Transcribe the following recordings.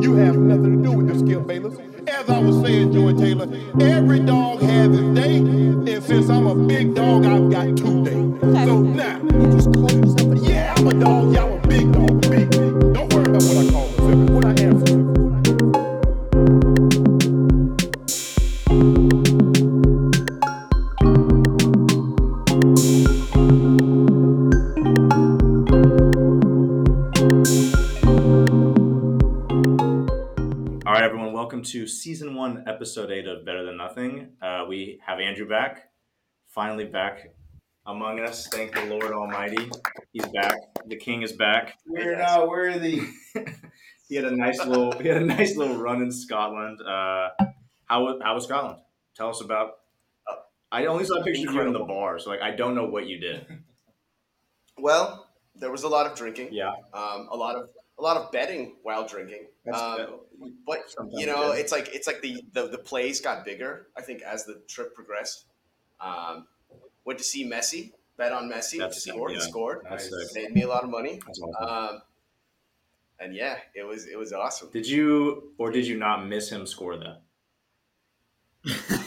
You have nothing to do with the Skip Bayless. As I was saying, Joy Taylor, every dog has its day, and since I'm a big dog, I've got two days. So now, Nothing. Uh, we have Andrew back, finally back among us. Thank the Lord Almighty. He's back. The King is back. We're not worthy. he had a nice little he had a nice little run in Scotland. Uh, how wa- how was Scotland? Tell us about. I only saw pictures of you in the bar, so like I don't know what you did. Well, there was a lot of drinking. Yeah, Um, a lot of a lot of betting while drinking. Um, but sometimes you know, yeah. it's like it's like the, the the plays got bigger. I think as the trip progressed. Um, went to see Messi. Bet on Messi. That's- scored. yeah. He scored. Sick. Made me a lot of money. awesome. Um, and yeah, it was it was awesome. did you or did you not miss him score that?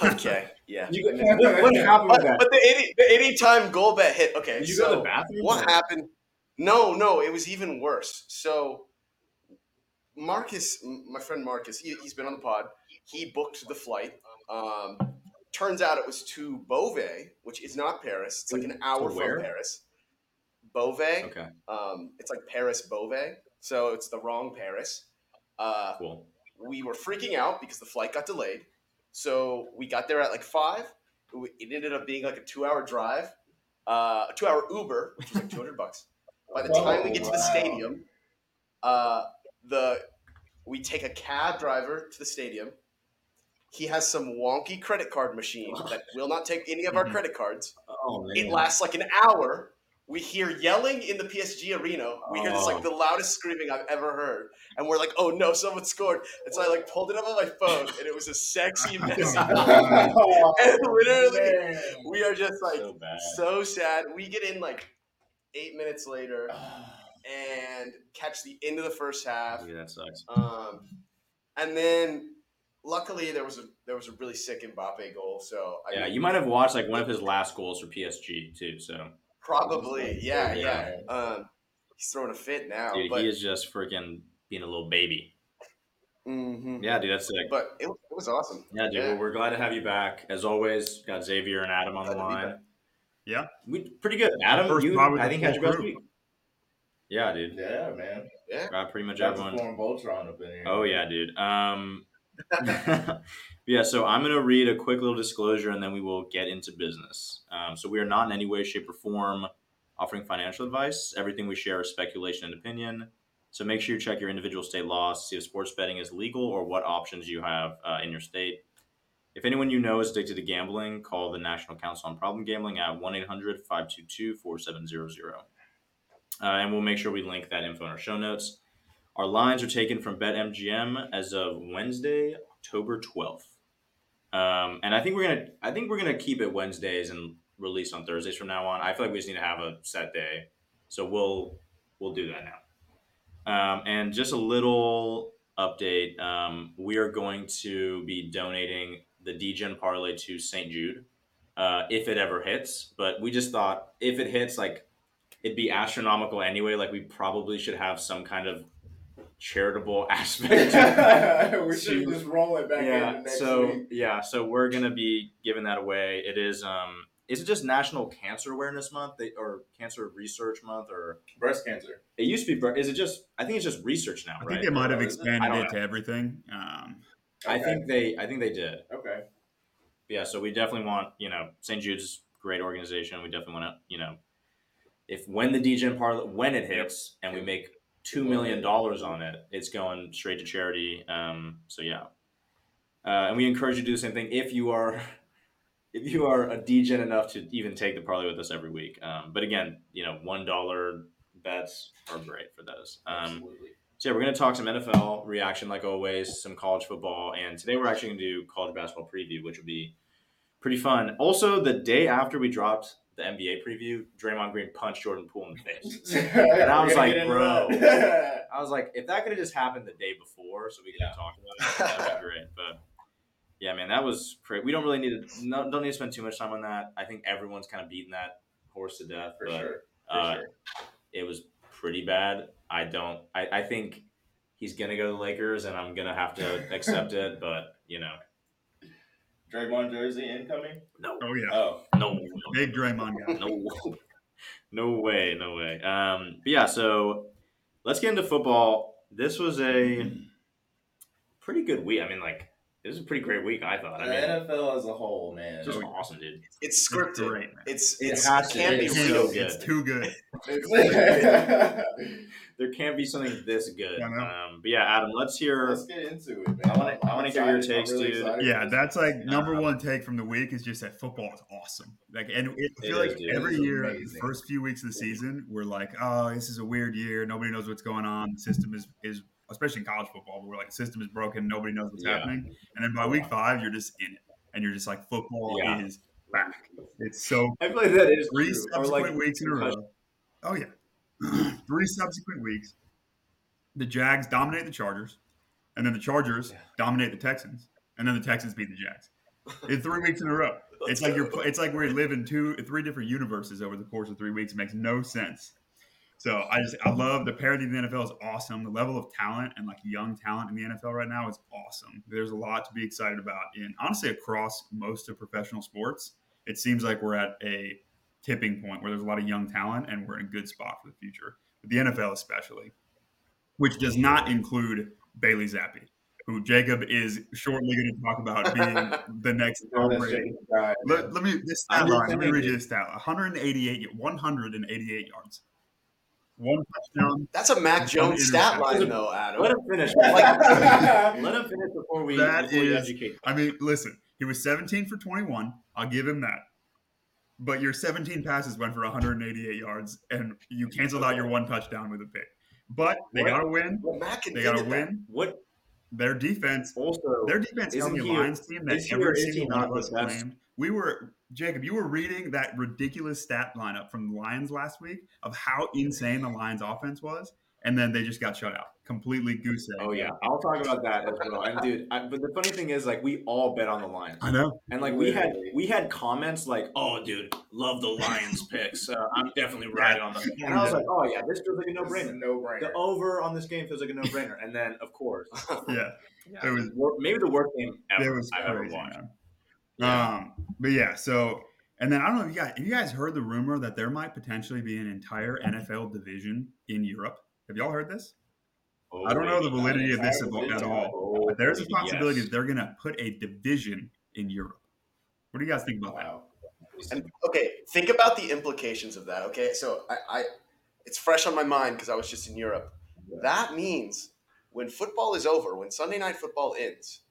Okay, yeah. You, what, what happened But, with that? but the any the anytime goal bet hit. Okay, Did you so go to the bathroom? what happened? No, no, it was even worse. So Marcus, my friend Marcus, he, he's been on the pod. He booked the flight. Um, turns out it was to Beauvais, which is not Paris. It's like an hour where? from Paris. Beauvais. Okay, Um, it's like Paris Beauvais, so it's the wrong Paris. Uh, cool. we were freaking out because the flight got delayed. So we got there at like five. It ended up being like a two-hour drive, uh, a two-hour Uber, which was like two hundred bucks. By the time we get to the stadium, uh, the we take a cab driver to the stadium. He has some wonky credit card machine that will not take any of our credit cards. Oh man. It lasts like an hour. We hear yelling in the PSG arena. We hear this Oh. like the loudest screaming I've ever heard, and we're like, "Oh no, someone scored!" And so I like pulled it up on my phone, and it was a sexy Messi. and literally, we are just like so so sad. We get in like eight minutes later and catch the end of the first half. Yeah, that sucks. Um, and then luckily there was a there was a really sick Mbappe goal. So I Yeah, mean, you might have watched like one of his last goals for PSG too. So probably yeah yeah. Yeah. Um, he's throwing a fit now, dude, but he is just freaking being a little baby. Mm-hmm. Yeah, dude, that's sick. but it, it was awesome. Yeah, dude, Yeah. Well, we're glad to have you back. As always, got Xavier and Adam on the Glad to be line. Back. Yeah. we pretty good. Adam, First you, I think full had your best week. Yeah, dude. Yeah, man. Yeah, Got pretty much Got the everyone. foreign Voltron up in here. Oh yeah, dude. Um, yeah, so I'm gonna read a quick little disclosure, and then we will get into business. Um, so we are not in any way, shape, or form offering financial advice. Everything we share is speculation and opinion. So make sure you check your individual state laws, see if sports betting is legal or what options you have uh, in your state. If anyone you know is addicted to gambling, call the National Council on Problem Gambling at 1 800 522 4700. Uh, And we'll make sure we link that info in our show notes. Our lines are taken from BetMGM as of Wednesday, October 12th. Um, and I think we're gonna I think we're gonna keep it Wednesdays and release on Thursdays from now on. I feel like we just need to have a set day. So we'll we'll do that now. Um, and just a little update. Um, we are going to be donating the Degen parlay to St. Jude uh, if it ever hits. But we just thought if it hits, like it'd be astronomical anyway. Like we probably should have some kind of charitable aspect. we should just roll it back yeah. in next So week. yeah. So we're gonna be giving that away. It is um. Is it just National Cancer Awareness Month they, or Cancer Research Month or Breast cancer. it used to be? Is it just? I think it's just research now, right? I right? think they might have Or is it? I expanded it to everything. Um, I think they. I think they did. Okay. yeah, so we definitely want, you know, St. Jude's great organization. We definitely want to, you know, if when the Degen parlay when it hits and we make two million dollars on it, it's going straight to charity. Um, so yeah, uh, and we encourage you to do the same thing if you are if you are a Degen enough to even take the parlay with us every week. Um, but again, you know, one dollar bets are great for those. Um, Absolutely. So yeah, we're gonna talk some NFL reaction like always, some college football, and today we're actually gonna do college basketball preview, which will be pretty fun. Also, the day after we dropped the NBA preview, Draymond Green punched Jordan Poole in the face. and I was like, bro. I was like, if that could have just happened the day before, so we could Yeah. talk about it, that'd be great. But yeah, man, that was great. We don't really need to no, don't need to spend too much time on that. I think everyone's kind of beaten that horse to death. For but, sure. For uh, sure. It was pretty bad. I don't. I, I think he's gonna go to the Lakers, and I'm gonna have to accept it. But you know, Draymond jersey incoming? no, Oh yeah, Oh. no, big Draymond guy. no, no way, no way. Um, but yeah, so let's get into football. This was a pretty good week. I mean, like it was a pretty great week. I thought. The I mean, NFL as a whole, man. just awesome, dude. It's scripted. great, man. It's It it's it can't be. be real. so good. It's too good. There can't be something this good. I. Um, but yeah, Adam, let's hear. Let's get into it, man. I wanna- I wanna hear your takes, really dude. Yeah, that's like number Uh, one take from the week is just that football is awesome. Like, and it, I feel is, like dude. It every is year, the first few weeks of the season, we're like, oh, this is a weird year. Nobody knows what's going on. The system is is especially in college football, but we're like, the system is broken. Nobody knows what's Yeah. happening. And then by week five, you're just in it, and you're just like, football Yeah. is back. It's so I feel like that is three true. Or subsequent like weeks in a row. Oh yeah, three subsequent weeks. The Jags dominate the Chargers, and then the Chargers Yeah. dominate the Texans, and then the Texans beat the Jags. In three weeks in a row. It's like you're. It's like we live in two, three different universes over the course of three weeks. It makes no sense. So I just, I love the parity of the NFL is awesome. The level of talent and like young talent in the NFL right now is awesome. There's a lot to be excited about in honestly across most of professional sports. It seems like we're at a tipping point where there's a lot of young talent and we're in a good spot for the future. But the NFL especially, which does not include Bailey Zappe, who Jacob is shortly going to talk about being the next Tom Brady. Guy. Let, let me this stat just line. Let me read you this stat: 188, 188 yards, one touchdown. That's a Mac Jones stat line, though, Adam. Let him finish. Like- Let him finish before we, That before we is- educate. I mean, listen, he was 17 for 21. I'll give him that. But your 17 passes went for 188 yards, and you canceled out your one touchdown with a pick. But they What? got to win. Well, Mac They got to invented that. win. What Their defense also? Their defense Isn't the Lions team that is he or every single one of us best? claimed. We were Jacob. You were reading that ridiculous stat lineup from the Lions last week of how insane the Lions offense was, and then they just got shut out, completely goose egg. Oh yeah, I'll talk about that as well. And dude, I, but the funny thing is, like, we all bet on the Lions, I know. and like we had we had comments like, "Oh, dude, love the Lions picks. Uh, I'm definitely right on them." And I was like, "Oh yeah, this feels like a no brainer. No brainer. The over on this game feels like a no brainer." And then, of course, Yeah, yeah, It was- maybe the worst game it ever was I've ever crazy, watched. Yeah. Um, but yeah, so and then I don't know if you guys, have you guys heard the rumor that there might potentially be an entire NFL division in Europe. Have y'all heard this? Oh, I don't know oh, the validity of this at Entire all. Oh, But there's a oh, possibility yes. that they're going to put a division in Europe. What do you guys think about that? And okay, think about the implications of that. Okay, so I, I it's fresh on my mind because I was just in Europe. That means when football is over, when Sunday night football ends,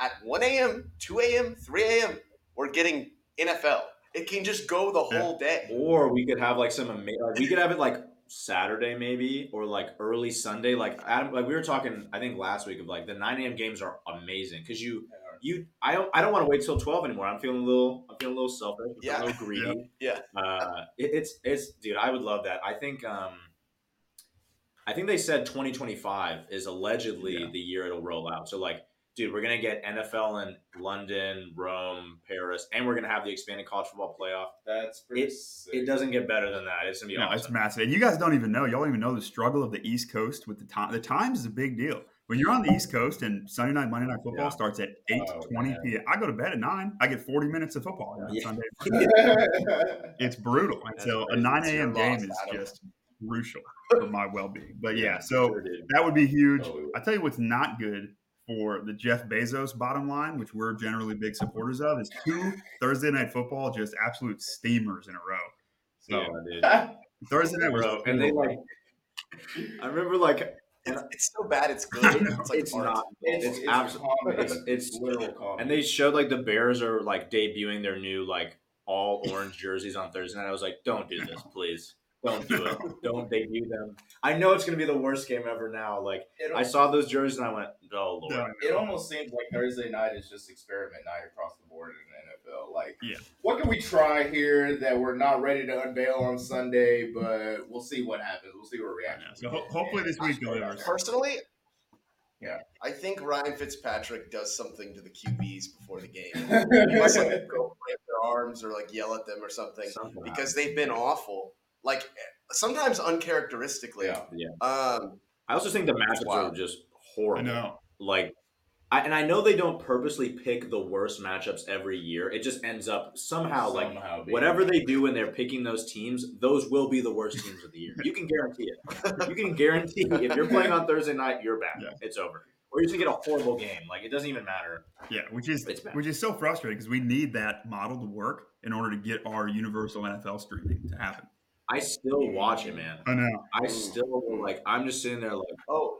at 1 a.m., 2 a.m., 3 a.m., we're getting NFL. It can just go the Yeah. whole day. Or we could have like some ama- like we could have it like Saturday maybe or like early Sunday. Like Adam, like we were talking, I think last week of like the 9 a.m. games are amazing because you you I don't I don't want to wait till 12 anymore. I'm feeling a little I'm feeling a little selfish, I'm Yeah. a little greedy. Yeah. Uh, it, it's it's dude, I would love that. I think um. I think they said 2025 is allegedly Yeah. the year it'll roll out. So like, dude, we're gonna get NFL in London, Rome, Paris, and we're gonna have the expanded college football playoff That's pretty It- sick. it doesn't get better than that. It's gonna be No, it's massive. And you guys don't even know. Y'all don't even know the struggle of the East Coast with the time. The times is a big deal. When you're on the East Coast and Sunday night, Monday night football Yeah. starts at 8 Oh, 20 man. p.m. I go to bed at 9. I get 40 minutes of football on Yeah. Sunday. It's brutal. And That's so a 9 a.m. game is Adam. just crucial for my well being. But yeah, so Sure, that would be huge. Oh. I tell you what's not good for the Jeff Bezos bottom line, which we're generally big supporters of, is two Thursday night football just absolute steamers in a row. So Yeah, dude. Thursday night was and they like, I remember like, It's, it's so bad it's good. It's like it's not. It's, It's it's, absolutely. It's, it's literal comedy. and they showed like the Bears are like debuting their new like all orange jerseys on Thursday night. I was like, don't do this, please. Don't do it. Don't debut them. I know it's gonna be the worst game ever. Now, like it, I saw those jerseys and I went, oh lord. Yeah. it almost seems like Thursday night is just experiment night across the board in the NFL. Like, Yeah. what can we try here that we're not ready to unveil on Sunday, but we'll see what happens. We'll see what I know. reactions. So we ho- get. hopefully this week delivers. Personally, Yeah. I think Ryan Fitzpatrick does something to the QBs before the game. He must like go wave their arms or like yell at them or something Something because they've been awful. Like sometimes uncharacteristically. Yeah. Yeah. Um, I also think the matchups Wow. are just horrible. I know. Like, I, and I know they don't purposely pick the worst matchups every year. It just ends up somehow, like Somehow being- whatever they do when they're picking those teams, those will be the worst teams of the year. You can guarantee it. You can guarantee if you're playing on Thursday night, you're bad. Yeah. It's over. Or you're just gonna get a horrible game. Like it doesn't even matter. Yeah, which is which is so frustrating because we need that model to work in order to get our universal NFL streaming to happen. I still watch it, man. I know. I still like. I'm just sitting there like oh,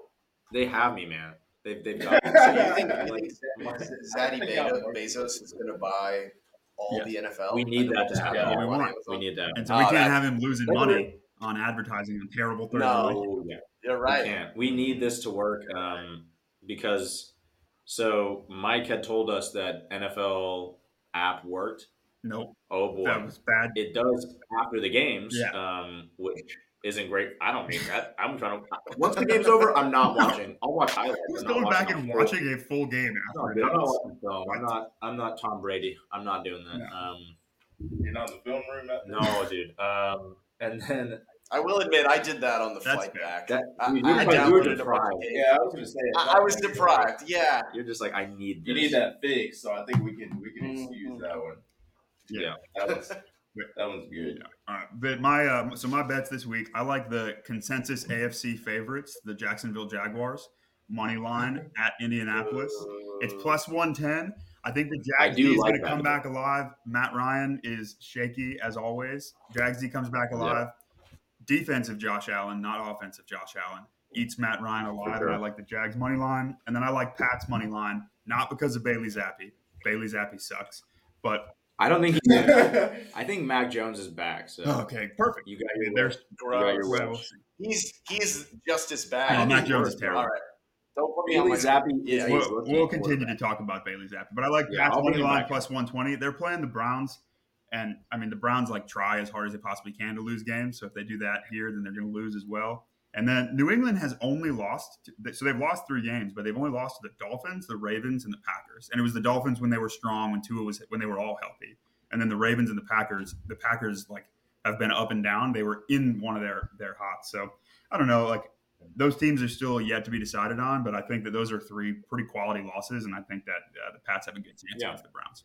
they have me, man. They've they've got. Me. so you think, you like, Zaddy Beta, Bezos is going to buy all the NFL? We need that to happen. Yeah, we want- we need that. And so we Oh, can't have him losing money on advertising on terrible Thursday No. Yeah. You're We right. can't. We need this to work um, because so Mike had told us that NFL app worked. Nope, Oh boy, that was bad. it does after the games, Yeah. um, which isn't great. I don't mean that. I'm trying to. Once the game's over, I'm not watching. I'll watch highlights. Who's I'm going back and the whole- watching a full game No, after dude, I'm not watching film. I'm not. I'm not Tom Brady. I'm not doing that. No. Um, You're not in the film room. No, dude. Um, and then I will admit, I did that on the That's flight bad. back. that I, dude, I you, were- you were downloaded a bunch of deprived. Yeah, I was gonna say. I, I was deprived. Yeah. You're just like I need. You need that fix, so I think we can we can Mhm. excuse that one. Yeah. That was that one's good. All right, but my um, so my bets this week, I like the consensus AFC favorites, the Jacksonville Jaguars, money line at Indianapolis. It's plus one ten. I think the Jags is like going to come back alive. Matt Ryan is shaky as always. Jags D comes back alive. Defensive Josh Allen, not offensive Josh Allen, eats Matt Ryan alive. sure. And I like the Jags money line, and then I like Pat's money line, not because of Bailey Zappe. Bailey Zappe sucks, but I don't think. He's, I think Mac Jones is back. So okay, perfect. you got your. There's you got your Gross. He's he's just as bad. Oh, Mac Jones is terrible. All right. Don't put me on Bailey my Zappe Yeah, we'll, we'll continue to talk about Bailey Zappe, but I like Yeah, Pat's I'll money line plus 120. They're playing the Browns, and I mean, the Browns like try as hard as they possibly can to lose games. So if they do that here, then they're going to lose as well. And then New England has only lost, so they've lost three games, but they've only lost to the Dolphins, the Ravens, and the Packers. And it was the Dolphins when they were strong, when Tua was when they were all healthy, and then the Ravens and the Packers. The Packers like have been up and down. They were in one of their their hots. So I don't know, like those teams are still yet to be decided on, but I think that those are three pretty quality losses, and I think that uh, the Pats have a good chance Yeah. against the Browns.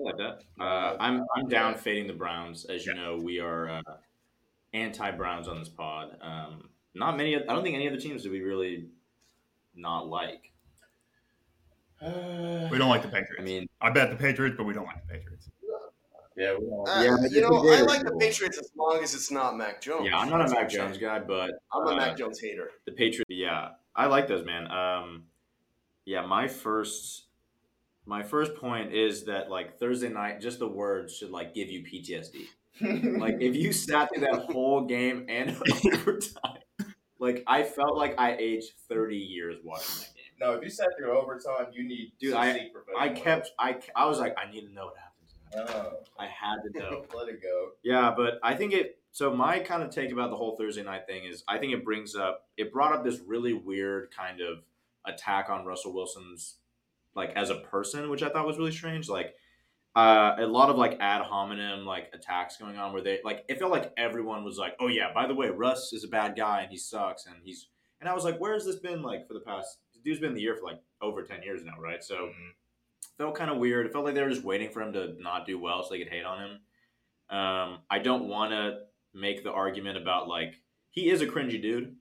I like that. Uh, I'm I'm down fading the Browns. As you know, we are uh, anti-Browns on this pod. Um, not many. I don't think any other teams do we really not like. We don't like the Patriots. I mean, I bet the Patriots, but we don't like the Patriots. yeah, we don't. Uh, Yeah, you know, I like the Patriots as long as it's not Mac Jones. yeah, I'm not a That's Mac. Jones guy, but I'm a uh, Mac Jones hater. The Patriots, yeah, I like those, man. Um, yeah, my first, my first point is that like Thursday night, just the words should like give you PTSD. Like if you sat through that whole game and overtime, like I felt like I aged thirty years watching that game. no, if you sat through overtime, you need Dude, to I- I kept, I, I was like, I need to know what happens. help. Oh. I had to know. Oh, let it go. Yeah, but I think it. So my kind of take about the whole Thursday night thing is, I think it brings up, it brought up this really weird kind of attack on Russell Wilson's, like as a person, which I thought was really strange. Like, uh, a lot of like ad hominem like attacks going on where they like it felt like everyone was like, oh yeah, by the way, Russ is a bad guy and he sucks and he's and I was like, where has this been like for the past? The dude's been in the year for like over ten years now, right? So Mhm. felt kind of weird. It felt like they were just waiting for him to not do well so they could hate on him. Um, I don't want to make the argument about like he is a cringy dude,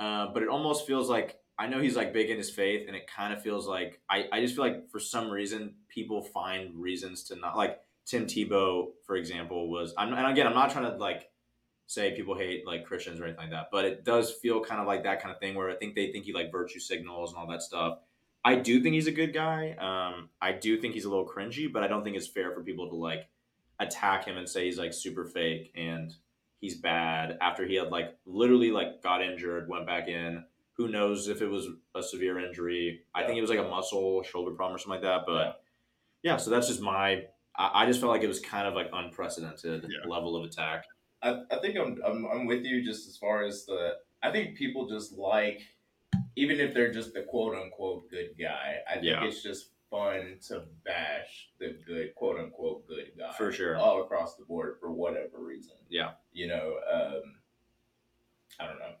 uh, but it almost feels like I know he's like big in his faith, and it kind of feels like I, I just feel like for some reason people find reasons to not like Tim Tebow, for example, was I'm and again I'm not trying to like say people hate like Christians or anything like that, but it does feel kind of like that kind of thing where I think they think he like virtue signals and all that stuff. I do think he's a good guy. Um, I do think he's a little cringy, but I don't think it's fair for people to like attack him and say he's like super fake and he's bad after he had like literally like got injured, went back in. Who knows if it was a severe injury? I think it was like a muscle shoulder problem or something like that. But yeah, so that's just my. I, I just felt like it was kind of like unprecedented Yeah. level of attack. I, I think I'm, I'm I'm with you just as far as the I think people just like even if they're just the quote unquote good guy, I think Yeah. it's just fun to bash the good quote unquote good guy For sure. all across the board for whatever reason. Yeah. You know, um, I don't know.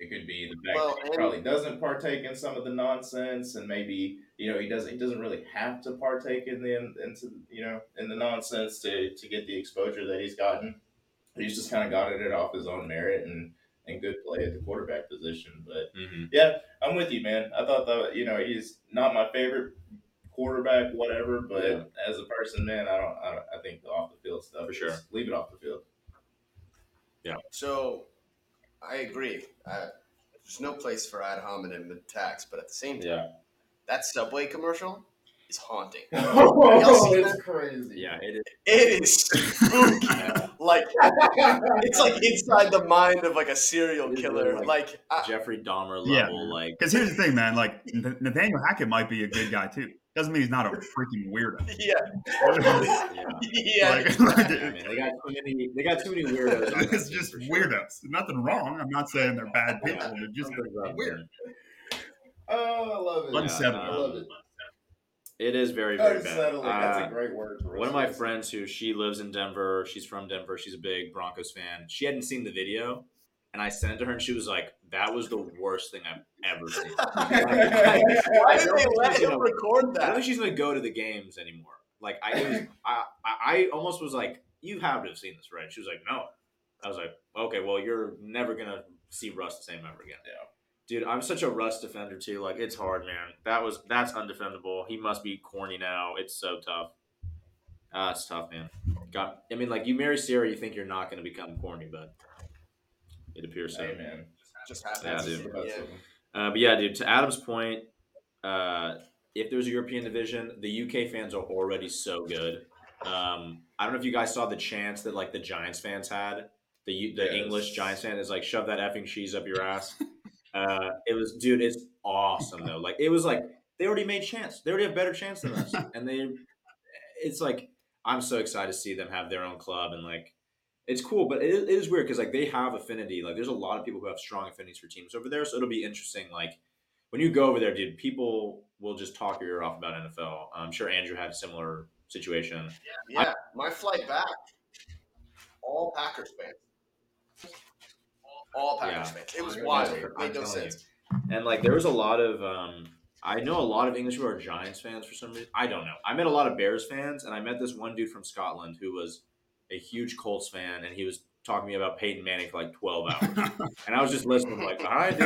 It could be the fact Well, that he probably doesn't partake in some of the nonsense, and maybe you know he doesn't he doesn't really have to partake in the into you know in the nonsense to to get the exposure that he's gotten. He's just kind of gotten it off his own merit and and good play at the quarterback position. But hmm yeah, I'm with you, man. I thought that you know he's not my favorite quarterback, whatever. But Yeah. as a person, man, I don't. I, don't, I think the off the field stuff For sure. leave it off the field. Yeah. So, I agree. Uh, there's no place for ad hominem attacks, but at the same time, Yeah, that Subway commercial is haunting. oh, see it's that? crazy. yeah, it is. It is spooky. like it's like inside the mind of like a serial It is killer. like- Like I, Jeffrey Dahmer level. Yeah. like Because here's the thing, man. Like Nathaniel Hackett might be a good guy too. Doesn't mean he's not a freaking weirdo. yeah, yeah. yeah. Like, like, Yeah, man, they got too many. They got too many weirdos. it's just for sure. weirdos. Nothing wrong. I'm not saying they're bad people. Yeah. They're just Something's up, weird. Oh, I love it. Unsettling. I love it. It is very, very bad. Unsettling. That's Uh, a great word. For One of my friends who she lives in Denver, she's from Denver, she's a big Broncos fan. She hadn't seen the video, and I sent it to her, and she was like, "That was the worst thing I've ever seen." Why did they let You him know, record I don't think she's gonna go to the games anymore. Like I, was, I, I, I almost was like, "You have to have seen this, right?" She was like, "No." I was like, "Okay, well, you're never gonna see Russ the same ever again." Yeah. Dude, I'm such a Russ defender too. Like it's hard, man. That was that's undefendable. He must be corny now. It's so tough. Ah, it's tough, man. Got. I mean, like you marry Sarah, you think you're not gonna become corny, but it appears so. Hey, man. Just Yeah, dude. Yeah. Uh, but yeah, dude. To Adam's point, uh, if there's a European division, the UK fans are already so good. Um, I don't know if you guys saw the chance that like the Giants fans had. The the Yes. English Giants fan is like shove that effing cheese up your ass. uh, it was, dude. It's awesome though. Like it was like they already made chance. They already have better chance than us, and they. It's like I'm so excited to see them have their own club and like. It's cool, but it is, it is weird because like they have affinity. Like there's a lot of people who have strong affinities for teams over there, so it'll be interesting. Like when you go over there, dude, people will just talk your ear off about NFL. I'm sure Andrew had a similar situation. Yeah, my flight back, all Packers fans. All Packers Yeah. fans. It was wild. It made no you. sense. And like there was a lot of um I know a lot of English who are Giants fans for some reason. I don't know. I met a lot of Bears fans and I met this one dude from Scotland who was a huge Colts fan and he was talking to me about Peyton Manning for like 12 hours. and I was just listening like, "All right, dude.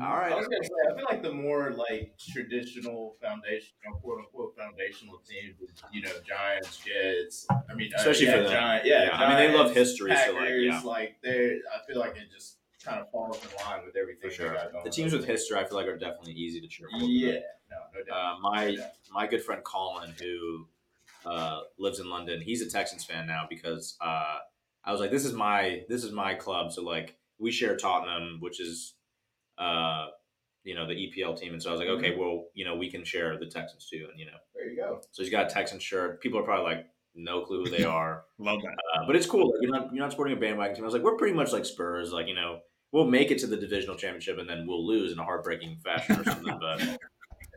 All I was gonna say, I feel like the more like traditional foundational, quote unquote foundational teams, you know, Giants, Jets. I mean, uh, Especially yeah, for them. Giant, yeah, Yeah, I mean, they love Giants, history, so, like, Packers, yeah. like they, I feel like it just kind of falls in line with everything. For sure. got going The teams with history I feel like are definitely easy to cheer for. Yeah, no, no doubt. Uh, my No doubt. my good friend Colin, who uh, lives in London, he's a Texans fan now because uh, I was like, this is my this is my club. So like we share Tottenham, which is uh, you know the EPL team, and so I was like, okay, well, you know, we can share the Texans too, and you know, there you go. so he's got a Texans shirt. People are probably like, no clue who they are, Love that. uh, but it's cool. Like, you're not you're not supporting a bandwagon team. I was like, we're pretty much like Spurs. Like you know, we'll make it to the divisional championship, and then we'll lose in a heartbreaking fashion or something, but.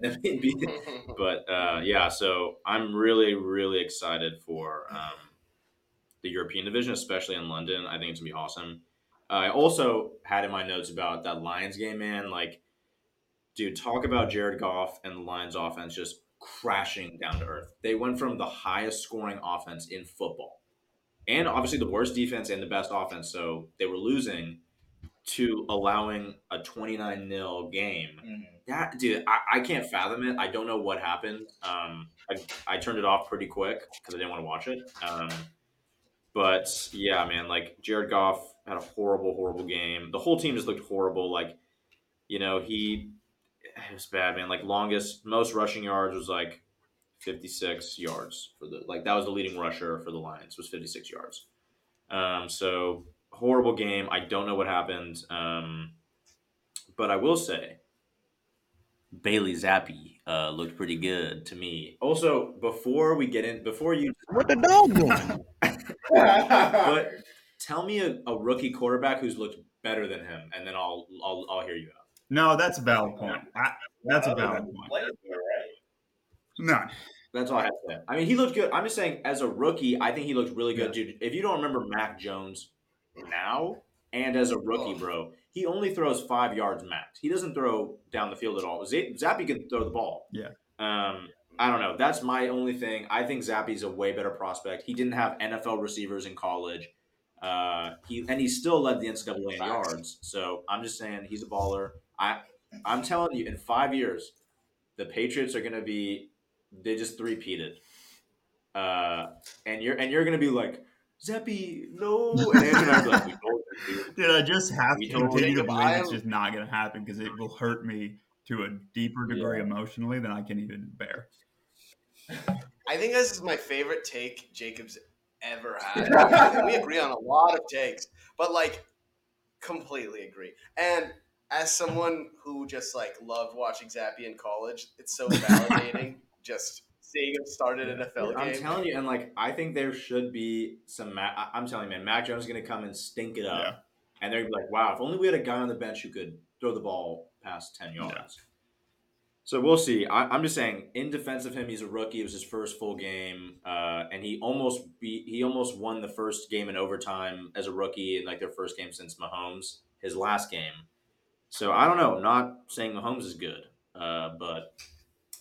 And then beat but uh, yeah, so I'm really, really excited for um, the European division, especially in London. I think it's gonna be awesome. Uh, I also had in my notes about that Lions game, man. Like, dude, talk about Jared Goff and the Lions offense just crashing down to earth. They went from the highest scoring offense in football, and obviously the worst defense and the best offense. So they were losing to allowing a 29 0 game Mhm. that dude, I, I can't fathom it. I don't know what happened. Um, I, I turned it off pretty quick because I didn't want to watch it. Um, but yeah, man, like Jared Goff had a horrible, horrible game. The whole team just looked horrible. Like, you know, he it was bad, man. Like longest, most rushing yards was like fifty six yards for the like that was the leading rusher for the Lions was fifty six yards. Um, so horrible game. I don't know what happened. Um, but I will say Bailey Zappe uh, looked pretty good to me. Also, before we get in, before you, What the dog doing? but tell me a, a rookie quarterback who's looked better than him, and then I'll I'll, I'll hear you out. No, that's a valid point. I, that's a valid point. Played there, right? None. That's all I have to say. I mean, he looked good. I'm just saying, as a rookie, I think he looked really good, dude. If you don't remember Mac Jones now, and as a rookie, Oh. bro, he only throws five yards max. He doesn't throw down the field at all. Z- Zappe can throw the ball. Yeah. Um, I don't know. That's my only thing. I think Zappe's a way better prospect. He didn't have NFL receivers in college. Uh, he and he still led the NCAA in yards. So I'm just saying he's a baller. I I'm telling you, in five years, the Patriots are gonna be they just three peated. Uh, and you're and you're gonna be like Zappe, no, and Andrew and I are like, we told you, dude. Dude, I just have We to continue to Jacob, believe it's just not going to happen because it will hurt me to a deeper degree Yeah. emotionally than I can even bear. I think this is my favorite take Jacob's ever had. we agree on a lot of takes, but like completely agree. And as someone who just like loved watching Zappe in college, it's so validating just seeing him start an NFL I'm game. telling you, and like I think there should be some. Ma- I'm telling you, man, Mac Jones is gonna come and stink it up, Yeah. and they're gonna be like, wow, if only we had a guy on the bench who could throw the ball past ten yards. Yeah. So we'll see. I, I'm just saying, in defense of him, he's a rookie. It was his first full game, uh, and he almost beat. He almost won the first game in overtime as a rookie in like their first game since Mahomes, his last game. So I don't know. Not saying Mahomes is good, uh, but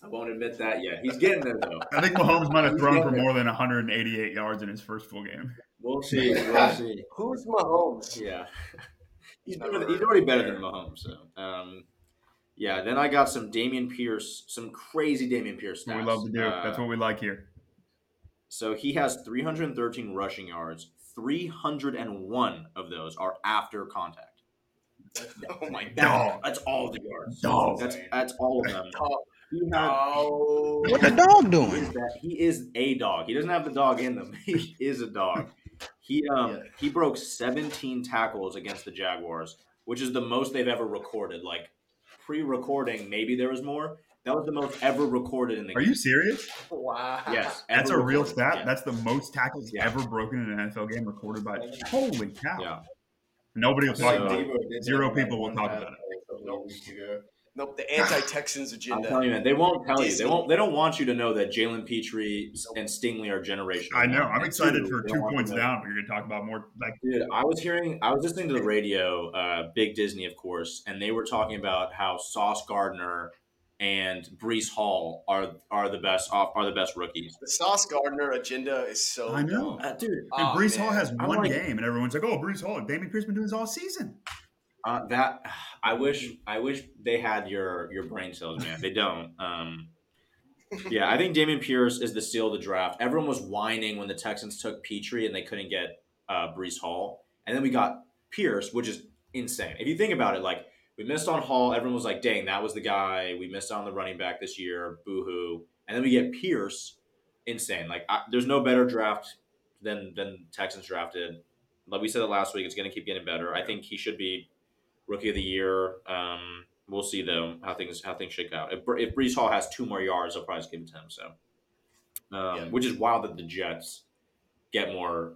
I won't admit that yet. He's getting there though. I think Mahomes might have He's thrown for more than 188 yards in his first full game. We'll see. We'll see. Who's Mahomes? Yeah, he's better, he's already better than Mahomes. So, um, yeah. Then I got some Dameon Pierce, some crazy Dameon Pierce stats. what we love to do. Uh, That's what we like here. So he has 313 rushing yards. 301 of those are after contact. Oh my god, That's all the yards. Dog. That's that's all of them. god. He had, Oh. What the dog he doing? is that- he is a dog. He doesn't have the dog in them. He is a dog. He um Yeah. he broke 17 tackles against the Jaguars, which is the most they've ever recorded. Like pre-recording, maybe there was more. That was the most ever recorded in the Are game. you serious? Wow. Yes, That's a ever real stat. Yeah. That's the most tackles Yeah. ever broken in an NFL game recorded by. Holy cow! yeah. Nobody will talk Like about it. Zero people will talk about it. A couple of weeks ago. Nope, the anti-Texans agenda. I'm agenda. telling you, man, they won't tell you. They won't. They don't want you to know that Jalen Pitre and Stingley are generational. I know. I'm And excited two, for two don't want points down. We're going to talk about more. Like, Dude, I was hearing, I was listening to the radio, uh, Big Disney, of course, and they were talking about how Sauce Gardner and Breece Hall are are the best off are the best rookies. The Sauce Gardner agenda is so I know. Uh, dude, and Oh, Breece man. Hall has one like- game, and everyone's like, "Oh, Breece Hall, Dameon Pierce been doing this all season." Uh, that I wish I wish they had your your brain cells, man. They don't. Um, yeah, I think Dameon Pierce is the steal of the draft. Everyone was whining when the Texans took Pitre and they couldn't get uh, Breece Hall, and then we got Pierce, which is insane. If you think about it, like we missed on Hall, everyone was like, "Dang, that was the guy." We missed on the running back this year, boohoo. And then we get Pierce, insane. Like I, there's no better draft than than Texans drafted. Like we said it last week, it's going to keep getting better. I think he should be rookie of the year. Um, we'll see though how things how things shake out. If, Bre- if Breece Hall has two more yards, I'll probably give it to him. So, um, Yeah. which is wild that the Jets get more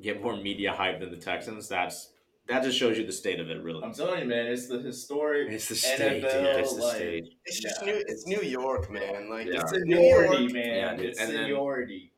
get more media hype than the Texans. That's that just shows you the state of it, really. I'm telling you, man, it's the historic. It's the NFL, state, yeah, it's the like- state. It's just Yeah. new. It's New York, man. Like Yeah. it's It's New seniority, York. man. Yeah. It's And then- seniority.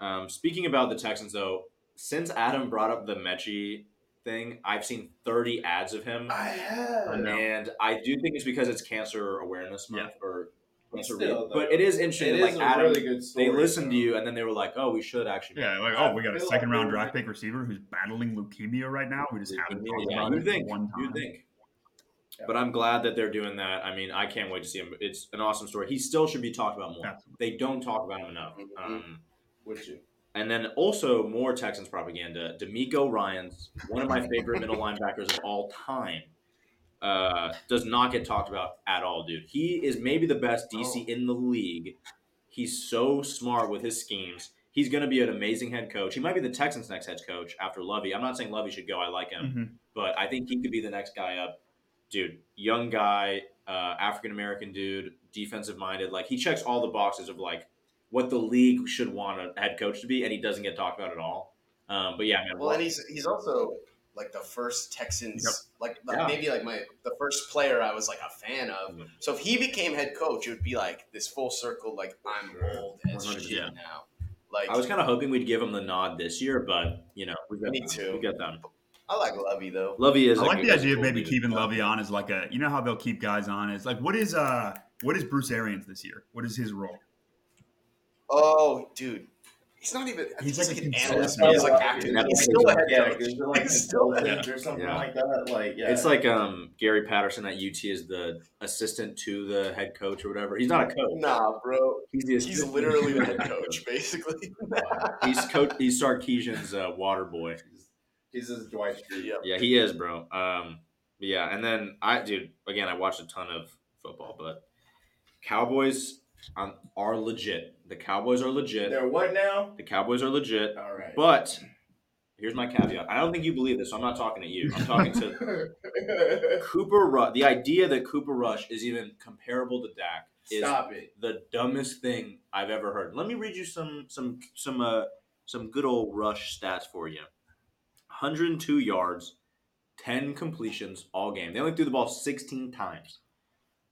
Um, speaking about the Texans, though, since Adam brought up the Metchie thing, I've seen 30 ads of him. I have. And I do think it's because it's Cancer Awareness Month or cancer Still, Week. But it is interesting. It that, is like a Adam, really good story. they listened to you and then they were like, "Oh, we should actually." Yeah, like, oh, we got a second round draft pick receiver who's battling leukemia right now. We just haven't talked Yeah, about you it think? one time. You think? Yeah. But I'm glad that they're doing that. I mean, I can't wait to see him. It's an awesome story. He still should be talked about more. Absolutely. They don't talk about him enough. Mhm. Um, Would you? And then also more Texans propaganda. DeMeco Ryans one of my favorite middle linebackers of all time. Uh, does not get talked about at all, dude. He is maybe the best DC in the league. He's so smart with his schemes. He's going to be an amazing head coach. He might be the Texans' next head coach after Lovie. I'm not saying Lovie should go. I like him, Mhm. but I think he could be the next guy up. Dude, young guy, uh, African American dude, defensive minded. Like he checks all the boxes of like what the league should want a head coach to be, and he doesn't get talked about at all. Um, but yeah, man. Well, and he's he's also like the first Texans, Yep. like, like Yeah. maybe like my the first player I was like a fan of. Mhm. So if he became head coach, it would be like this full circle. Like I'm old as 100%. shit now. Like I was kind of hoping we'd give him the nod this year, but you know, we got Me them. too. We got them. I like Lovie though. Lovie is. I like a- the is a idea of maybe keeping Lovie on as like a you know how they'll keep guys on is like what is uh what is Bruce Arians this year? What is his role? Oh, dude, he's not even. He's He's, like like an analyst. man. He's like acting. Yeah. He's still a head yeah, coach. because they're like He's still a head consultants or something Yeah. like that. Like, yeah, It's like um, Gary Patterson at UT is the assistant to the head coach or whatever. He's not a coach. Nah, bro. He's the He's literally the head coach, basically. He's coach. He's Sarkisian's uh, water boy. he's just Dwight Schrute. yeah. Yeah, he is, bro. Um, yeah, and then I, dude, again, I watched a ton of football, but Cowboys um, are legit. The Cowboys are legit. They're what now? The Cowboys are legit. All right. But here's my caveat. I don't think you believe this, so I'm not talking to you. I'm talking to Cooper Rush. The idea that Cooper Rush is even comparable to Dak is Stop it. the dumbest thing I've ever heard. Let me read you some some some uh some good old Rush stats for you. 102 yards, 10 completions all game. They only threw the ball 16 times,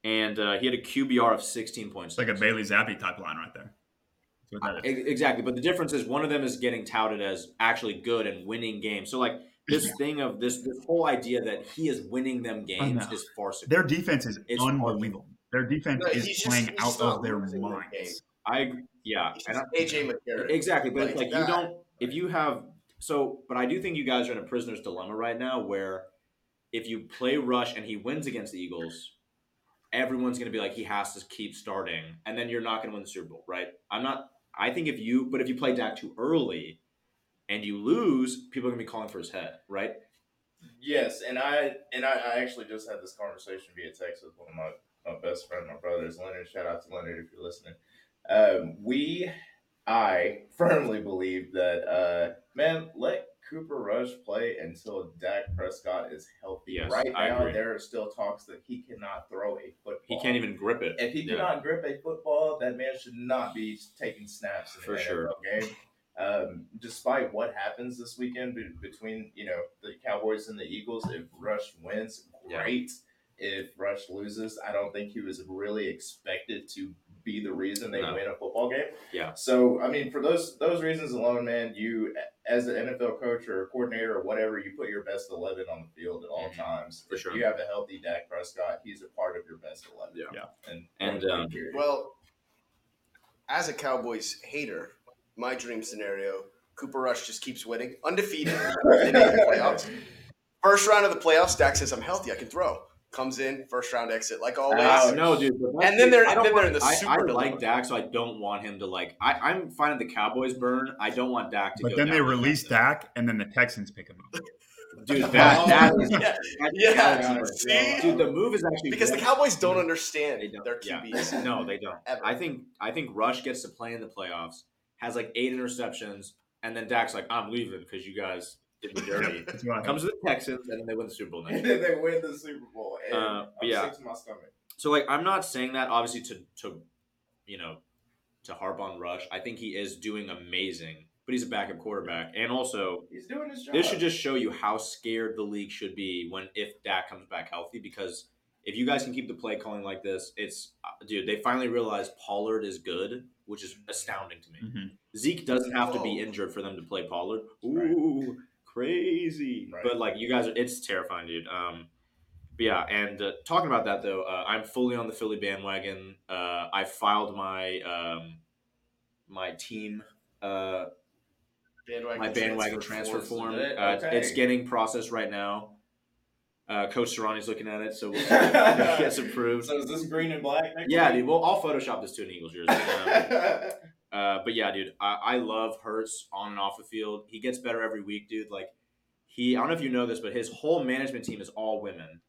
and uh, he had a QBR of 16 points. Like a Bailey Zappe type line right there. That's what that is. Exactly, but the difference is one of them is getting touted as actually good and winning games. So like this thing of this this whole idea that he is winning them games is farcical. Their defense is It's unbelievable. Their defense No, is he's just- playing out of their losing minds. I yeah, and I- AJ McCarron. Exactly, but Like it's like that. you don't if you have so but I do think you guys are in a prisoner's dilemma right now where if you play Rush and he wins against the Eagles, everyone's gonna be like he has to keep starting, and then you're not gonna win the Super Bowl, right? I'm not I think if you but if you play Dak too early and you lose, people are gonna be calling for his head, right? Yes, and I and I, I actually just had this conversation via text with one of my, my best friend, my brothers, Leonard. Shout out to Leonard if you're listening. Um, we, I firmly believe that uh, man, let Cooper Rush play until Dak Prescott is healthy. Yes, right I now, agree. there are still talks that he cannot throw a football. He can't even grip it. If he Yeah. cannot grip a football, that man should not be taking snaps in For an sure. NFL game. Um, despite what happens this weekend be- between you know the Cowboys and the Eagles, if Rush wins, Yeah. great. If Rush loses, I don't think he was really expected to be the reason they No. win a football game. Yeah. So I mean, for those those reasons alone, man, you as an NFL coach or coordinator or whatever, you put your best eleven on the field at all Mhm. times. For if sure. you have a healthy Dak Prescott, he's a part of your best eleven. Yeah. Yeah. And And, point um. Well, as a Cowboys hater, my dream scenario: Cooper Rush just keeps winning, undefeated in the playoffs. First round of the playoffs, Dak says, "I'm healthy, I can throw." Comes in, first round exit, like always. Ouch. Uh, no, dude. And then they're- I don't then they're want- in the I, super I dilemma. like Dak, so I don't want him to like. I, I'm fine if the Cowboys burn. I don't want Dak to. But go then they release that. Dak, and then the Texans pick him up. Dude, that, that is, yeah, that- yeah. See? dude, the move is actually because the. Cowboys don't understand They don't. their yeah. QBs. No, they don't. Ever. I think I think Rush gets to play in the playoffs, has like eight interceptions, and then Dak's like, "I'm leaving because you guys did me dirty." That's Comes to the Texans, and then they win the Super Bowl next and then they win the Super Bowl. And Uh, I'm yeah. sick to my stomach. So like, I'm not saying that obviously to to, you know, to harp on Rush. I think he is doing amazing, but he's a backup quarterback, and also He's doing his job. This should just show you how scared the league should be when if Dak comes back healthy. Because if you guys can keep the play calling like this, it's uh, dude. They finally realized Pollard is good, which is astounding to me. Mhm. Zeke doesn't have to be injured for them to play Pollard. Right. Ooh, crazy! Right. But like you guys, are, it's terrifying, dude. Um, but yeah, and uh, talking about that though, uh, I'm fully on the Philly bandwagon. Uh, I filed my um, my team. Uh, Bandwagon my bandwagon transfer, form, form. it? Uh, Okay. It's getting processed right now. Uh, Coach Sirianni's looking at it, so we'll see if it gets approved. So is this green and black? Yeah, week? dude. Well, I'll Photoshop this to an Eagles jersey. Um, uh, but yeah, dude, I, I love Hurts on and off the field. He gets better every week, dude. Like he, I don't know if you know this, but his whole management team is all women.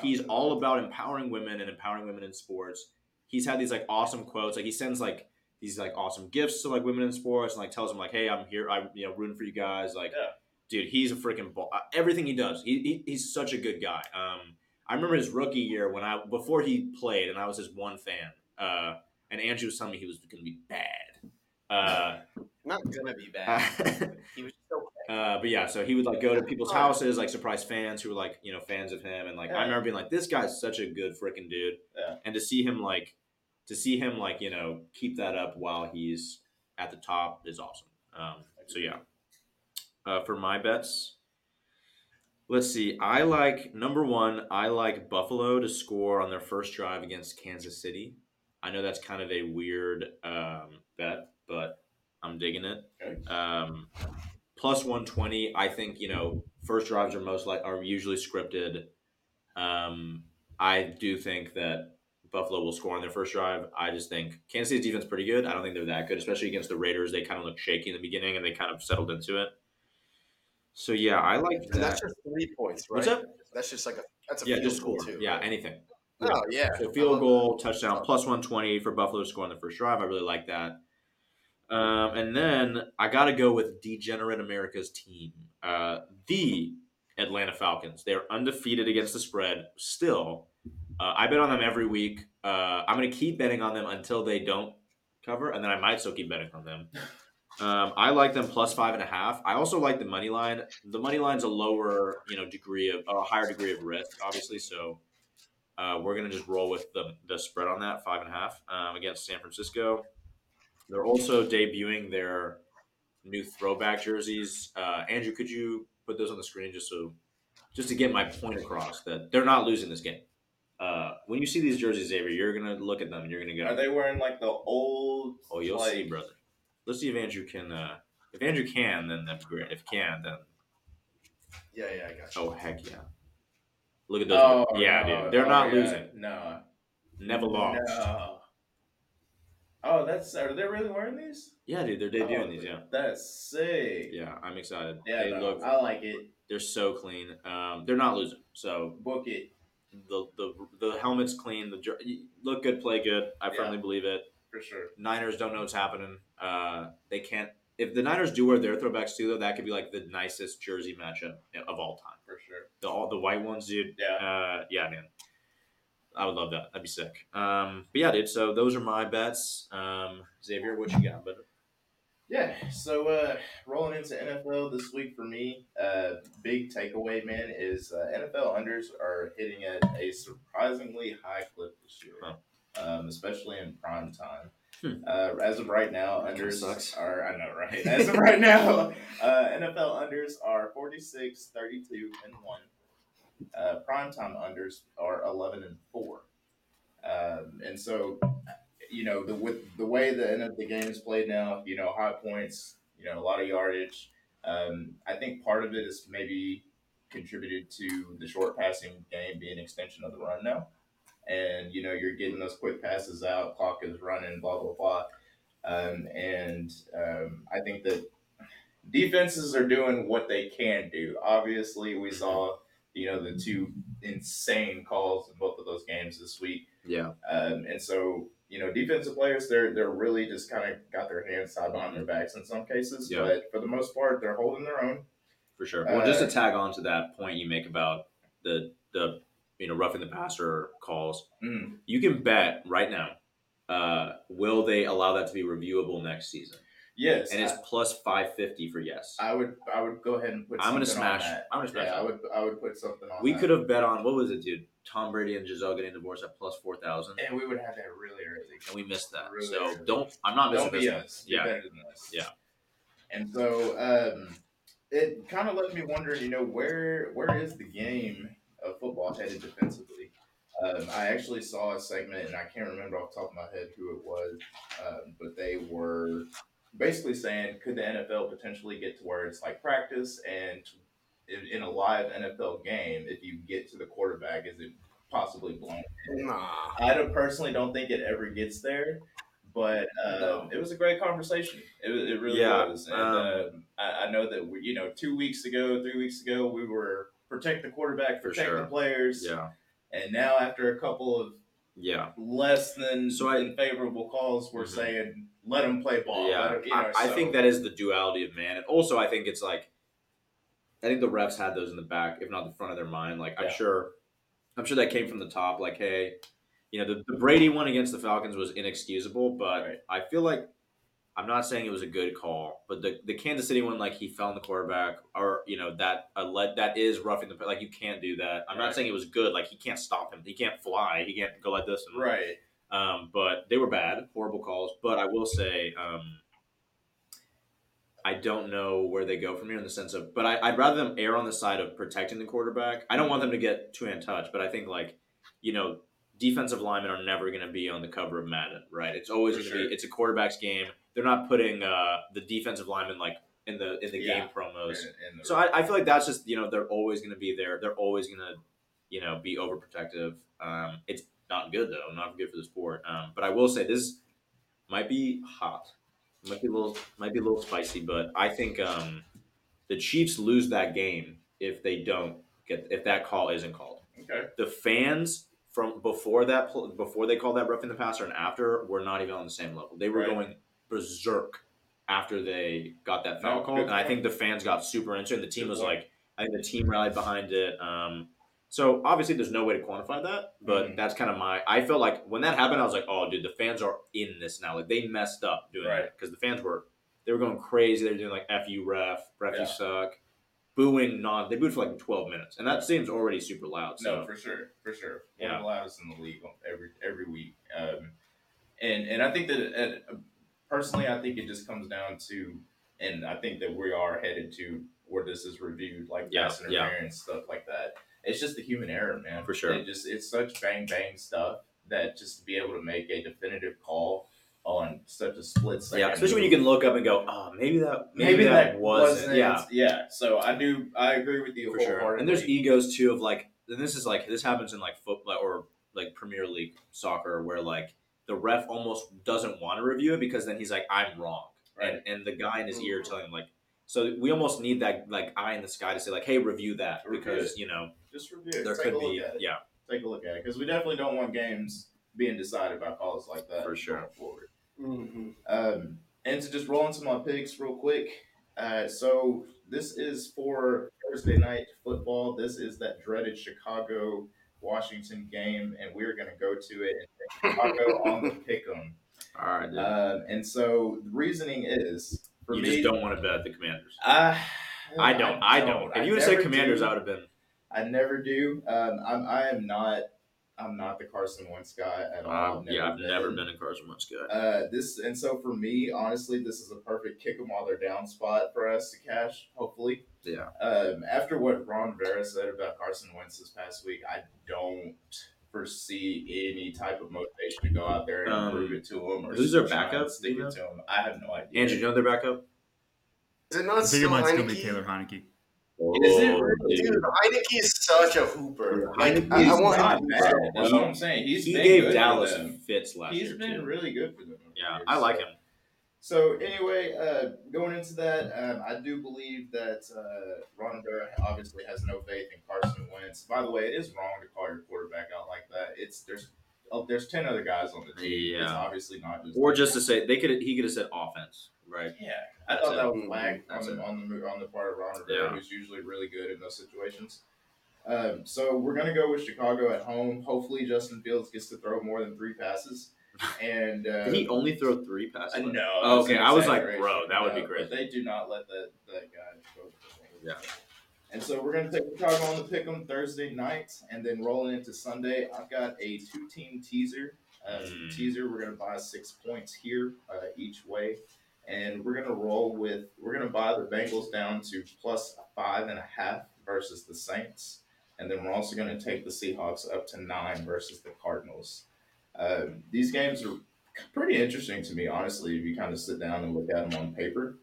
He's all about empowering women and empowering women in sports. He's had these like awesome quotes. Like he sends like these like awesome gifts to like women in sports and like tells them like, "Hey, I'm here. I'm you know rooting for you guys." Like, Yeah. dude, he's a freaking ball. uh, Everything he does, he, he he's such a good guy. Um, I remember his rookie year when I before he played, and I was his one fan. Uh, and Andrew was telling me he was going to be bad. Uh, Not gonna be bad. he was so Uh, but yeah, so he would like go to people's houses, like surprise fans who were like you know fans of him, and like I remember being like, this guy's such a good freaking dude, Yeah. and to see him like, to see him like you know keep that up while he's at the top is awesome. Um, so yeah, uh, for my bets, let's see. I like number one. I like Buffalo to score on their first drive against Kansas City. I know that's kind of a weird um, bet, but I'm digging it. Okay. Um, plus 120 i think you know first drives are most like are usually scripted um, i do think that buffalo will score on their first drive i just think kansas city's defense pretty good i don't think they're that good especially against the raiders they kind of looked shaky in the beginning and they kind of settled into it so yeah i like that that's just three points, right? What's up? That's just like a that's a yeah field just goal score too. yeah right? anything Oh yeah. so field goal, touchdown, plus 120 for Buffalo to score on the first drive. I really like that. Um, and then I got to go with Degenerate America's team, uh, the Atlanta Falcons. They're undefeated against the spread still. Uh, I bet on them every week. Uh, I'm going to keep betting on them until they don't cover, and then I might still keep betting on them. Um, I like them plus five and a half. I also like the money line. The money line's a lower, you know, degree of a higher degree of risk, obviously. So uh, we're gonna just roll with the the spread on that five and a half um, against San Francisco. They're also debuting their new throwback jerseys. Uh, Andrew, could you put those on the screen just so just to get my point across that they're not losing this game. Uh, when you see these jerseys, Xavier, you're gonna look at them and you're gonna go, Are they wearing like the old? "Oh, you'll like, see, brother." Let's see if Andrew can. Uh, if Andrew can, then that'd great. If can, then Yeah, yeah, I got you. oh heck yeah! Look at those. Oh yeah, no. dude, they're Oh, not yeah. losing. No. Never lost. No. Oh, that's are they really wearing these? Yeah, dude, they're debuting Oh, these. Yeah, That's sick. yeah, I'm excited. Yeah, they no, look. I like it. They're so clean. Um, they're not losing. So Book it the the the helmet's clean. The look good, play good. I Yeah. firmly believe it. for sure. Niners don't know what's happening. Uh, they can't. If the Niners do wear their throwbacks too, though, that could be like the nicest jersey matchup of all time. For sure. The all the white ones, dude. Yeah. Uh, yeah, man. I would love that. That'd be sick. Um, but yeah, dude. So those are my bets. Um, Xavier, what you got? But Yeah. So uh, rolling into NFL this week for me, uh, big takeaway, man, is uh, NFL unders are hitting at a surprisingly high clip this year, Huh. um, especially in prime time. Hmm. Uh, as of right now, That kinda unders sucks. are, I know, right? As of right now, uh, NFL unders are 46, 32, and 1. Uh, primetime unders are 11 and 4. Um, and so, you know, the with the way the end of the game is played now, you know, high points, you know, a lot of yardage. Um, I think part of it is maybe contributed to the short passing game being an extension of the run now. And, you know, you're getting those quick passes out, clock is running, blah, blah, blah. Um, and um, I think that defenses are doing what they can do. Obviously, we saw, you know, the two insane calls in both of those games this week. yeah, Um, and so, you know, defensive players, they're they're really just kind of got their hands tied behind their backs in some cases. Yeah. But for the most part, they're holding their own. for sure. Well, just to Uh, tag on to that point you make about the the you know roughing the passer calls, Mm. you can bet right now. Uh, will they allow that to be reviewable next season? Yes, And it's plus five fifty for yes. I, would I would go ahead and put. I'm gonna smash. I'm gonna smash. Yeah. I would I would put something on. we that. could have bet on what was it, dude? Tom Brady and Gisele getting divorced at plus four thousand, and we would have that really early. and we missed that. Really so early. don't. I'm not missing Don't this be us. Yeah, better than us. Yeah. And so um, it kind of left me wondering, you know, where where is the game of football headed defensively? Um, I actually saw a segment, and I can't remember off the top of my head who it was, um, but they were basically saying, could the NFL potentially get to where it's like practice and in, in a live NFL game, if you get to the quarterback, is it possibly blown? Nah. I don't personally don't think it ever gets there, but um, No. it was a great conversation. It, it really Yeah, was, and um, um, I, I know that we, you know, two weeks ago, three weeks ago, we were protect the quarterback, For protect sure. the players, yeah, and now after a couple of yeah. less than So I- favorable calls, we're Mhm. saying let them play ball. Yeah, 'em- you know, I, I think that is the duality of man, and also I think it's like, I think the refs had those in the back, if not the front of their mind. Like I'm sure I'm sure that came from the top. Like, hey, you know, the, the Brady one against the Falcons was inexcusable, but Right. I feel like I'm not saying it was a good call, but the, the Kansas City one, like he fell on the quarterback, or you know that a let that is roughing the like you can't do that. I'm not saying it was good. Like he can't stop him. He can't fly. He can't go like this. And, Right. Um, but they were bad, horrible calls. But I will say, um, I don't know where they go from here in the sense of, but I, I'd rather them err on the side of protecting the quarterback. I don't want them to get two hand touch, but I think like, you know, defensive linemen are never going to be on the cover of Madden, right? It's always going to sure. be it's a quarterback's game. They're not putting uh, the defensive linemen like in the in the Yeah. game promos. And- and the- So I, I feel like that's just you know they're always going to be there. They're always going to you know be overprotective. Um, it's not good though, not good for the sport. Um, but I will say this might be hot, might be a little might be a little spicy, but I think um, the Chiefs lose that game if they don't get if that call isn't called. okay. The fans from before that before they called that roughing the passer and after were not even on the same level. They were Right. going berserk after they got that foul No, call, and I think the fans got super into it. And the team was like, I think the team rallied behind it. Um, so obviously, there's no way to quantify that, but Mhm. that's kind of my. I felt like when that happened, I was like, oh, dude, the fans are in this now. Like they messed up doing Right. it because the fans were they were going crazy. They were doing like "f you ref," "ref Yeah. you suck," booing non. They booed for like 12 minutes, and that seems already super loud. So No, for sure, for sure. One Yeah. of the loudest in the league every every week. Um, and and I think that uh, personally, I think it just comes down to, and I think that we are headed to where this is reviewed, like Yeah, pass yeah. interference stuff like that. It's just the human error, man. For sure. It just it's such bang bang stuff that just to be able to make a definitive call on such a split second. yeah, especially when you can look up and go, oh, maybe that maybe, maybe that, that wasn't. Yeah, yeah. So I do I agree with you for sure. And there's egos too of like, and this is like this happens in like football or like Premier League soccer where like the ref almost doesn't want to review it because then he's like, I'm wrong, Right. and and the guy in his ear Mhm. telling him like, so we almost need that like eye in the sky to say like, hey, review that Review because you know just review it. there Take could a look be at it. yeah take a look at it because we definitely don't want games being decided by calls like that For sure. going forward. Mm-hmm. Um, and to just roll into my picks real quick. Uh, so this is for Thursday night football. This is that dreaded Chicago Washington game, and we're gonna go to it and take Chicago on the pick 'em. all right. Dude. Um, and so the reasoning is for you me, just don't want to bet the Commanders. Uh, I don't. I don't. If you would have said Commanders, do. I would have been. I never do. Um, I'm, I am not. I'm not the Carson Wentz guy at all. Um, yeah, I've never been a Carson Wentz guy. Uh, this and so for me, honestly, this is a perfect kick them while they're down spot for us to cash. Hopefully, Yeah. um, after what Ron Rivera said about Carson Wentz this past week, I don't foresee any type of motivation to go out there and Um, prove it to them. Or who's their try and backup? Stick it to him. I have no idea. Andrew, you know their backup? Is it I not think it still might still be Taylor Heinicke. Is it Oh, really? Dude, Heinicke is such a hooper. Like, Heinicke I, I is want not him to bad. do That's so. what I'm saying. He's he been gave good Dallas fits last He's year been too. really good for them. yeah, the I years. like him. So anyway, uh, going into that, um, I do believe that uh, Ron Rivera obviously has no faith in Carson Wentz. By the way, it is wrong to call your quarterback out like that. It's there's oh, there's ten other guys on the team. It's Yeah. obviously not just Or just to say they could he could have said offense, right? yeah. I That's thought it. that was flag on the, on the on the part of Ron Rivera, Yeah. who's usually really good in those situations. Um, so we're gonna go with Chicago at home. Hopefully, Justin Fields gets to throw more than three passes. And uh, Did he only throw three passes? I know. Oh, okay, I was like, bro, that would be No, crazy. But they do not let that that guy go. Yeah. And so we're gonna take Chicago on the pick 'em Thursday night, and then rolling into Sunday. I've got a two-team teaser. Uh, Mm. Teaser. We're gonna buy six points here uh, each way, and we're gonna roll with. We're gonna buy the Bengals down to plus five and a half versus the Saints, and then we're also gonna take the Seahawks up to nine versus the Cardinals. Um, these games are pretty interesting to me, honestly, if you kind of sit down and look at them on paper.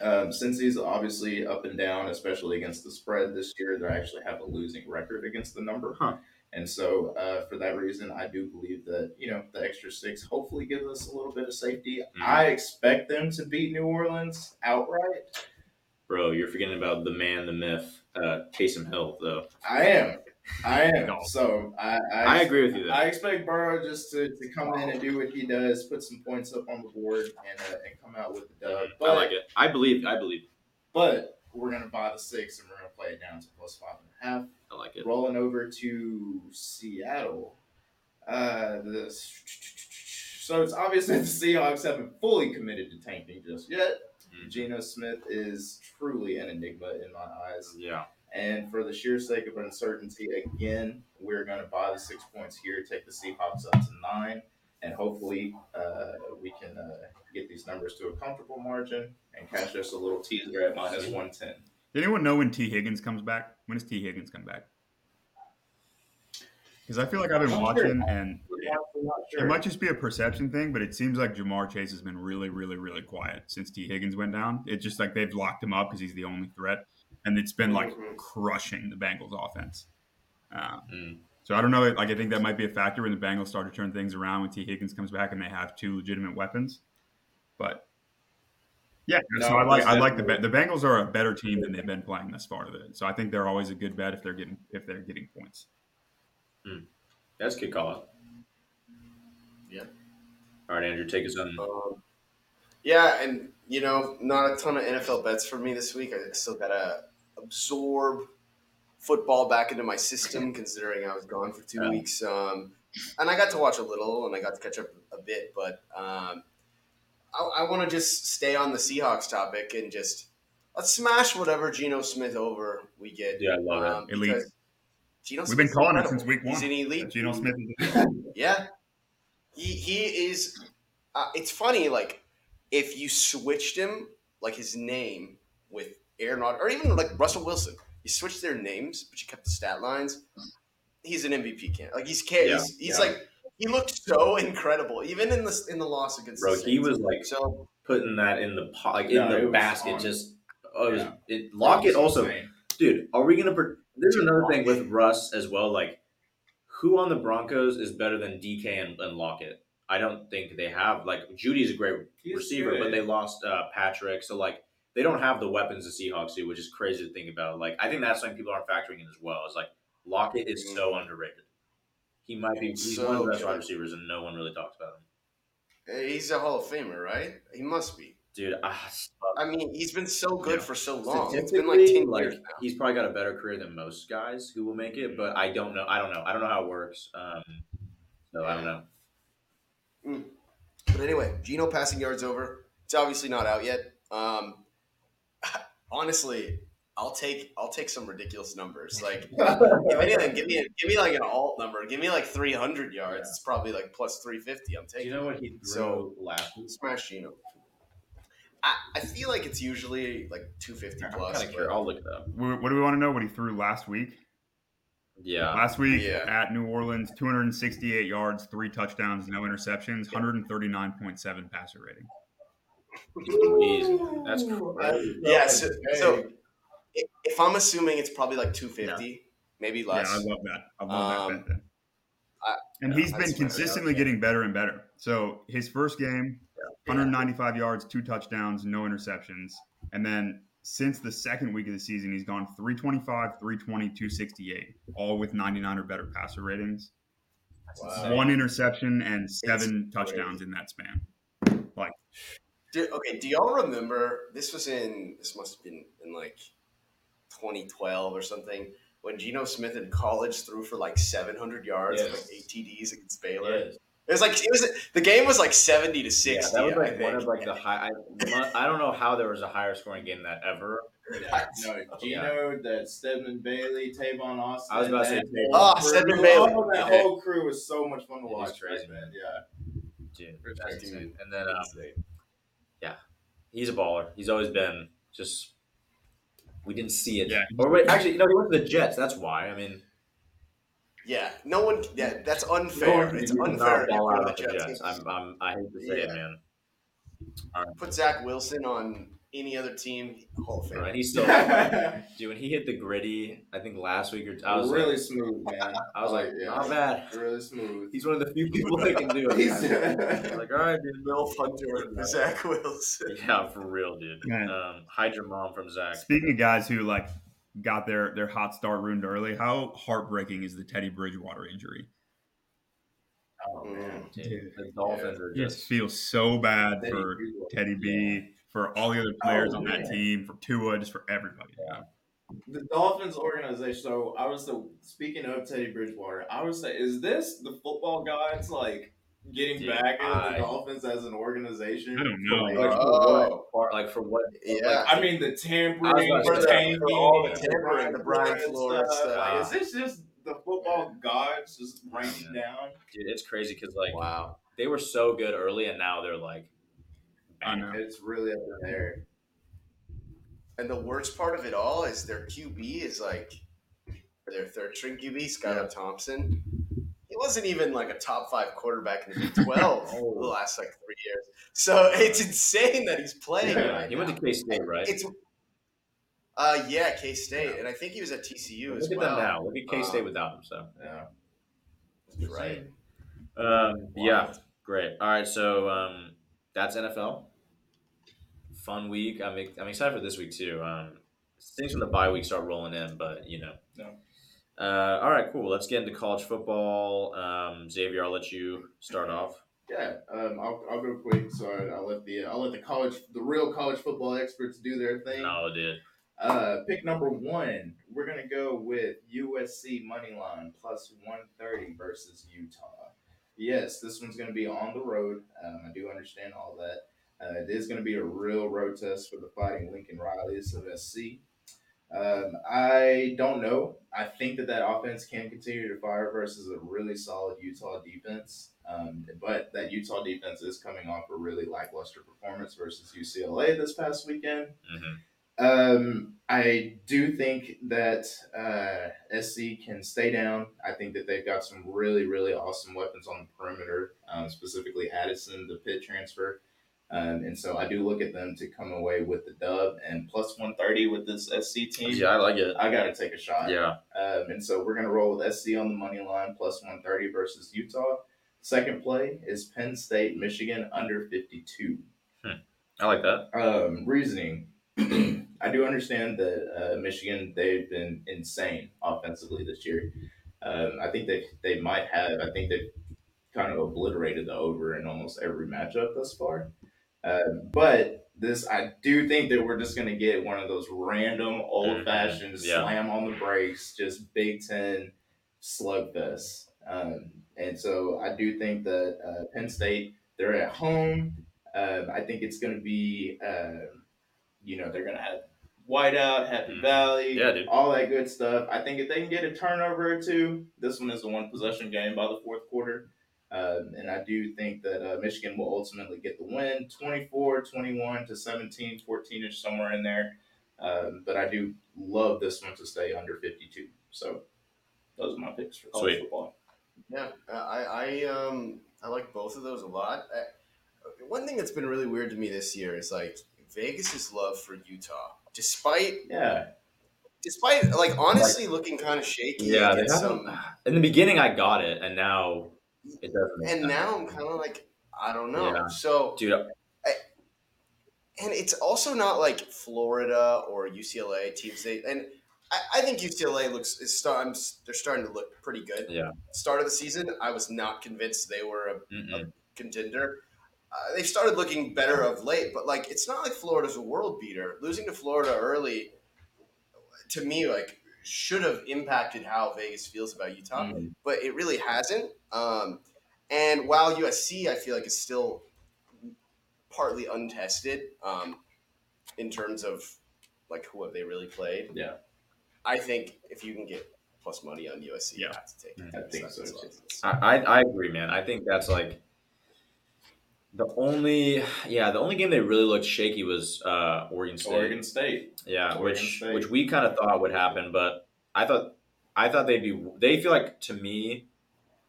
Um, Cincy's obviously up and down, especially against the spread this year, they actually have a losing record against the number. Huh. And so, uh, for that reason, I do believe that you know the extra six hopefully gives us a little bit of safety. Mhm. I expect them to beat New Orleans outright. Bro, you're forgetting about the man, the myth, uh, Taysom Hill, though. I am, I am. No. So I, I, I agree with you there. I expect Burrow just to, to come in and do what he does, put some points up on the board, and uh, and come out with the dub. But I like it. I believe. I believe. but we're gonna buy the six and we're gonna play it down to plus five and a half I like it. rolling over to Seattle. Uh, the, so it's obvious that the Seahawks haven't fully committed to tanking just yet. Mhm. Geno Smith is truly an enigma in my eyes. Yeah. And for the sheer sake of uncertainty, again, we're going to buy the six points here, take the Seahawks up to nine, and hopefully uh, we can uh, get these numbers to a comfortable margin and catch us a little teaser at minus 110. Did anyone know when Tee Higgins comes back? When does Tee Higgins come back? Because I feel like I've been watching, and We're not, we're not it might just be a perception thing, but it seems like Ja'Marr Chase has been really, really, really quiet since Tee Higgins went down. It's just like they've locked him up because he's the only threat, and it's been like Mhm. crushing the Bengals offense. Um, Mm. So I don't know. Like I think that might be a factor when the Bengals start to turn things around when Tee Higgins comes back and they have two legitimate weapons. But yeah, No, so I like I like the the Bengals are a better team than they've been playing thus far. So I think they're always a good bet if they're getting if they're getting points. That's a good call out. Yeah. All right, Andrew, take us on. Um, yeah, and you know, not a ton of NFL bets for me this week. I still gotta absorb football back into my system, considering I was gone for two Yeah. weeks. Um, and I got to watch a little, and I got to catch up a bit. But um, I, I want to just stay on the Seahawks topic and just let's smash whatever Geno Smith over we get. Yeah, I love it. Um, Elite. Geno We've been calling it since week one. He's an elite. Geno Smith. Yeah, he he is. Uh, it's funny, like if you switched him, like his name with Aaron Rodgers, or even like Russell Wilson, you switched their names, but you kept the stat lines. He's an MVP candidate. Like he's ca- Yeah, he's, he's yeah. like he looked so incredible, even in the in the loss against. Bro, the he was like so. putting that in the pot, like Yeah, in the basket. on. Just oh, it was, Yeah. it Lockett It's also, insane. dude. Are we gonna? Pre- There's another thing with Russ as well. Like, who on the Broncos is better than DK and, and Lockett? I don't think they have. Like, Jeudy's a great He's receiver, good. but they lost uh, Patrick, so like they don't have the weapons the Seahawks do, which is crazy to think about. Like, I think that's something people aren't factoring in as well. Is like Lockett is so underrated. He might be he's one of the best wide receivers, and no one really talks about him. He's a Hall of Famer, right? He must be. Dude, ah, I mean, he's been so good Yeah. for so long. It's been like ten like, years now. He's probably got a better career than most guys who will make it, but I don't know. I don't know. I don't know how it works. Um, so I don't know. But anyway, Geno passing yards over. It's obviously not out yet. Um, honestly, I'll take I'll take some ridiculous numbers. Like if anything, give me a, give me like an alt number. Give me like three hundred yards. Yeah. It's probably like plus three fifty. I'm Do taking. you know what he threw So- last week? Smash Geno. I, I feel like it's usually like two fifty plus. I'm plus. kind of curious. I'll look it up. what what do we want to know? What he threw last week? Yeah. Last week Yeah. at New Orleans, 268 yards, three touchdowns, no interceptions, 139.7 passer rating. Easy. That's crazy. Yeah, so, so if, if I'm assuming it's probably like two fifty, maybe less. Yeah, I love that. I love Um, that bet. I- and yeah, he's that's been what I- consistently getting better and better. So his first game, 195 yards, two touchdowns, no interceptions. And then since the second week of the season, he's gone 325, 320, 268, all with 99 or better passer ratings. Wow. One interception and seven It's touchdowns in that span. Do, okay, do y'all remember this was in this must have been in like 2012 or something when Geno Smith in college threw for like 700 yards and like eight TDs against Baylor. Yes. It was like it was the game was like 70 to 60. Yeah, that was I like think. one of like the high. I, I don't know how there was a higher scoring game that ever. Yeah, no, Geno, that Stedman Bailey, Tavon Austin. I was about to say that Tavon. whole Oh, crew- Stedman Bailey. Oh, that whole crew was so much fun to It is watch. crazy. man. Yeah. Dude, For that's sure. insane. And then um, Insane. He's a baller. He's always been just. We didn't see it. Yeah. Or wait, actually, no, he went to the Jets. That's why. I mean, Yeah, no one. Yeah, that's unfair. one it's unfair. not ball to out the the Jets. Jets. I'm, I'm, I hate to say it, Yeah. man. Put Zach Wilson on any other team, Hall of Fame. Right? He's still. Dude, when he hit the gritty, I think last week or I was really like, smooth, man. I was like, yeah. not bad. really smooth. He's one of the few people that can do it. He's- I was like, all right, dude. Will Hunter, Zach Wilson. Yeah, for real, dude. Man. Um, hide your mom from Zach. Speaking of guys who like got their their hot start ruined early, how heartbreaking is the Teddy Bridgewater injury? Oh man. Dude, the Dolphins are It just just. feels so bad Teddy for Teddy B, for all the other players Oh, on that oh, team, for Tua, just for everybody. Yeah. the Dolphins organization. So I was the speaking of Teddy Bridgewater. I would say, is this the football gods like getting Dude, back at the Dolphins as an organization? I don't know. Like, Oh. for what? Like for what? Yeah. I mean, the I was tampering, about the say, tanking, for all the tampering, the Brian Flores stuff. stuff. Like, is this just the football gods just raining down? Dude, it's crazy because like Wow. they were so good early, and now they're like, I know. It's really up there. And the worst part of it all is their QB is like their third string QB, Skylar Yeah. Thompson. He wasn't even like a top five quarterback in the Big Twelve Oh. the last like three years. So it's insane that he's playing. Yeah, right he went now. to K State, right? It's uh yeah, K State, and I think he was at TCU as Look at them now. Look at K State Um, without him. So, Yeah. That's Right. um, yeah, great. All right, so um, that's NFL. Fun week. I'm I'm excited for this week too. Um, things from the bye week start rolling in, but you know. No. Uh, all right, cool. Let's get into college football. Um, Xavier, I'll let you start off. Yeah, um, I'll, I'll go quick. So I, I'll let the I'll let the college the real college football experts do their thing. No, dude. Uh, pick number one, we're gonna go with USC money line plus one thirty versus Utah. Yes, this one's gonna be on the road. Um, I do understand all that. Uh, it is gonna be a real road test for the Fighting Lincoln Rileys of SC. Um, I don't know. I think that that offense can continue to fire versus a really solid Utah defense. Um, but that Utah defense is coming off a really lackluster performance versus UCLA this past weekend. hmm Um, I do think that uh, SC can stay down. I think that they've got some really, really awesome weapons on the perimeter, um, specifically Addison, the Pitt transfer. Um, and so I do look at them to come away with the dub and plus 130 with this SC team. Yeah, I like it. I got to take a shot. Yeah. Um, and so we're going to roll with SC on the money line plus 130 versus Utah. Second play is Penn State, Michigan under 52. I like that. Um, reasoning. I do understand that uh, Michigan they've been insane offensively this year. Um, I think they they might have. I think they've kind of obliterated the over in almost every matchup thus far. Um, but this, I do think that we're just going to get one of those random old fashioned Mhm. Yeah. slam on the brakes, just Big Ten slugfest. Um, and so I do think that uh, Penn State they're at home. Um, I think it's going to be, uh, you know, they're going to have whiteout, Happy Mhm. Valley, Yeah, dude. all that good stuff. I think if they can get a turnover or two, this one is a one possession game by the fourth quarter. Um, and I do think that uh, Michigan will ultimately get the win 24, 21 to 17, 14 ish, somewhere in there. Um, but I do love this one to stay under 52. So those are my picks for college Sweet. football. Yeah, I, I um I like both of those a lot. I, one thing that's been really weird to me this year is like Vegas's love for Utah, despite Yeah. despite like honestly looking kind of shaky. Yeah, they some, In the beginning, I got it, and now it doesn't. and now I'm kind of like I don't know. Yeah. So dude, and it's also not like Florida or UCLA teams. They and I, I think UCLA looks is start, I'm, they're starting to look pretty good. Yeah. Start of the season, I was not convinced they were a mm-mm. contender. Uh, they've started looking better of late, but like it's not like Florida's a world beater. Losing to Florida early, to me, like should have impacted how Vegas feels about Utah, Mhm. but it really hasn't. Um, and while USC, I feel like is still partly untested um, in terms of like who have they really played. Yeah. I think if you can get plus money on USC, you Yeah. have to take it. I think so, I I agree, man. I think that's like the only yeah the only game they really looked shaky was uh, Oregon State. Oregon State. Yeah, Oregon which State. which we kind of thought would happen, but I thought I thought they'd be. They feel like to me,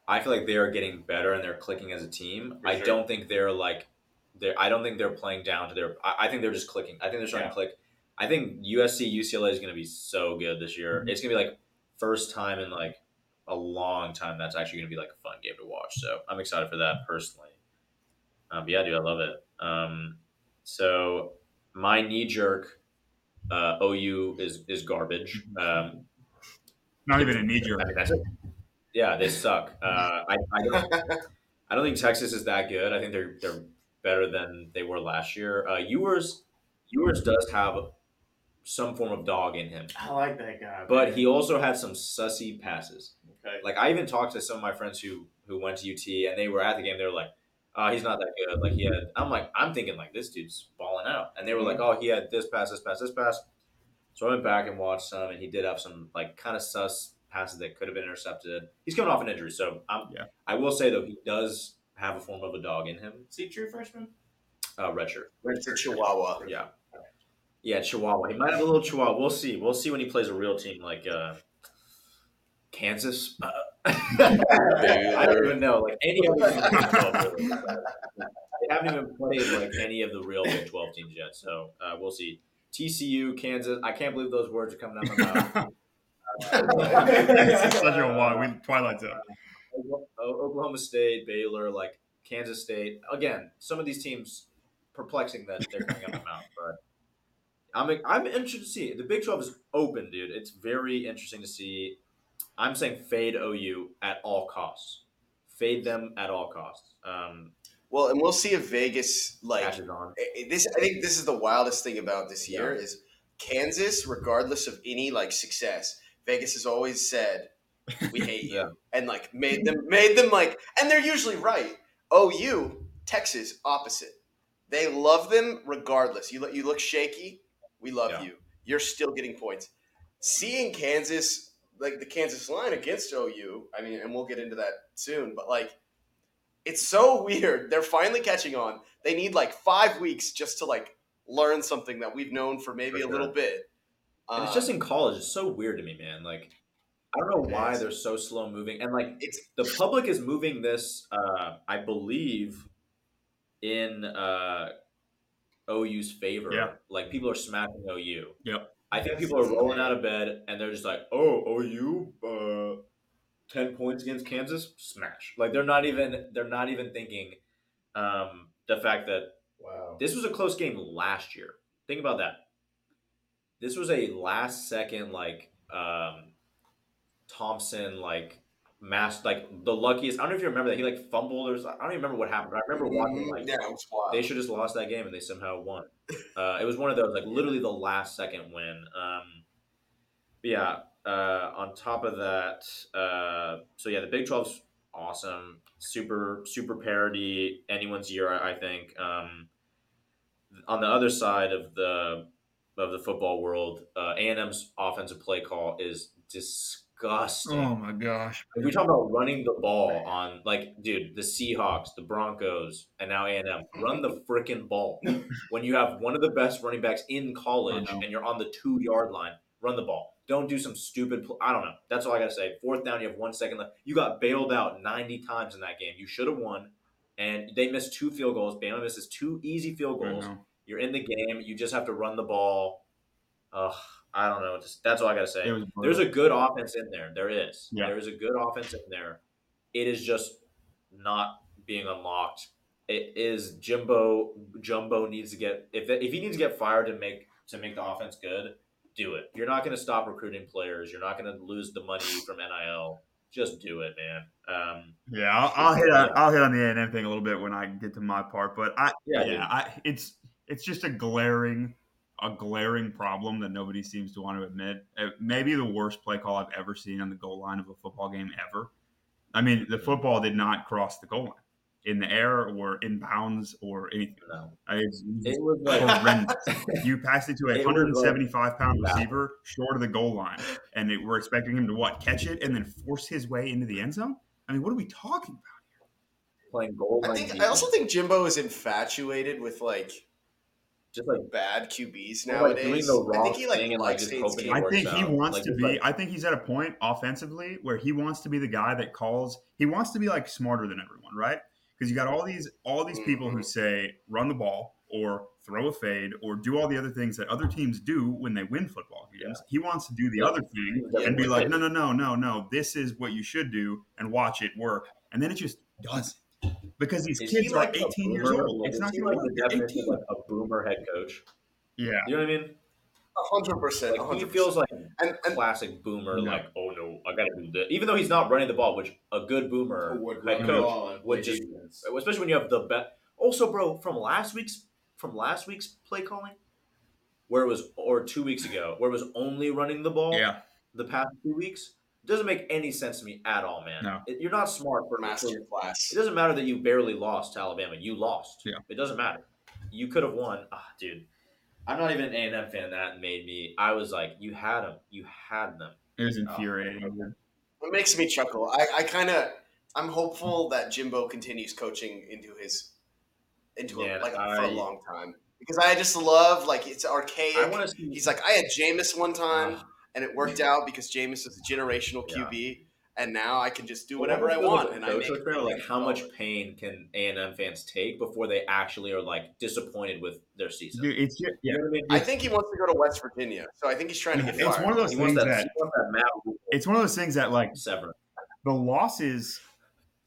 I feel like they are getting better and they're clicking as a team. For I sure. don't think they're like they're. I don't think they're playing down to their. I, I think they're just clicking. I think they're starting Yeah. to click. I think USC UCLA is going to be so good this year. Mm-hmm. It's going to be like first time in like a long time that's actually going to be like a fun game to watch. So I'm excited for that personally. Um, yeah, dude, I love it. Um, so my knee jerk uh, OU is is garbage. Um, Not even a knee jerk. I mean, yeah, they suck. Uh, I I don't, I don't think Texas is that good. I think they're they're better than they were last year. Uh, Ewers Ewers does have some form of dog in him. I like that guy. But man. he also had some sussy passes. okay. Like I even talked to some of my friends who who went to UT and they were at the game. They were like, "Oh, he's not that good." Like he had. I'm like, I'm thinking like this dude's balling out, and they were like, "Oh, he had this pass, this pass, this pass." So I went back and watched some, and he did have some like kind of sus passes that could have been intercepted. He's coming off an injury, so I'm, Yeah. I will say though he does have a form of a dog in him. Is he a true freshman? Uh, redshirt. Red to Chihuahua. Yeah. Yeah, Chihuahua. He might have a little Chihuahua. We'll see. We'll see when he plays a real team like uh, Kansas. Uh, I don't even know. Like any of the Big 12. They haven't even played like any of the real Big 12 teams yet. So uh, we'll see. TCU, Kansas. I can't believe those words are coming out of my mouth. it's such a wild. We Twilight Zone. Oklahoma State, Baylor, like Kansas State. Again, some of these teams perplexing that they're coming out of my mouth, but I'm I'm interested to see. The Big Twelve is open, dude. It's very interesting to see. I'm saying fade OU at all costs. Fade them at all costs. Um, Well, and we'll see if Vegas like on. I- I- this. I think this is the wildest thing about this year is Kansas, regardless of any like success, Vegas has always said, "We hate you," Yeah. and like made them made them like, and they're usually right. OU, Texas, opposite. They love them regardless. You look, you look shaky. We love Yeah. you. You're still getting points. Seeing Kansas, like the Kansas line against OU. I mean, and we'll get into that soon. But like, it's so weird. They're finally catching on. They need like five weeks just to like learn something that we've known for maybe For a little bit. And it's Um, just in college. It's so weird to me, man. Like, I don't know why is. they're so slow moving. And like, it's the public is moving this uh i believe in uh ou's favor Yeah. like people are smacking ou Yep. I think people are rolling out of bed and they're just like oh ou uh 10 points against kansas smash like they're not even they're not even thinking um the fact that Wow. this was a close game last year. Think about that. This was a last second like um Thompson like mass like the luckiest. I don't know if you remember that he like fumbled or something. I don't even remember what happened. But I remember watching like yeah, it was wild. they should just lost that game and they somehow won. Uh, it was one of those like literally the last second win. Um, yeah. Uh, on top of that, uh, so yeah, the Big 12's awesome, super super parody, anyone's year. I, I think. Um, on the other side of the of the football world, uh, A&M's offensive play call is disgusting. Oh my gosh. If we talk about running the ball on, like, dude, the Seahawks, the Broncos, and now A and M, run the freaking ball. when you have one of the best running backs in college and you're on the two yard line, run the ball. Don't do some stupid. Pl- I don't know. That's all I gotta say. Fourth down, you have one second left. You got bailed out ninety times in that game. You should have won, and they missed two field goals. Bama misses two easy field goals. You're in the game. You just have to run the ball. Ugh, I don't know. Just that's all I gotta say. There's a good offense in there. There is. Yeah. There is a good offense in there. It is just not being unlocked. It is Jimbo. Jumbo needs to get if if he needs to get fired to make to make the offense good, do it. You're not going to stop recruiting players. You're not going to lose the money from NIL. Just do it, man. Um, Yeah, I'll, I'll hit on, I'll hit on the A and M thing a little bit when I get to my part, but I Yeah, yeah. I, it's it's just a glaring a glaring problem that nobody seems to want to admit. Uh, maybe the worst play call I've ever seen on the goal line of a football game ever. I mean, the football did not cross the goal line in the air or in bounds or anything. no. I- It was like horrendous. You passed it to a It was like- 175 pound Wow. receiver short of the goal line, and it, we're expecting him to what catch it and then force his way into the end zone. I mean, what are we talking about? Here? Playing goal I line think I also think Jimbo is infatuated with like just like bad QBs Or, like, nowadays. doing the I think he like thing and, like, just hoping. I think he out. wants Like, to be. like- I think he's at a point offensively where he wants to be the guy that calls. He wants to be like smarter than everyone, right? Because you got all these all these people who Mhm. say run the ball or throw a fade or do all the other things that other teams do when they win football games. He wants to do the Yeah. other thing and be like, no, no, no, no, no. This is what you should do and watch it work. And then it just doesn't because these Is kids are like 18 years old. Like, It's is not he going like the work. at definition 18. like a boomer head coach. Yeah. You know what I mean? hundred percent. He feels like and, and classic boomer. No. Like, oh no, I gotta do this. Even though he's not running the ball, which a good boomer Would head run coach would just, defense. especially when you have the best. Also, bro, from last week's from last week's play calling, where it was, or two weeks ago, where it was only running the ball. Yeah, The past two weeks it doesn't make any sense to me at all, man. No. It- you're not smart for Master for- class. It doesn't matter that you barely lost to Alabama. You lost. Yeah. It doesn't matter. You could have won. Ah, dude. I'm not even an A&M fan. That made me. I was like, you had them. You had them. it was infuriating. It makes me chuckle. I, I kind of, I'm hopeful that Jimbo continues coaching into his, into Yeah, a, like for I- a long time because I just love like it's archaic. I want to see. He's like, I had Jameis one time. And it worked out because Jameis was a generational Yeah. QB, and now I can just do Well, whatever I want, and I coach make or trainer, like how much oh. pain can A and M fans take before they actually are like disappointed with their season? Dude, it's just, You know I mean? I think he wants to go to West Virginia, so I think he's trying to get it's fired. one of those he things that. that that it's one of those things that like severance. the losses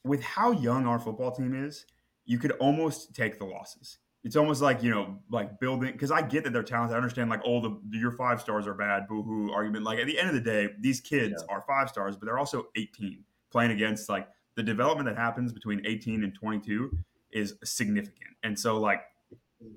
with how young our football team is, you could almost take the losses. It's almost like you know, like building because I get that they're talented. I understand like all the your five stars are bad, boo hoo argument. Like at the end of the day, these kids are five stars, but they're also 18 playing against like the development that happens between 18 and 22 is significant. And so like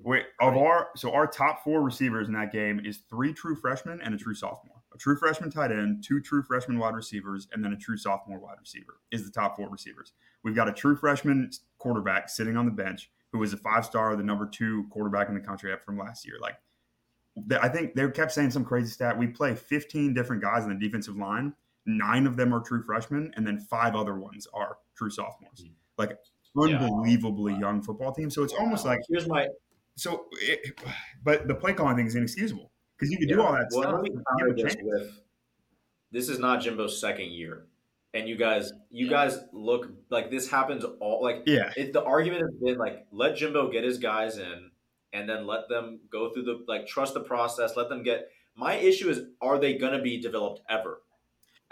we of our so our top four receivers in that game is three true freshmen and a true sophomore. A true freshman tight end, two true freshman wide receivers, and then a true sophomore wide receiver is the top four receivers. We've got a true freshman quarterback sitting on the bench who was a five star, the number two quarterback in the country from last year. Like I think they kept saying some crazy stat. We play 15 different guys in the defensive line. Nine of them are true freshmen, and then five other ones are true sophomores. Mm-hmm. Like Yeah. unbelievably young football team. So it's almost like Here's my so, it, but the play calling thing is inexcusable because you can do all that well, stuff. Let me give counter a this with this is not Jimbo's second year, and you guys, you guys look like this happens all like Yeah, it, the argument has been like let Jimbo get his guys in, and then let them go through the like trust the process. Let them get. My issue is, are they going to be developed ever?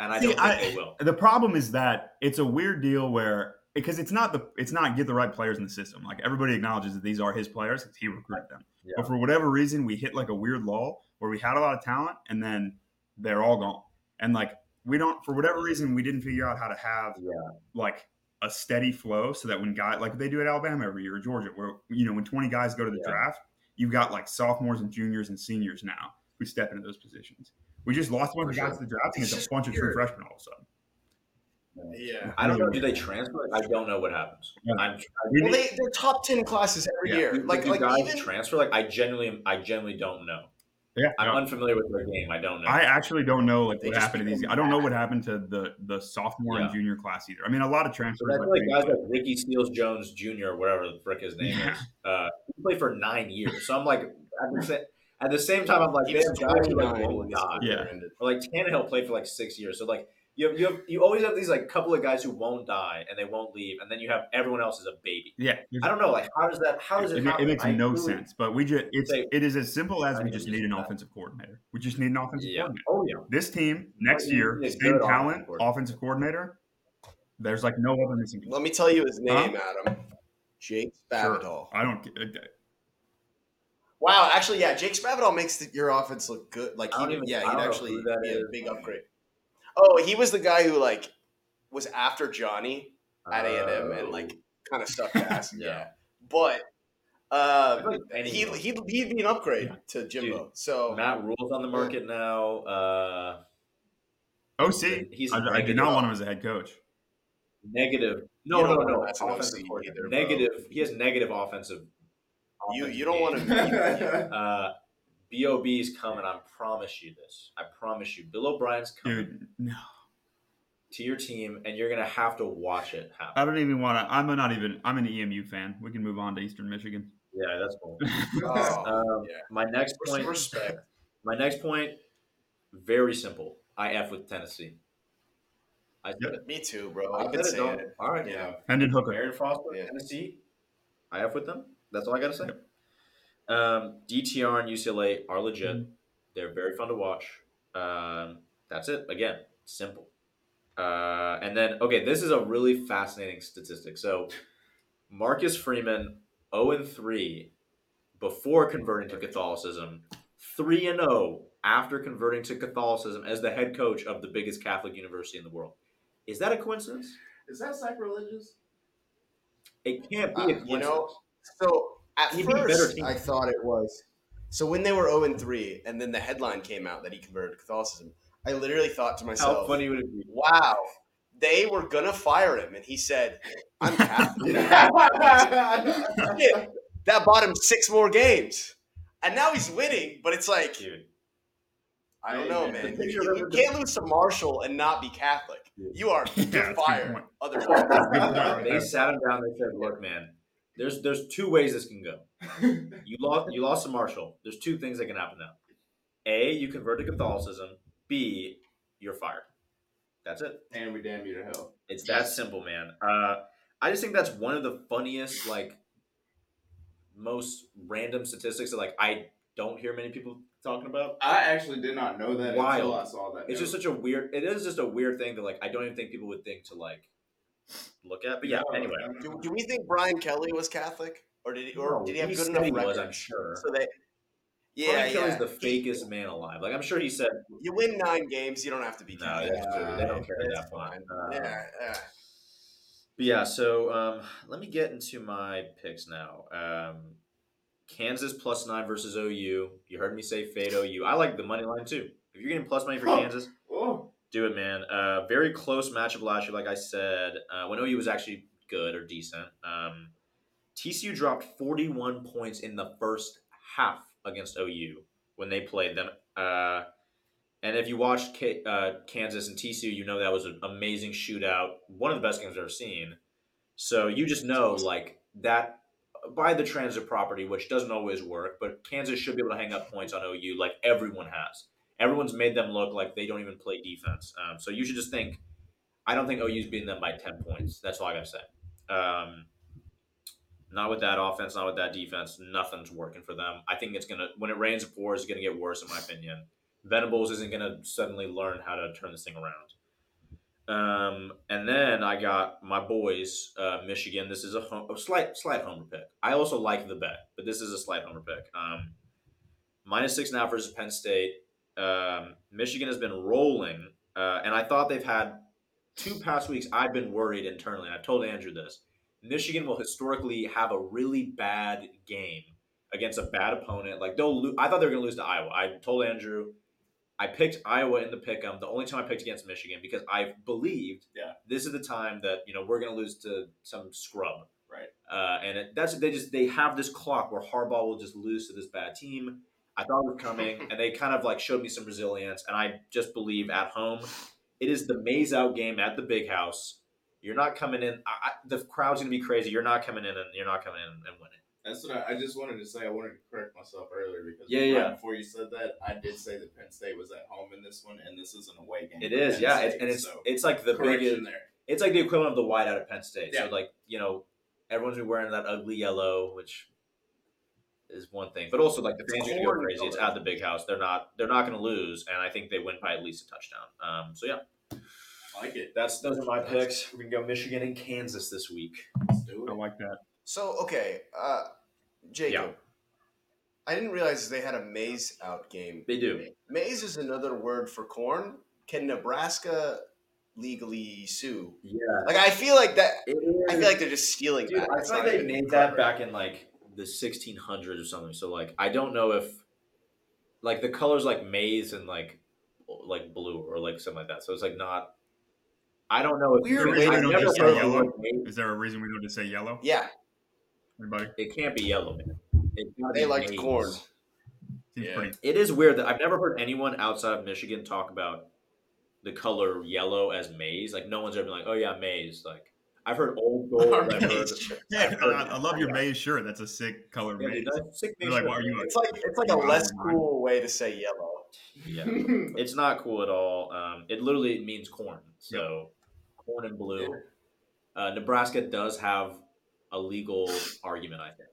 And I See, don't think I- they will. the problem is that it's a weird deal where because it's not the it's not get the right players in the system. Like everybody acknowledges that these are his players because he recruited them. Yeah. But for whatever reason, we hit like a weird lull where we had a lot of talent and then they're all gone. And like we don't for whatever reason we didn't figure out how to have Yeah. like a steady flow so that when guys like they do at Alabama every year or Georgia, where you know when twenty guys go to the Yeah. draft, you've got like sophomores and juniors and seniors now who step into those positions. We just lost a bunch For of guys to the draft and It's it's a just bunch of true freshmen all of a sudden. Yeah. I don't know. Do they transfer? I don't know what happens. Yeah. I'm. We Well, need- they they're top ten classes every Yeah. year. Do, Like do like guys even transfer? Like I genuinely, I genuinely don't know. Yeah, I'm no. unfamiliar with their game. I don't know. I actually don't know like They what happened to these. become I don't know what happened to the the sophomore and junior class either. I mean, a lot of transfers. But I feel like like, guys like Ricky Seals-Jones Jr. or whatever the frick his name Yeah. is, uh, he played for nine years. So I'm like, at the, sa- at the same time, I'm like, he they have guys who like 29 won't when his die. Yeah. Or like Tannehill played for like six years. So like you have, you have you always have these like couple of guys who won't die and they won't leave, and then you have everyone else is a baby. yeah, I don't know, like how does that how does it, it, happen? it makes I no really- sense. But we just it's Say- it is as simple as I we just need an that. offensive coordinator. We just need an offensive Yeah. coordinator. Oh yeah. This team next you year, need a same good offensive talent, coordinator. offensive coordinator. There's like no other missing. piece. Let me tell you his Huh? name, Adam. Jake Sure. Spavital. I don't. uh, Wow, actually, yeah, Jake Spavital makes the, your offense look good. Like, he, even- yeah, he'd actually who that be a big upgrade. Oh, he was the guy who like was after Johnny at A and M and like kind of stuck to ass. Yeah. yeah, but uh, I feel like he he'd, he'd be an upgrade to Jimbo. so Matt Rhule's on the market now. Uh, OC. He's I, I do not want him as a head coach. negative. No, You no, don't no. want him Offensive OC coordinator. either, bro. Negative. He has negative offensive. you offensive you don't want game. to. Uh, Bob is coming. I promise you this. I promise you. Bill O'Brien's coming Dude, no. to your team, and you're gonna have to watch it happen. I don't even want to. I'm not even. I'm an EMU fan. We can move on to Eastern Michigan. Yeah, that's cool. Oh, Um, yeah. My next point. Respect. My next point. Very simple. I f with Tennessee. I said Yep. it. Me too, bro. I I've been it, saying it. All right. Yeah. Hendon Hooker. Aaron Foster, Yeah. Tennessee. I f with them. That's all I gotta say. Um, DTR and UCLA are legit. Mm-hmm. They're very fun to watch. Um, that's it. Again, simple. Uh, and then okay, this is a really fascinating statistic. So, Marcus Freeman, zero and three before converting to Catholicism, three and zero after converting to Catholicism as the head coach of the biggest Catholic university in the world. Is that a coincidence? Is that sacrilegious? It can't be Uh, a you coincidence. know, so at He'd be better first. I thought it was. So when they were 0 and 3, and then the headline came out that he converted to Catholicism, I literally thought to myself, How funny would it be? wow, they were gonna fire him, and he said, "I'm Catholic." That bought him six more games, and now he's winning. But it's like Dude, I don't know, man. picture You, you can't lose to Marshall and not be Catholic. You are Yeah, you're that's a good fired. point. Otherwise, Good point right they sat him down. They said, "Look, man, there's there's two ways this can go. You lost you lost to Marshall. There's two things that can happen now. A, you convert to Catholicism. B, you're fired. That's it. and we damn you to hell. It's that simple, man. Uh, I just think that's one of the funniest, like, most random statistics that like I don't hear many people talking about. I actually did not know that until I saw that. It's just such a weird. It is just a weird thing that like I don't even think people would think to like look at. But yeah, No, anyway. no, no. do, do we think Brian Kelly was Catholic, or did he, or No, did he have he good enough he record? was, I'm sure. So they, yeah, Brian yeah. Kelly's the fakest man alive. Like I'm sure he said, You win nine games, you don't have to be no, Catholic. that's true. They don't care that fine. Uh, yeah, yeah. But yeah, so um, let me get into my picks now. Um, Kansas plus nine versus OU. You heard me say fade OU. I like the money line too. If you're getting plus money for. Kansas, do it, man. Uh, very close matchup last year, like I said, uh, when OU was actually good or decent. Um, TCU dropped 41 points in the first half against OU when they played them. Uh, and if you watched K- uh, Kansas and TCU, you know that was an amazing shootout, one of the best games I've ever seen. So you just know, like, that by the transit property, which doesn't always work, but Kansas should be able to hang up points on OU like everyone has. Everyone's made them look like they don't even play defense. Um, so you should just think, I don't think OU's beating them by 10 points. That's all I got to say. Um, not with that offense, not with that defense. Nothing's working for them. I think it's going to, when it rains, it pours, it's going to get worse, in my opinion. Venables isn't going to suddenly learn how to turn this thing around. Um, and then I got my boys, uh, Michigan. This is a, home, a slight, slight homer pick. I also like the bet, but this is a slight homer pick. Um, minus six now versus Penn State. Um, Michigan has been rolling, uh, and I thought they've had two past weeks. I've been worried internally. I told Andrew this. Michigan will historically have a really bad game against a bad opponent. Like they'll, lo- I thought they were going to lose to Iowa. I told Andrew, I picked Iowa in the pick'em. The only time I picked against Michigan because I believed, Yeah. this is the time that you know we're going to lose to some scrub. Right. Uh, and it, that's they just they have this clock where Harbaugh will just lose to this bad team. I thought it was coming, and they kind of like showed me some resilience. And I just believe at home, it is the maize out game at the big house. You're not coming in. I, I, the crowd's gonna be crazy. You're not coming in, and you're not coming in and winning. That's what I, I just wanted to say. I wanted to correct myself earlier because Yeah, yeah. before you said that, I did say that Penn State was at home in this one, and this is an away game. It is, Penn yeah, State, it's, and it's so it's like the biggest. there. It's like the equivalent of the white out of Penn State. Yeah. So like you know, everyone's been wearing that ugly yellow, which is one thing, but also like the fans are gonna go crazy. It's at the big house. They're not they're not gonna lose, and I think they win by at least a touchdown. Um, so yeah, I like it. that's those are my picks. We can go Michigan and Kansas this week. Let's do I like that. So okay, uh, Jacob. Yeah. I didn't realize they had a maize out game. They do. Maize is another word for corn. Can Nebraska legally sue? Yeah, Like I feel like that. I feel like they're just stealing Dude, that. I feel like they even made that back in like the 1600s or something. So like, I don't know if like the colors like maize and like like blue or like something like that. So it's like not. I don't know if Weird I've way to never just say heard of the yellow. Is there a reason we don't just say yellow? Yeah, Anybody? It can't be yellow, man. They be liked maize. corn. Yeah. It is weird that I've never heard anyone outside of Michigan talk about the color yellow as maize. Like no one's ever been like, "Oh yeah, maize." Like I've heard old gold. Our I've heard. Yeah, I, I love your maize shirt. That's a sick color yeah, maize. dude, sick maize like, why are you It's like it's like a less cool way to say yellow. Yeah. It's not cool at all. Um, it literally means corn. So corn and blue. Uh, Nebraska does have a legal argument, I think.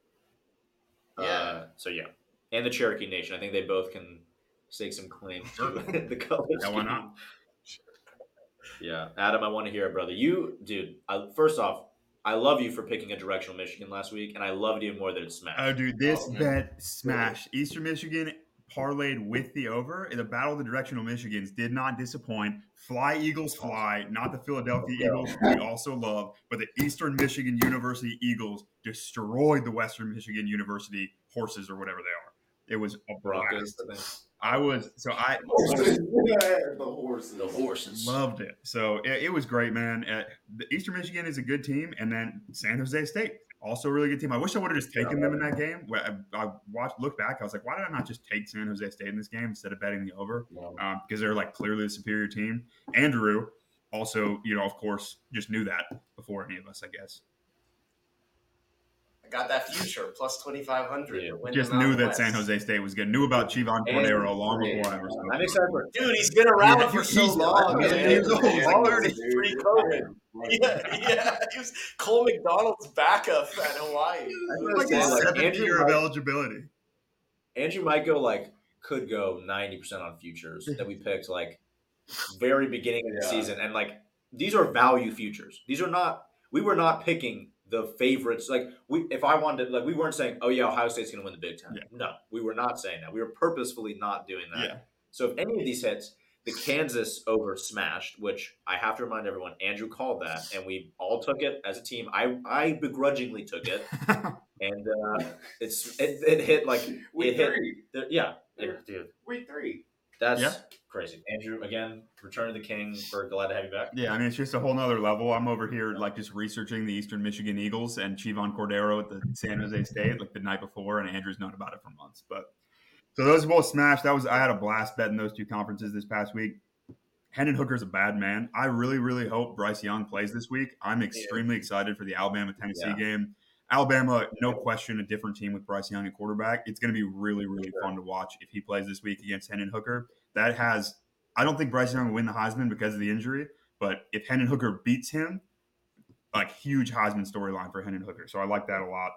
Uh, Yeah. so yeah, and the Cherokee Nation. I think they both can stake some claim to the color. Yeah, why not? Scheme. Yeah, Adam, I want to hear it, brother. You, dude. I, first off, I love you for picking a directional Michigan last week, and I loved you more than it's smashed. Oh, dude, this Oh, bet smash. Eastern Michigan parlayed with the over. In the Battle of the Directional Michigans did not disappoint. Fly Eagles fly, not the Philadelphia Eagles we also love, but the Eastern Michigan University Eagles destroyed the Western Michigan University horses or whatever they are. It was a Broncos. blast. I was so I the horses. The horses. loved it. So it, it was great, man. Uh, the Eastern Michigan is a good team, and then San Jose State also a really good team. I wish I would have just taken them in that game. I, I watched, look back, I was like, why did I not just take San Jose State in this game instead of betting the over? Um, because they're like clearly the superior team. Andrew also, you know, of course, just knew that before any of us, I guess. I got that future plus twenty five hundred. Yeah. Just knew that San Jose State was good. Knew about Chevan Cordeiro long And- before I ever saw I'm excited for it. Dude, he's been around Yeah, for he's- so long. he's man. He's He's like like 30 pre-COVID. Yeah, yeah. He was Cole McDonald's backup at Hawaii. Like his like seventh Andrew year of eligibility. Andrew might go like could go ninety percent on futures that we picked like very beginning of the Yeah. season, and like these are value futures. These are not. We were not picking the favorites. Like we, if I wanted, to, like we weren't saying, oh yeah, Ohio State's going to win the Big Ten. Yeah. No, we were not saying that. We were purposefully not doing that. Yeah. So if any of these hits, the Kansas over smashed, which I have to remind everyone, Andrew called that, and we all took it as a team. I I begrudgingly took it, and uh, it's it, it hit like Week it hit. three. the- yeah, yeah, dude, Week three. that's Yeah. Crazy. Andrew, again, return of the king. We're glad to have you back. Yeah, I mean, it's just a whole nother level. I'm over here, like, just researching the Eastern Michigan Eagles and Chevan Cordeiro at the San Jose State, like, the night before, and Andrew's known about it for months. But so those both smashed. That was, I had a blast betting those two conferences this past week. Hendon Hooker's a bad man. I really, really hope Bryce Young plays this week. I'm extremely excited for the Alabama Tennessee Yeah. game. Alabama, no question, a different team with Bryce Young at quarterback. It's going to be really, really fun to watch if he plays this week against Hendon Hooker. That has, I don't think Bryce Young will win the Heisman because of the injury, but if Hendon Hooker beats him, like huge Heisman storyline for Hendon Hooker. So I like that a lot.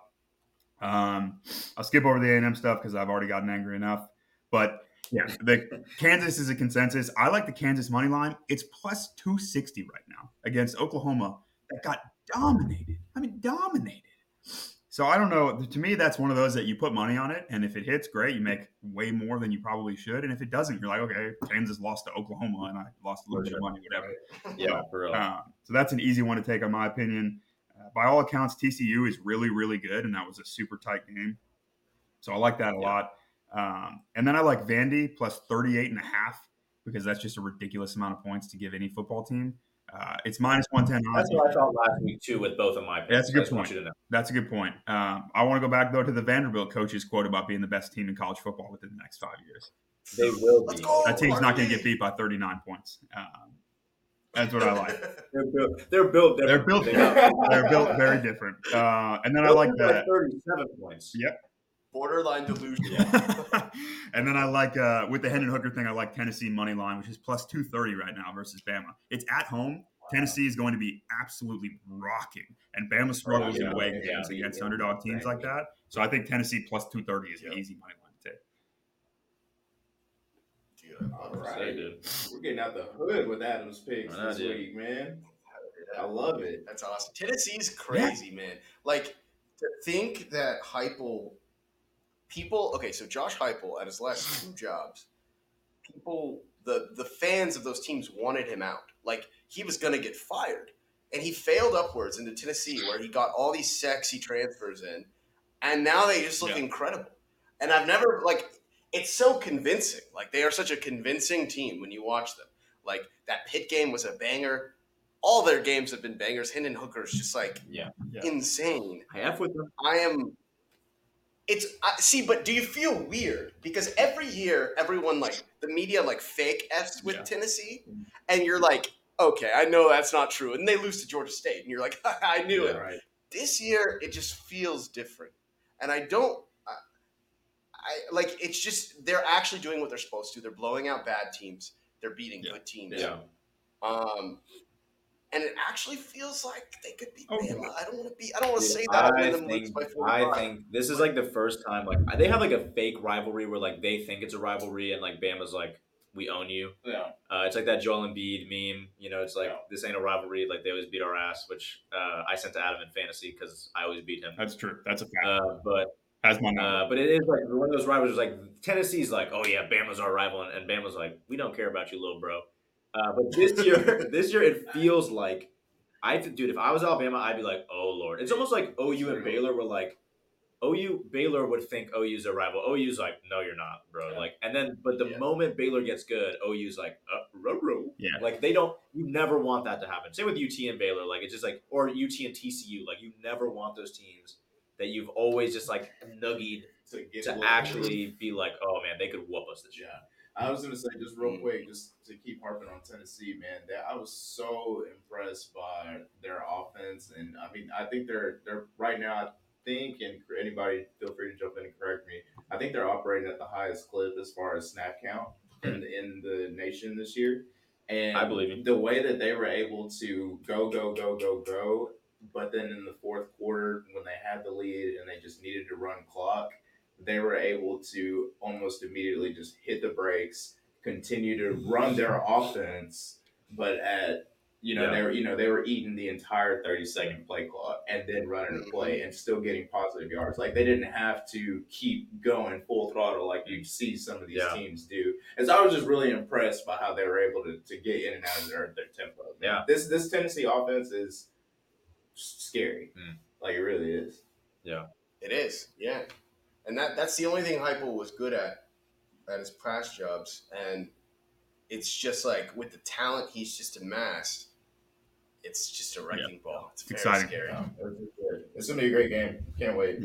Um, I'll skip over the A&M stuff because I've already gotten angry enough. But yeah, the Kansas is a consensus. I like the Kansas money line. It's plus 260 right now against Oklahoma that got dominated. I mean, dominated. So I don't know. To me, that's one of those that you put money on it, and if it hits, great. You make way more than you probably should, and if it doesn't, you're like, okay, Kansas lost to Oklahoma, and I lost a little bit of money, whatever. Yeah, for real. Um, so that's an easy one to take, in my opinion. Uh, by all accounts, TCU is really, really good, and that was a super tight game. So I like that a Yeah. lot. Um, and then I like Vandy plus 38 and a half because that's just a ridiculous amount of points to give any football team. Uh, it's minus 110 That's what I thought last week too with both of my picks. That's a good I just want point. you to know. That's a good point. Um, I want to go back, though, to the Vanderbilt coach's quote about being the best team in college football within the next five years. They will be. go. That team's not going to get beat by 39 points. Um, that's what I like. They're built. They're built. They're built. They got- They're built very different. Uh, and then I like that. Thirty-seven points. Yep. Borderline delusion. and then I like uh, with the Hendon Hooker thing, I like Tennessee money line, which is plus two thirty right now versus Bama. It's at home. Tennessee is going to be absolutely rocking, and Bama struggles in yeah. away Yeah. games against underdog teams like that. So I think Tennessee plus two thirty is an easy money line to take. Dude, I All love They right. did. We're getting out the hood with Adam's picks I know, this dude. week, man. I love it. That's awesome. Tennessee's crazy, man. Like to think that Heupel, people. Okay, so Josh Heupel at his last two jobs, people, the the fans of those teams wanted him out. Like he was gonna get fired, and he failed upwards into Tennessee, where he got all these sexy transfers in, and now they just look Yeah. incredible. And I've never like. It's so convincing. Like they are such a convincing team when you watch them. Like that Pitt game was a banger. All their games have been bangers. Hendon Hooker's just like Yeah. Yeah. insane. I have with them. I am. It's I, see, but do you feel weird because every year everyone like the media like fake f's with Yeah. Tennessee, and you're like, okay, I know that's not true, and they lose to Georgia State, and you're like, I knew it. Right. This year it just feels different, and I don't. I, I like it's just they're actually doing what they're supposed to. They're blowing out bad teams. They're beating Yeah. good teams. Yeah. Um, and it actually feels like they could beat Oh, Bama. I don't want to be. I don't want to say that. I'll I think, by I think this is like the first time like they have like a fake rivalry where like they think it's a rivalry and like Bama's like we own you. Yeah. Uh, it's like that Joel Embiid meme. You know, it's like Yeah. this ain't a rivalry. Like they always beat our ass, which uh, I sent to Adam in fantasy because I always beat him. That's true. That's a fact. Uh, but Has my uh, but it is like one of those rivalries. Like Tennessee's like, oh yeah, Bama's our rival, and, and Bama's like, we don't care about you, little bro. Uh, but this year, this year it feels like I, dude, if I was Alabama, I'd be like, oh lord. It's almost like OU and Baylor were like, OU Baylor would think OU's a rival. OU's like, no, you're not, bro. Yeah. Like, and then but the Yeah. moment Baylor gets good, OU's like, uh, row, row. Yeah. Like they don't. You never want that to happen. Same with UT and Baylor. Like it's just like or UT and TCU. Like you never want those teams that you've always just like nuggied to to actually be like, oh man, they could whoop us this year. Yeah. I was gonna say just real Mm. quick, just to keep harping on Tennessee, man. That I was so impressed by their offense, and I mean, I think they're they're right now. I think, and anybody feel free to jump in and correct me. I think they're operating at the highest clip as far as snap count in in the nation this year. And I believe you. the way that they were able to go, go, go, go, go, but then in the fourth quarter when they had the lead and they just needed to run clock, they were able to almost immediately just hit the brakes, continue to run their offense, but at you know Yeah. they were you know they were eating the entire thirty second play clock and then running a play and still getting positive yards. Like they didn't have to keep going full throttle like you see some of these Yeah. teams do. And so I was just really impressed by how they were able to, to get in and out of their, their tempo. man. Yeah. This this Tennessee offense is scary. Mm. Like it really is. Yeah, it is, yeah. And that that's the only thing Heupel was good at at his past jobs, and it's just like with the talent he's just amassed, it's just a wrecking ball. It's, very exciting. scary. Yeah, it's, gonna be a great game. Can't wait.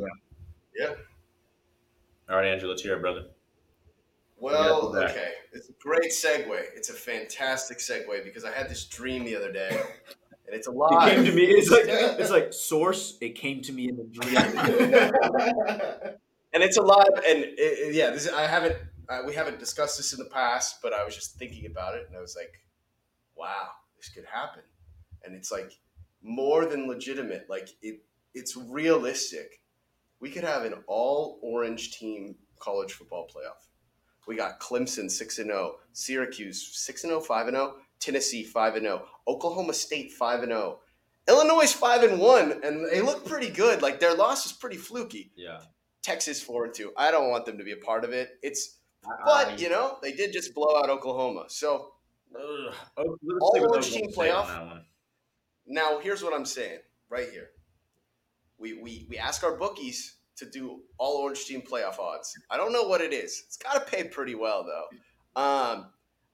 Yeah. All right, Andrew, let's hear it, brother. Well, Yeah, okay, it's a great segue. It's a fantastic segue because I had this dream the other day, and it's a lot It came to me. It's like it's like source. It came to me in the dream. and it's alive. And it, it- yeah, this I haven't uh, we haven't discussed this in the past, but I was just thinking about it, and I was like, wow, this could happen. And it's like more than legitimate. Like it, it's realistic. We could have an all orange team college football playoff. We got Clemson six and zero, Syracuse six and 0, 5 and zero, Tennessee five and zero, Oklahoma State five and zero, Illinois five and one, and they look pretty good. Like their loss is pretty fluky. yeah. Texas four and two. I don't want them to be a part of it. It's but you know they did just blow out Oklahoma. So Ugh. All orange team playoff? now here's what I'm saying right here. We we we ask our bookies to do all orange team playoff odds. I don't know what it is. It's got to pay pretty well though. Um,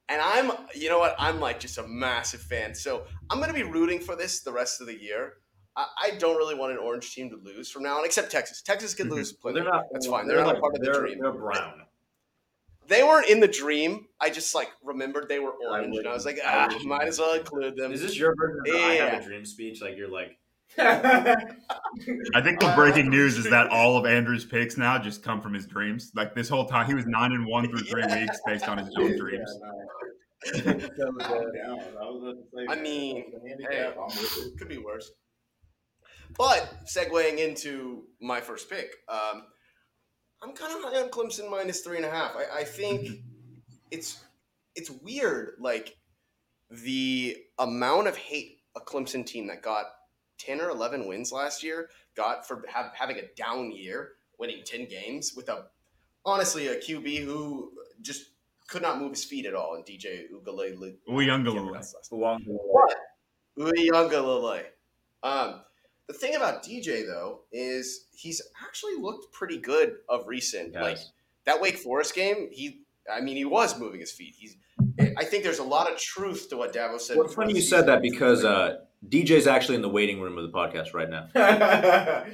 and I'm you know what I'm like just a massive fan. So I'm gonna be rooting for this the rest of the year. I, I don't really want an orange team to lose from now on, except Texas. Texas can Mhm. lose. Well, Plenty. they're not. That's fine. They're not like- part of the dream. They're brown. They weren't in the dream. I just like remembered they were I orange, and I was like, wouldn't- I ah, might as well include them. Is this your version of the I have a dream speech? Like you're like, I think the breaking news is that all of Andrew's picks now just come from his dreams. Like this whole time, he was nine and one through three weeks based on his own dreams. I mean, hey, could be worse. But segueing into my first pick, um, I'm kind of high on Clemson minus three and a half. I, I think it's it's weird, like the amount of hate a Clemson team that got ten or eleven wins last year got for have, having a down year, winning ten games with a honestly a QB who just could not move his feet at all, and DJ Ugalele. Uyunglele. Uyangalele. Um, the thing about DJ though is he's actually looked pretty good of recent. Yes. Like that Wake Forest game, he. I mean, he was moving his feet. He's. I think there's a lot of truth to what Dabo said. well, it's funny you said that because uh, DJ's actually in the waiting room of the podcast right now.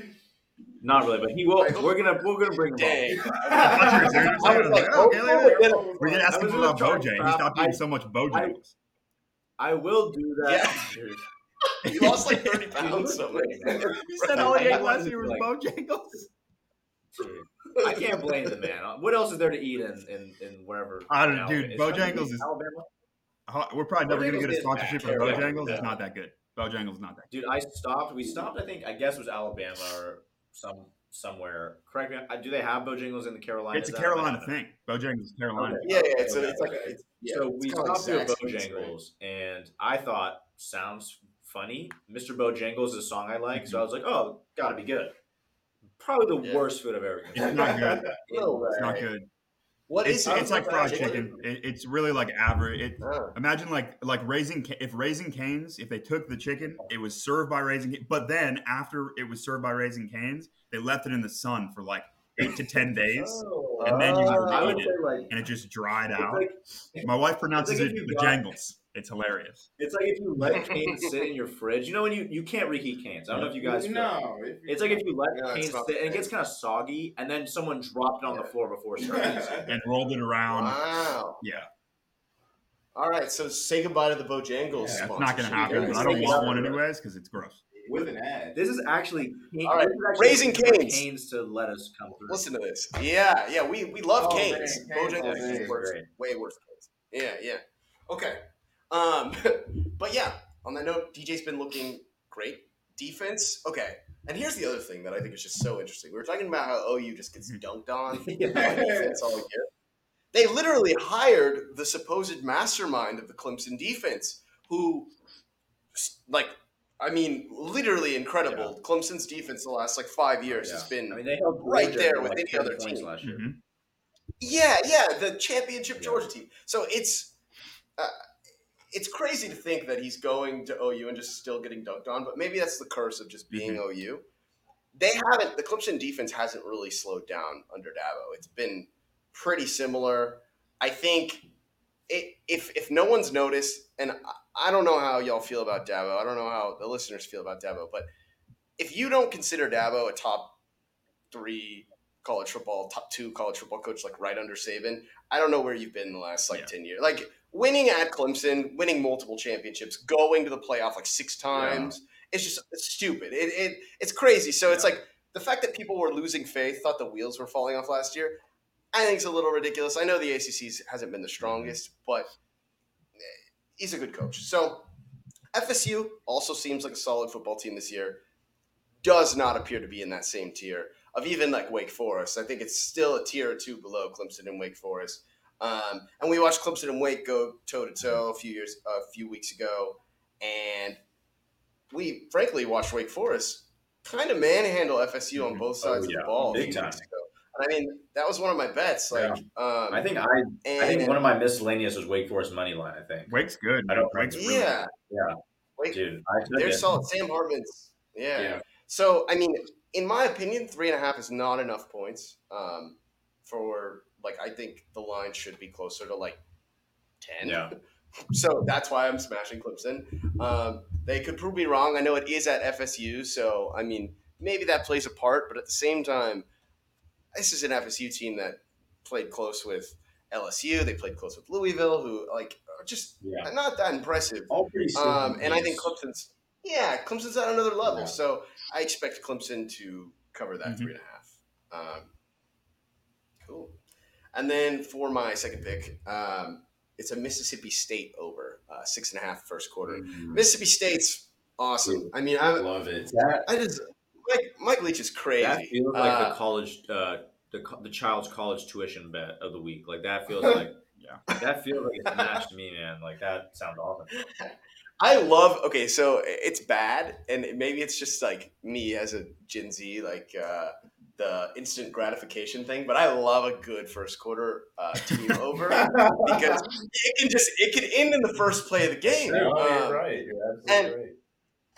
Not really, but he will. I We're gonna we're gonna bring him Dang. on. I was serious. I was like, Oh, okay, later. We're gonna ask him about try to Bojang. He stopped I- so much Bojangles. I will do that. Yeah. He lost like 30 pounds. So like, He said all he I ate last year was to, like- Bojangles. I can't blame the man. What else is there to eat in in, in wherever? I don't- now? dude, It's Bojangles is- Alabama. We're probably never gonna get a sponsorship bad. from Yeah. Bojangles. It's not that good. Bojangles is not that good. Dude, I stopped. We stopped. I think. I guess it was Alabama or some somewhere. Correct me. Do they have Bojangles in the Carolinas? It's a Carolina know. thing. Bojangles is Carolina. Okay. yeah, yeah. It's, a, it's like a, it's, yeah, so it's we stopped at Zaxby's, right? Bojangles, and I thought sounds funny. Mr. Bojangles is a song I like, so I was like, oh, gotta be good. Probably the Yeah. worst food I've ever It's not good. No. It's not good. What it's is it? it's like fried chicken. It, it's really like average. It, Oh. imagine like like raising if raising canes if they took the chicken it was served by raising but then after it was served by raising canes they left it in the sun for like eight to ten days Oh. and then you Uh, would eat it like and it just dried out like, my wife pronounces if it the got- jangles it's hilarious it's like if you let canes sit in your fridge. You know when you you can't reheat canes. I don't know if you guys. feel it. no. if you- It's like if you let Yeah, it's canes sit and it gets kind of soggy, and then someone dropped it on the floor before starting. using and rolled it around Wow. yeah All right, so say goodbye to the Bojangles. Yeah, that's not gonna happen but i don't want one anyways because it's gross with an ad. This is actually All right, this is actually Raising for Cane's. canes to let us come through. Listen to this. Yeah, yeah, we, we love Oh, canes. man, Cane's Bojangles is is worse, Great. way worse than canes. Yeah, yeah. Okay. Um, but yeah, on that note, DJ's been looking great. Defense, okay. And here's the other thing that I think is just so interesting. We were talking about how OU just gets dunked on defense all year. They literally hired the supposed mastermind of the Clemson defense, who, like, I mean, literally incredible. Clemson's defense the last like five years has been I mean, they right there with like, any other team. last year. Mhm. Yeah, yeah, the championship Yeah. Georgia team. So it's uh, it's crazy to think that he's going to OU and just still getting dunked on, but maybe that's the curse of just mhm. being OU. They haven't. The Clemson defense hasn't really slowed down under Dabo. It's been pretty similar. I think it, if if no one's noticed, and I- don't know how y'all feel about Dabo. I don't know how the listeners feel about Dabo, but if you don't consider Dabo a top three college football, top two college football coach, like right under Saban, I don't know where you've been the last like Yeah. ten years. Like winning at Clemson, winning multiple championships, going to the playoff like six times. It's just it's stupid. It, it it's crazy. So it's like the fact that people were losing faith, thought the wheels were falling off last year. I think it's a little ridiculous. I know the ACC hasn't been the strongest, but eh, he's a good coach. So FSU also seems like a solid football team this year. Does not appear to be in that same tier of even like Wake Forest. I think it's still a tier or two below Clemson and Wake Forest. Um, and we watched Clemson and Wake go toe to toe a few years, a few weeks ago, and we frankly watched Wake Forest kind of manhandle FSU on both sides of yeah. the ball a Big few time. weeks ago. And I mean, that was one of my bets. Like, um, I think I and, I think one of my miscellaneous was Wake Forest money line. I think. wake's good I don't- wake's really yeah, Yeah, Wake, dude, they're it. solid. Sam Hartman's, yeah. Yeah. So, I mean, in my opinion, three and a half is not enough points um, for like. I think the line should be closer to like ten. Yeah. So that's why I'm smashing Clemson. Um, they could prove me wrong. I know it is at FSU, so I mean, maybe that plays a part. But at the same time, this is an FSU team that played close with LSU. They played close with Louisville, who like are just Yeah. not that impressive. All pretty Um, and I think. Clemson's yeah, Clemson's at another level. Yeah. So I expect Clemson to cover that Mhm. three and a half. Um, cool. And then for my second pick, um, it's a Mississippi State over uh, six and a half first quarter. Mm, Mississippi State's awesome. I mean, I, Love it. I just Mike, Mike Leach is crazy. that feels like Uh, the college, uh, the the child's college tuition bet of the week. Like that feels like Yeah. that feels like it's matched to me, man. Like that sounds awesome. I love. Okay, so it's bad, and maybe it's just like me as a Gen Z, like uh, the instant gratification thing. But I love a good first quarter uh, team over because it can just it can end in the first play of the game. No, Um, you're right. You're absolutely and- right.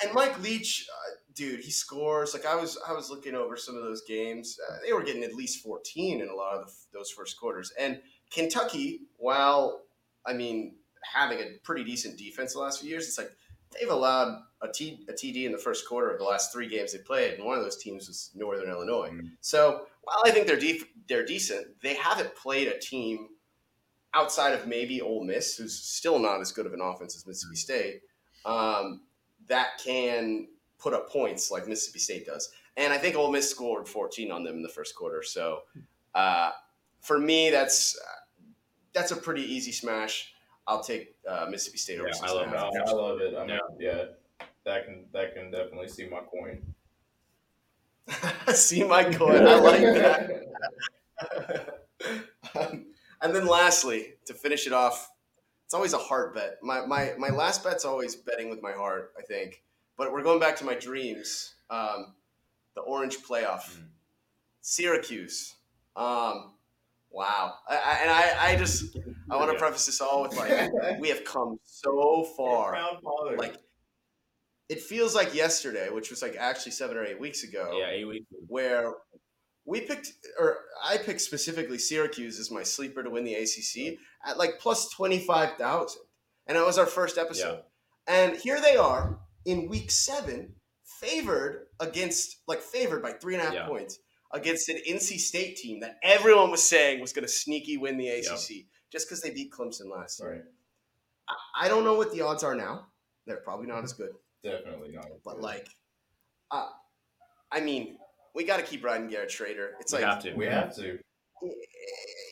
and Mike Leach, uh, dude, he scores. Like I was, I was looking over some of those games. Uh, they were getting at least fourteen in a lot of the, those first quarters. And Kentucky, while I mean having a pretty decent defense the last few years, it's like they've allowed a, T, a TD in the first quarter of the last three games they played, and one of those teams was Northern Illinois. Mm. So while I think they're def- they're decent, they haven't played a team outside of maybe Ole Miss, who's still not as good of an offense as Mississippi State. Um, that can put up points like Mississippi State does. And I think Ole Miss scored 14 on them in the first quarter. So uh, for me, that's that's a pretty easy smash. I'll take uh, Mississippi State over Yeah, six I love half. No, I love it. I mean, Yeah. yeah. that can that can definitely see my coin. See my coin. I like that. um, and then lastly, to finish it off, it's always a heart bet. My, my, my last bet's always betting with my heart, I think. But we're going back to my dreams. Um, the Orange Playoff. Mm. Syracuse. Um, wow. I, I, and I, I just I want to Yeah. preface this all with like we have come so far. Proud father. Like it feels like yesterday, which was like actually seven or eight weeks ago. Yeah, eight weeks. where we picked, or I picked specifically Syracuse as my sleeper to win the ACC at like plus 25,000. And that was our first episode. And here they are in week seven, favored against, like, favored by three and a half Yeah. points against an NC State team that everyone was saying was going to sneaky win the ACC just because they beat Clemson last year. right. I, I don't know what the odds are now. They're probably not as good. Definitely not. But, like, uh, I mean, we got to keep riding Garrett Shrader. It's We like, have to. we have to.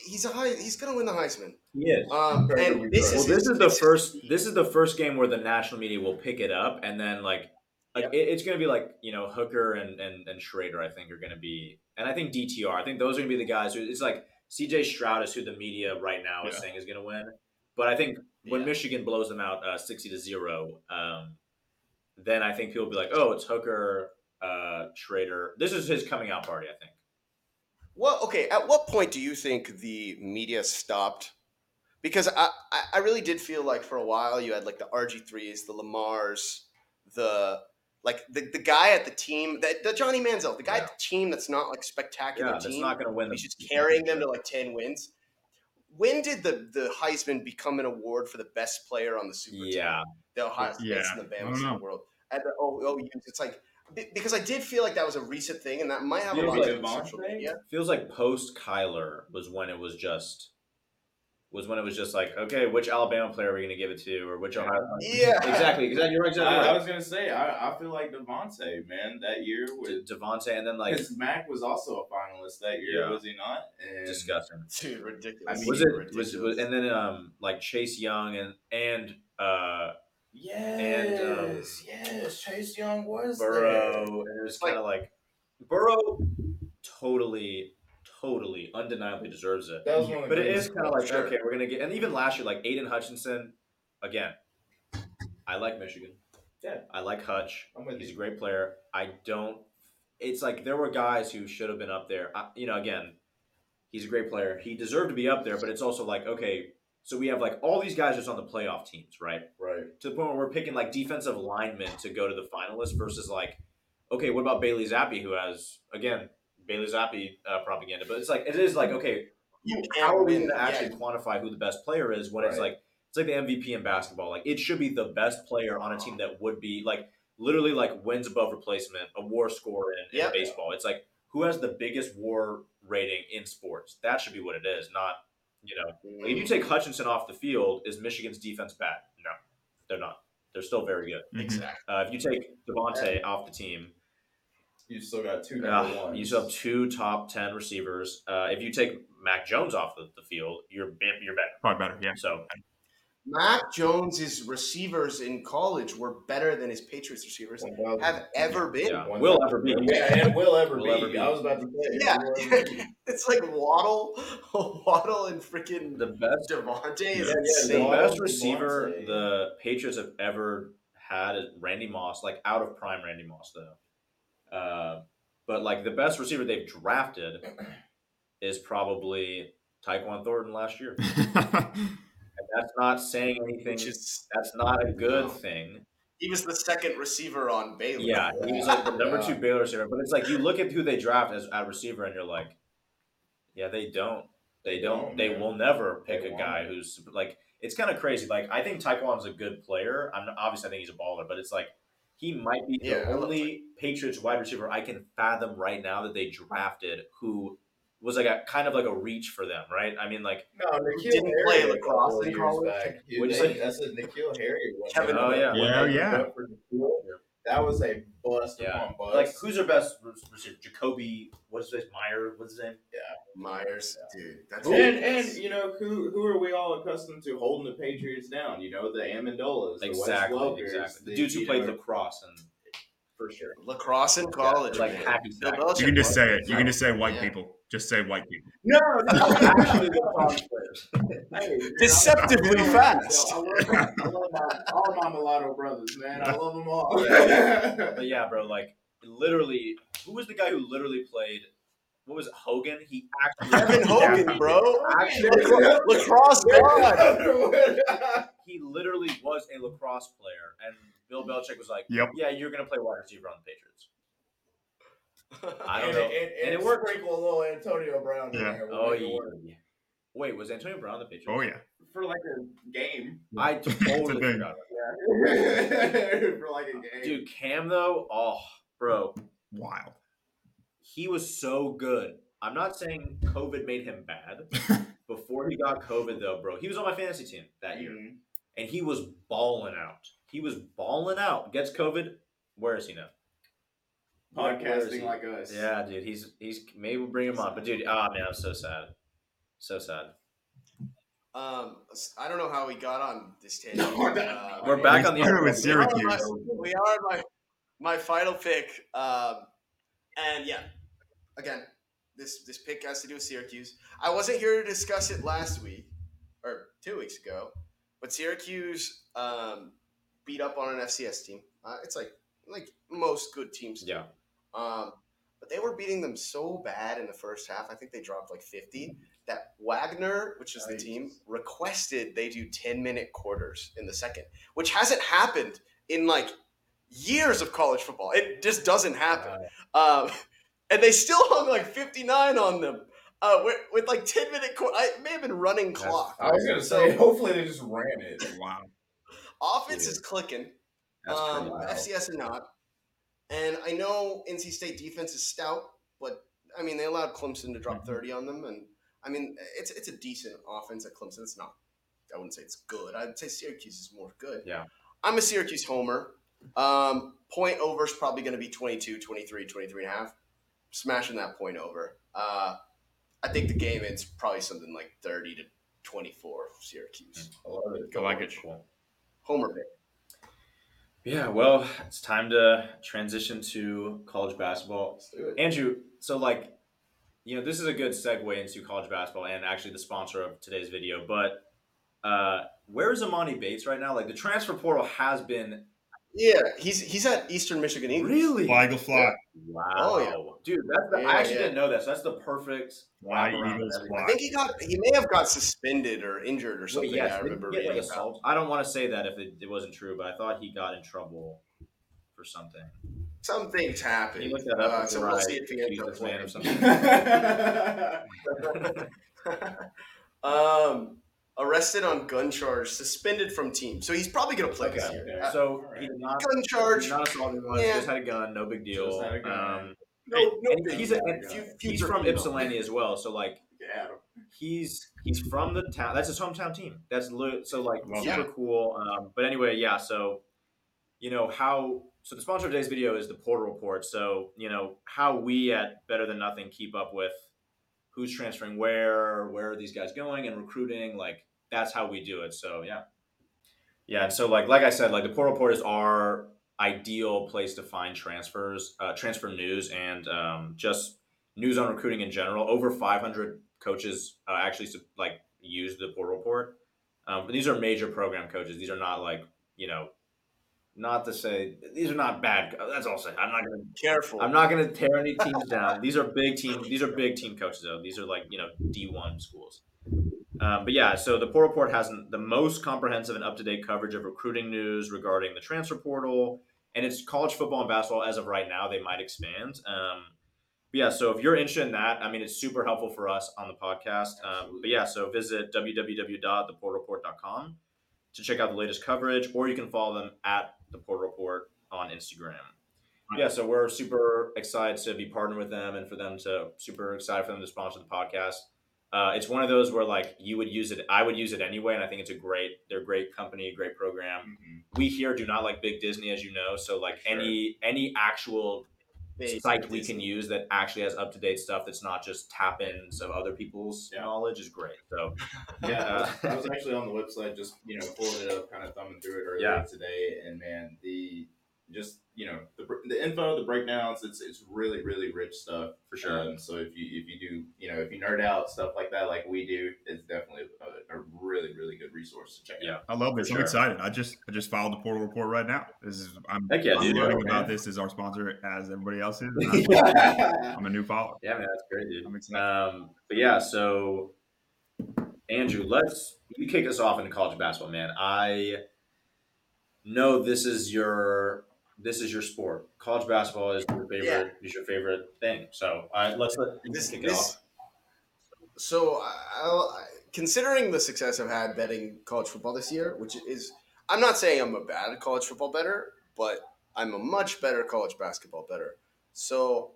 he's a high. He's gonna win the Heisman. He is. Um, and this is Well, this is the first. This is the first game where the national media will pick it up, and then like, like Yep. it, it's going to be like you know Hooker and and and Shrader. I think are going to be, and I think DTR. I think those are going to be the guys. Who, it's like CJ Stroud is who the media right now is saying is going to win. But I think when Yeah. Michigan blows them out uh, sixty to zero, um, then I think people will be like, oh, it's Hooker, uh, Shrader. This is his coming out party. I think. Well, okay. At what point do you think the media stopped? Because I, I, really did feel like for a while you had like the RG threes, the Lamars, the like the, the guy at the team that the Johnny Manziel, the guy Yeah. at the team that's not like spectacular Yeah, that's not going to win. He's just carrying them to like ten wins. When did the the Heisman become an award for the best player on the super team? Yeah, the Ohio States Yeah, and the I Bama's don't of know. the world. At the O- OUs, it's like because I did feel like that was a recent thing, and that might have a lot like to do with social DeVonta? media. feels like post Kyler was when it was just was when it was just like okay, which Alabama player are we going to give it to, or which Ohio? Yeah, exactly, exactly. You're right. Exactly I, I was gonna say, I, I feel like DeVonta, man, that year with De- DeVonta, and then like because Mac was also a finalist that year, Yeah. was he not? And disgusting. dude, ridiculous. I mean, Was it ridiculous. was, was and then um like Chase Young and and uh Yes, um, yes, Chase Young was Burrow, and it was kind of like Burrow totally totally undeniably deserves it. That was one of the But it is kind of like Sure. okay, we're gonna get, and even last year, like Aidan Hutchinson, again, I like Michigan. Yeah. I like Hutch. I'm with He's a great player. I don't. It's like there were guys who should have been up there. I, you know, again, he's a great player. He deserved to be up there, but it's also like okay, so we have like all these guys just on the playoff teams, right? Right. To the point where we're picking like defensive linemen to go to the finalists versus like, okay, what about Bailey Zappe, who has again Bailey Zappe uh, propaganda, but it's like it is like okay, You how are we going to actually Yeah. quantify who the best player is when it's like it's like the MVP in basketball. Like it should be the best player on a team that would be like literally like wins above replacement, a WAR score in, in baseball. It's like who has the biggest WAR rating in sports. That should be what it is, not you know. Like, if you take Hutchinson off the field, is Michigan's defense bad? No, they're not. They're still very good. Mhm. Exactly. Uh, if you take DeVonta off the team, You still got two number uh, ones. you still have two top ten receivers. Uh, if you take Mac Jones off the, the field, you're you're better. Probably better. Yeah. So Mac Jones's receivers in college were better than his Patriots receivers One thousand. have ever been. yeah, One will ever be. Yeah, and will ever Will be. ever be. I was about to say. Yeah, will ever be. it's like Waddle, Waddle, and freaking The best, DeVonta is Yeah, yeah, the best receiver DeVonta. the Patriots have ever had is Randy Moss, like out of prime Randy Moss though. Uh, but like the best receiver they've drafted is probably Tyquan Thornton last year. And that's not saying anything. Is That's not a good thing. he was the second receiver on Baylor. Yeah, he was like the number two Baylor receiver. But it's like you look at who they draft as at receiver, and you're like, yeah, they don't. They don't. don't, They will never pick They a guy who's like. It's kind of crazy. Like I think Tyquan's a good player. I'm obviously I think he's a baller, but it's like he might be Yeah, the love only Patriots wide receiver I can fathom right now that they drafted who was like a kind of like a reach for them, right? I mean, like No, N'Keal Didn't Harry play lacrosse couple of in years college? back. He- What'd they- say? That's a N'Keal Harry. one. Kevin Oh, When yeah. Yeah, yeah. Up for N'Keal, That was a bust Yeah. upon bust. like who's their best receiver? Jakobi. What's his name? Meyer. What's his name? Yeah, Meyers, dude. That's and ridiculous. and you know who who are we all accustomed to holding the Patriots down? You know the Amendolas, the Wes Exactly. Exactly. The the- dudes who played know, lacrosse and for sure. lacrosse in college, like man. hacky Bill sack. Belichick You can just say it. it. You can just say white Yeah. people. Just say white people. No, no, Actually. Hey, Deceptively I fast. I love, my, I love my, all my mulatto brothers, man. I love them all. But yeah, bro, like literally, who was the guy who literally played? what was it, Hogan? He actually Kevin Hogan, bro. Actually, Lacrosse god. he literally was a lacrosse player, and Bill Belichick was like, Yep. "Yeah, you're gonna play wide receiver on the Patriots." I don't and, know. It, and, And it worked. sprinkle a little Antonio Brown in Yeah. there. Oh We'll make it yeah. Wait, was Antonio Brown the Patriots? Oh yeah. For like a game. I totally thing. forgot. about For like a game. Dude, Cam though, oh, bro, Wild. he was so good. I'm not saying COVID made him bad. Before he got COVID, though, bro, he was on my fantasy team that year, Mhm. and he was balling out. He was balling out. Gets COVID. Where is he now? Where- where is he? Podcasting like us. Yeah, dude, he's he's maybe we'll bring him on, but dude, ah man, I'm so sad, so sad. Um, I don't know how we got on this tangent. No, that- Uh, We're back on the started with we are Syracuse. my- We are my my final pick. Um, and yeah, again, this this pick has to do with Syracuse. I wasn't here to discuss it last week or two weeks ago, but Syracuse um, beat up on an FCS team. Uh, it's like like most good teams. do. Um, but they were beating them so bad in the first half. I think they dropped like 50. That Wagner, which is the team, requested they do 10 minute quarters in the second, which hasn't happened in like years of college football. It just doesn't happen. Um, and they still hung like 59 on them uh, with, with like 10 minute qu- I it may have been running That's clock. I was gonna say, hopefully they just ran it. Wow. Offense is clicking. that's um. FCS or not. And I know NC State defense is stout, but I mean they allowed Clemson to drop Mhm. 30 on them, and I mean it's it's a decent offense at Clemson. It's not. I wouldn't say it's good. I'd say Syracuse is more good. Yeah. I'm a Syracuse homer. Um, point over is probably going to be 22, 23, 23 and a half. Smashing that point over. Uh, I think the game it's probably something like 30 to 24 Syracuse. I love it. I like it. Homer pick. Yeah, well, it's time to transition to college basketball. Let's do it. Andrew, so like, you know, this is a good segue into college basketball and actually the sponsor of today's video. But uh, where is Emoni Bates right now? Like, the transfer portal has been Yeah, he's he's at Eastern Michigan Eagles. really Fly Eagle fly. wow, Oh, yeah. dude. That's the, Yeah, I actually yeah. didn't know that. So that's the perfect Fly Eagles everything. I think he got he may have got suspended or injured or Wait, something. yes, I remember he get, like, reading about. assault? I don't want to say that if it, it wasn't true, but I thought he got in trouble for something. Some things happen. Can you look that up Uh, so we'll I see if he ends accuse up this man of something? um, arrested on gun charge, suspended from team. So he's probably gonna play this Okay. year. Okay. So Alright. he did not. gun charge. not assault anyone. Yeah. Just had a gun. No big deal. Just had a gun. Um, No, no and big he's, a, deal. and Few- he's from female. Ypsilanti as well. So like Yeah. he's he's from the town. That's his hometown team. That's li- so like Love super cool. Um, but anyway, yeah. So you know how. So the sponsor of today's video is the Portal Report. So you know how we at Bettor Than Nothing keep up with who's transferring where, where are these guys going, and recruiting. Like that's how we do it. So yeah, yeah. And so like like I said, like the Portal Report is our ideal place to find transfers, uh, transfer news, and um, just news on recruiting in general. Over 500 coaches uh, actually like use the Portal Report. Um, but these are major program coaches. These are not like you know, not to say these are not bad. That's all I'll say. I'm not gonna be Careful. I'm not going to tear any teams down. These are big team. These are big team coaches though. These are like you know D1 schools. Um, but yeah, so the portal report has the most comprehensive and up to date coverage of recruiting news regarding the transfer portal, and it's college football and basketball as of right now. They might expand. Um, but yeah, so if you're interested in that, I mean, it's super helpful for us on the podcast. Um, but yeah, so visit www.theportalreport.com to check out the latest coverage, or you can follow them at the Portal Report on Instagram. Yeah, so we're super excited to be partnered with them and for them to super excited for them to sponsor the podcast. Uh, it's one of those where like you would use it, I would use it anyway, and I think it's a great, they're a great company, great program. Mhm. We here do not like big Disney, as you know, so like Sure. any any actual Site we can use that actually has up to date stuff that's not just tap ins of other people's Yeah. knowledge is great. So Yeah, I was, I was actually on the website just you know pulling it up, kind of thumbing through it earlier Yeah. today, and man, the just you know the, the info, the breakdowns, it's it's really really rich stuff for sure. Um, so if you if you do you know if you nerd out stuff like that like we do, it's definitely a, a really really good resource to check Yeah. out. I love this. For I'm excited. I just I just followed the portal report right now. This is I'm, Heck yeah, I'm dude. learning Yeah, about this as our sponsor as everybody else is. I'm, I'm a new follower. Yeah, man, that's great, dude. I'm excited. Um, but yeah, so Andrew, let's you kick us off into college basketball, man. I know this is your this is your sport. College basketball is your favorite Yeah. is your favorite thing. So uh, let's let This- kick this- off. So, I'll, considering the success I've had betting college football this year, which is, I'm not saying I'm a bad college football bettor, but I'm a much better college basketball bettor. So,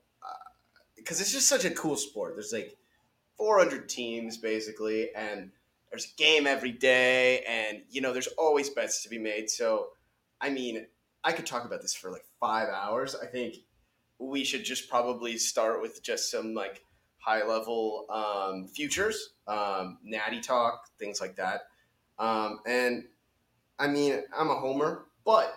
because it's just such a cool sport. There's like 400 teams basically, and there's a game every day, and you know, there's always bets to be made. So, I mean, I could talk about this for like five hours. I think we should just probably start with just some like high level um, futures, um, natty talk, things like that. Um, and I mean, I'm a homer, but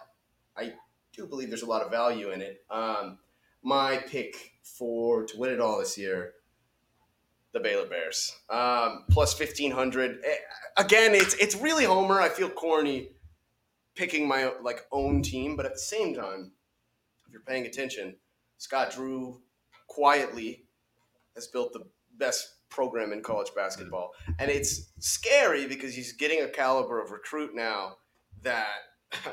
I do believe there's a lot of value in it. Um, my pick for to win it all this year, the Baylor Bears, um, plus fifteen hundred. Again, it's it's really homer. I feel corny picking my like own team, but at the same time, if you're paying attention, Scott Drew quietly has built the best program in college basketball. Mm-hmm. And it's scary because he's getting a caliber of recruit now that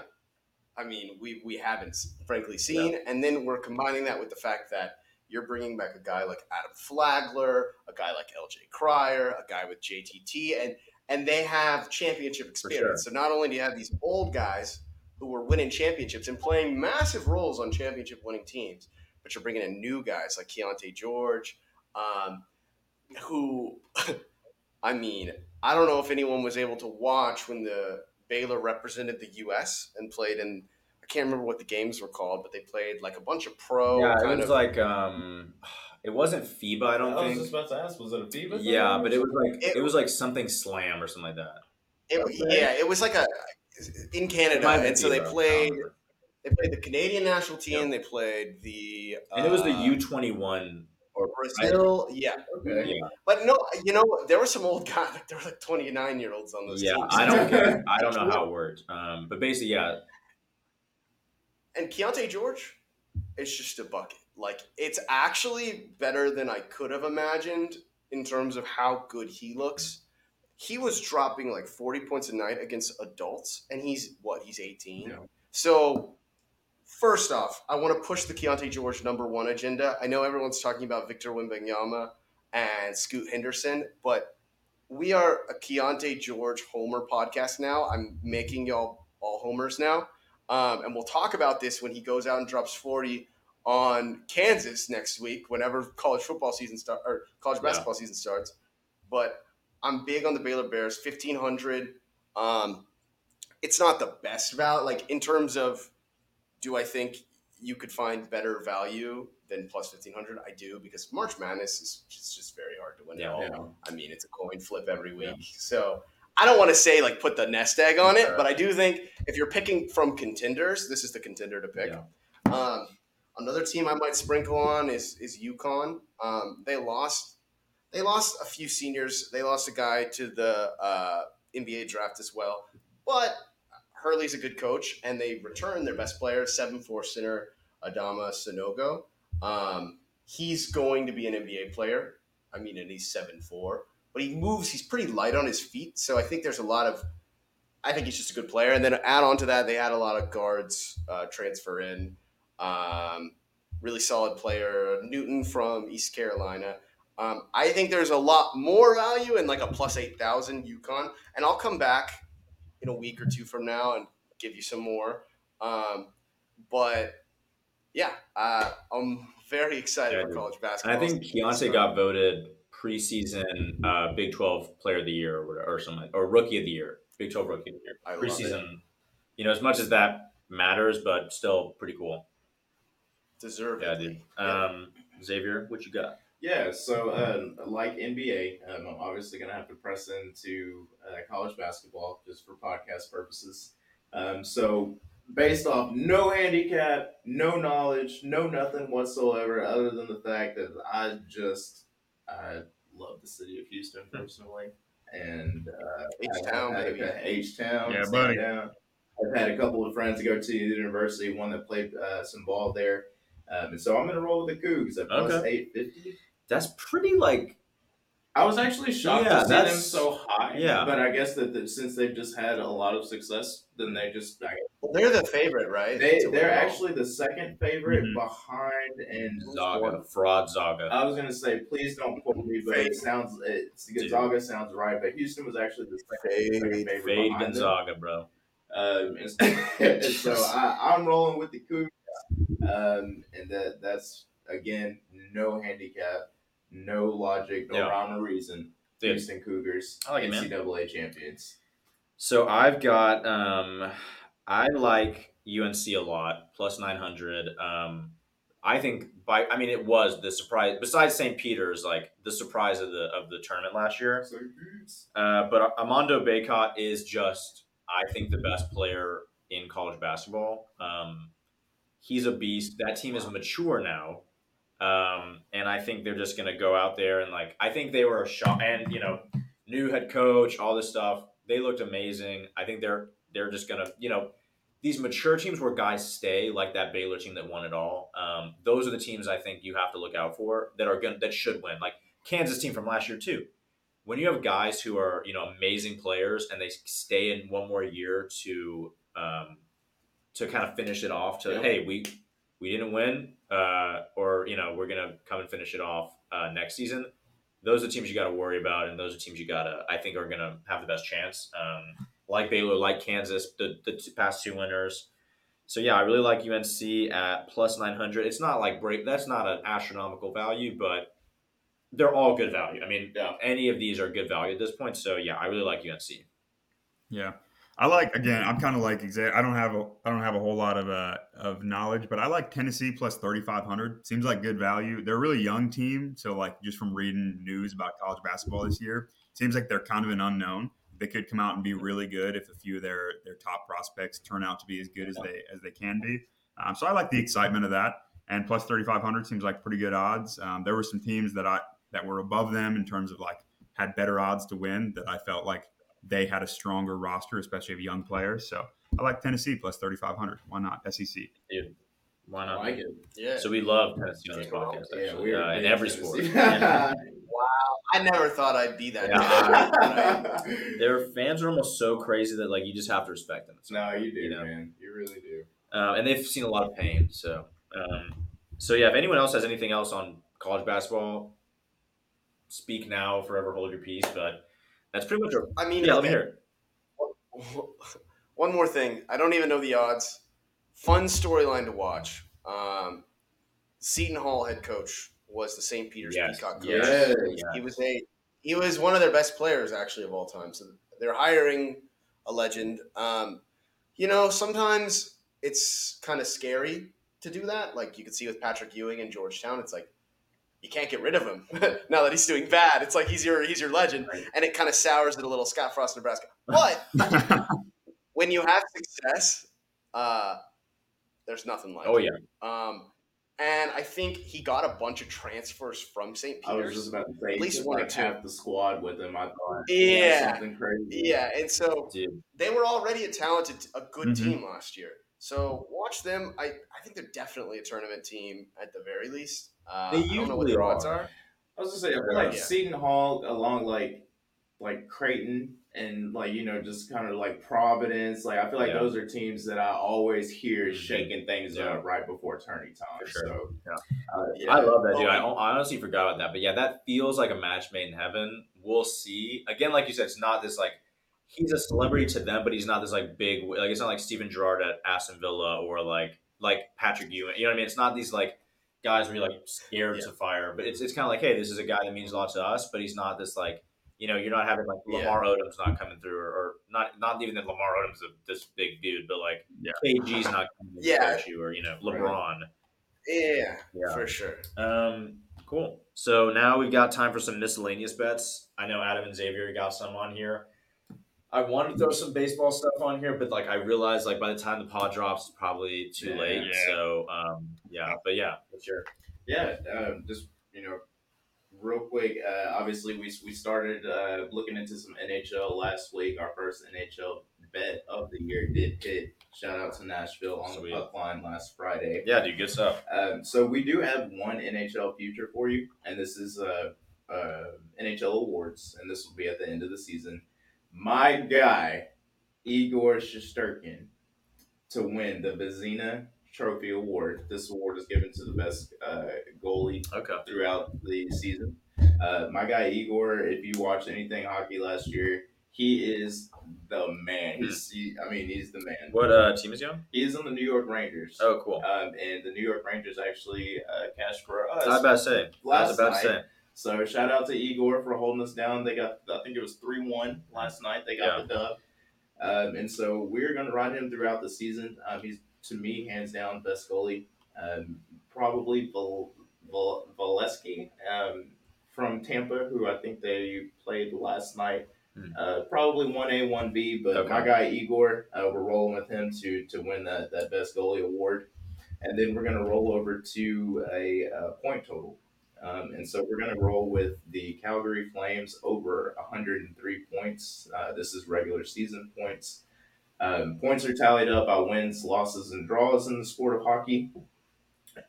I mean, we we haven't frankly seen. And then we're combining that with the fact that you're bringing back a guy like Adam Flagler, a guy like LJ Cryer, a guy with JTT, and and they have championship experience. So not only do you have these old guys who were winning championships and playing massive roles on championship winning teams, but you're bringing in new guys like Keyonte George, um, who, I mean, I don't know if anyone was able to watch when the Baylor represented the U.S. and played in. I can't remember what the games were called, but they played like a bunch of pro yeah, it was of. like um, it wasn't FIBA, I don't think I was just about to ask, was it a FIBA? thing Yeah, but it was like It- it was like something slam or something like that. it, okay. Yeah, it was like a in Canada, might have been and so they FIBA, I don't played. They played the Canadian national team. They played the. and it was the uh, U twenty one. or Brazil. Yeah, Okay. Yeah, but no, you know, there were some old guys. Like there were like twenty nine year olds on those yeah. teams. I don't get. I don't know how it worked. Um, but basically, yeah, And Keyonte George, it's just a bucket. Like it's actually better than I could have imagined in terms of how good he looks. He was dropping like forty points a night against adults, and he's what? He's eighteen. Yeah. So. First off, I want to push the Keyonte George number one agenda. I know everyone's talking about Victor Wembanyama and Scoot Henderson, but we are a Keyonte George Homer podcast now. I'm making y'all all homers now. Um, and we'll talk about this when he goes out and drops 40 on Kansas next week, whenever college football season start or college Yeah. basketball season starts. But I'm big on the Baylor Bears, 1500. Um, it's not the best value, like in terms of, do I think you could find better value than plus 1500? I do because March Madness is just, just very hard to win Yeah, at all. yeah. I mean, it's a coin flip every week. So I don't want to say like put the nest egg on it, but I do think if you're picking from contenders, this is the contender to pick. Um, another team I might sprinkle on is is UConn. Um, they lost they lost a few seniors. They lost a guy to the uh, NBA draft as well, but Hurley's a good coach, and they returned their best player, seven four center Adama Sanogo. Um, he's going to be an NBA player. I mean, and he's seven four, but he moves. He's pretty light on his feet, so I think there's a lot of. I think he's just a good player, and then add on to that, they had a lot of guards uh, transfer in. Um, really solid player, Newton from East Carolina. Um, I think there's a lot more value in like a plus eight thousand UConn, and I'll come back in a week or two from now and give you some more. Um, but yeah, uh, I'm very excited Yeah, for college basketball. I think Keyonte got voted preseason uh, Big Twelve Player of the Year or, or something, or Rookie of the Year, Big Twelve Rookie of the Year. I preseason. You know, as much as that matters, but still pretty cool. Deserved. Yeah, dude. Um, Xavier, what you got? Yeah, so um, like NBA, um, I'm obviously going to have to press into uh, college basketball just for podcast purposes. Um, so, based off no handicap, no knowledge, no nothing whatsoever, other than the fact that I just I love the city of Houston personally. and uh, H-Town, baby. H Town, Yeah, buddy. I've had a couple of friends go to the university, one that played uh, some ball there, um, and so I'm gonna roll with the Cougs at plus Okay. eight fifty. That's pretty like I was actually shocked Yeah, to see them so high. yeah. but I guess that, that since they've just had a lot of success, then they just I, Well, they're the favorite, right? They to they're actually the second favorite Mhm. behind and Zaga, fraud Zaga. I was gonna say, please don't quote me, but Fade. it sounds it's Gonzaga sounds right, but Houston was actually the second, Fade. second favorite Fade behind them. Bro. Um, and, and so I, I'm rolling with the Cougs, um, and that that's again no handicap, no logic, no Yeah. rhyme or reason. Dude. Houston Cougars, I like it, man. NCAA champions. So I've got um I like UNC a lot, plus nine hundred. Um I think by I mean it was the surprise besides St. Peter's, like the surprise of the of the tournament last year. Uh, but Armando Bacot is just, I think, the best player in college basketball. Um, he's a beast. That team is mature now. Um, and I think they're just going to go out there and, like, I think they were a shot. And, you know, new head coach, all this stuff. They looked amazing. I think they're they're just going to, you know, these mature teams where guys stay, like that Baylor team that won it all. Um, those are the teams I think you have to look out for that are going that should win. Like Kansas team from last year too when you have guys who are you know amazing players and they stay in one more year to um, to kind of finish it off to Yeah. hey we we didn't win uh, or you know we're gonna come and finish it off uh, next season those are the teams you got to worry about and those are teams you gotta i think are gonna have the best chance um, like baylor like kansas the, the two, past two winners so yeah i really like unc at plus 900 it's not like break that's not an astronomical value but they're all good value. I mean, Yeah. any of these are good value at this point. So yeah, I really like UNC. Yeah, I like again. I'm kind of like exa- I don't have a I don't have a whole lot of uh, of knowledge, but I like Tennessee plus 3,500. Seems like good value. They're a really young team, so like just from reading news about college basketball this year, seems like they're kind of an unknown. They could come out and be really good if a few of their their top prospects turn out to be as good as they as they can be. Um, so I like the excitement of that. And plus 3,500 seems like pretty good odds. Um, there were some teams that I that were above them in terms of like had better odds to win that I felt like they had a stronger roster, especially of young players. So I like Tennessee plus 3,500. Why not? SEC. Why I not? like it. Yeah. So we love Tennessee on this Can't podcast. Yeah, we're uh, in every sport. wow. I never thought I'd be that. Yeah. Their fans are almost so crazy that like you just have to respect them. no, you do, You know. man. You really do. Uh, and they've seen a lot of pain. So, um, so yeah. If anyone else has anything else on college basketball, speak now, forever hold your peace. But that's pretty much. I mean, yeah, let me hear it. One more thing. I don't even know the odds. Fun storyline to watch. Um, Seton Hall head coach was the St. Peter's Yes. Peacock coach. Yes. He was a he was one of their best players actually of all time. So they're hiring a legend. Um, you know, sometimes it's kind of scary to do that. Like you could see with Patrick Ewing in Georgetown, it's like you can't get rid of him now that he's doing bad. It's like he's your he's your legend, and it kind of sours it a little. Scott Frost, Nebraska, but when you have success, uh, there's nothing like Oh it. yeah. Um, and I think he got a bunch of transfers from St. I was Peter's. just about to say, At least one or two. half the squad with him. I thought, Yeah. something crazy. Yeah, and so Dude. they were already a talented, a good Mhm. team last year. So watch them. I, I think they're definitely a tournament team at the very least. Uh, They I don't know what usually their odds are. are. I was gonna say, I feel like Yeah. Seton Hall, along like like Creighton and like you know just kind of like Providence. Like I feel like Yeah. those are teams that I always hear Mhm. shaking things Yeah. up right before tourney time. For sure. So Yeah. I love that, dude. Oh, I, I honestly forgot about that. But yeah, that feels like a match made in heaven. We'll see. Again, like you said, it's not this like he's a celebrity to them, but he's not this like big like it's not like Steven Gerrard at Aston Villa or like like Patrick Ewing. You know what I mean? It's not these like guys where you're like scared Yeah. to fire. But it's it's kind of like, hey, this is a guy that means a lot to us, but he's not this like you know, you're not having like Yeah. Lamar Odom's not coming through, or, or not not even that Lamar Odom's a, this big dude, but like Yeah. KG's not coming to Yeah. you, or you know, LeBron. Yeah, Yeah. for sure. Um, cool. So now we've got time for some miscellaneous bets. I know Adam and Xavier got some on here. I wanted to throw some baseball stuff on here, but like I realized like by the time the pod drops, it's probably too Yeah. late. Yeah. So um, yeah, but yeah, your yeah, um, just you know, real quick, uh, obviously we we started uh, looking into some NHL last week. Our first NHL bet of the year did hit. Shout out to Nashville on Sweet. the puck line last Friday. Yeah, dude, good stuff. Um, so we do have one NHL future for you, and this is uh, uh, NHL awards, and this will be at the end of the season. My guy, Igor Shesterkin, to win the Vezina Trophy Award. This award is given to the best uh, goalie Okay. throughout the season. Uh, my guy Igor, if you watched anything hockey last year, he is the man. He's, he, I mean, he's the man. What uh, team is he on? He is on the New York Rangers. Oh, cool. Um, and the New York Rangers actually uh, cashed for us. I was about to say. I was last about to say. So shout out to Igor for holding us down. They got, I think it was three one last night. They got Yeah. the dub, um, and so we're going to ride him throughout the season. Um, he's to me hands down best goalie. Um, probably Val, Val, Valesky um, from Tampa, who I think they played last night. Hmm. Uh, probably one A, one B, but Okay. my guy Igor, uh, we're rolling with him to to win that that best goalie award, and then we're gonna roll over to a, uh point total. Um, and so we're going to roll with the Calgary Flames over 103 points. Uh, this is regular season points. Um, points are tallied up by wins, losses, and draws in the sport of hockey.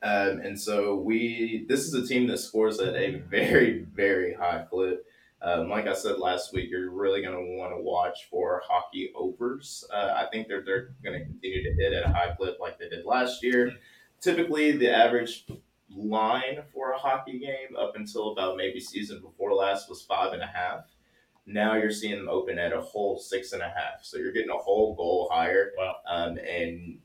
Um, and so we, this is a team that scores at a very, very high clip. Um, like I said last week, you're really going to want to watch for hockey overs. Uh, I think they're, they're going to continue to hit at a high clip like they did last year. Typically, the average line for a hockey game up until about maybe season before last was five and a half. Now you're seeing them open at a whole six and a half. So you're getting a whole goal higher. Wow. Um, and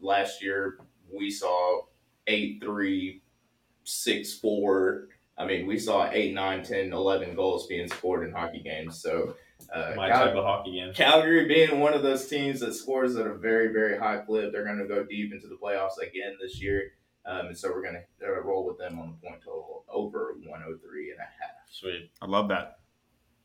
last year we saw eight, three, six, four. I mean, we saw eight, nine, 10, 11 goals being scored in hockey games. So uh, My Cal- type of hockey game. Calgary being one of those teams that scores at a very, very high clip, they're going to go deep into the playoffs again this year. Um, and so we're going to uh, roll with them on the point total over 103 and a half. Sweet. I love that.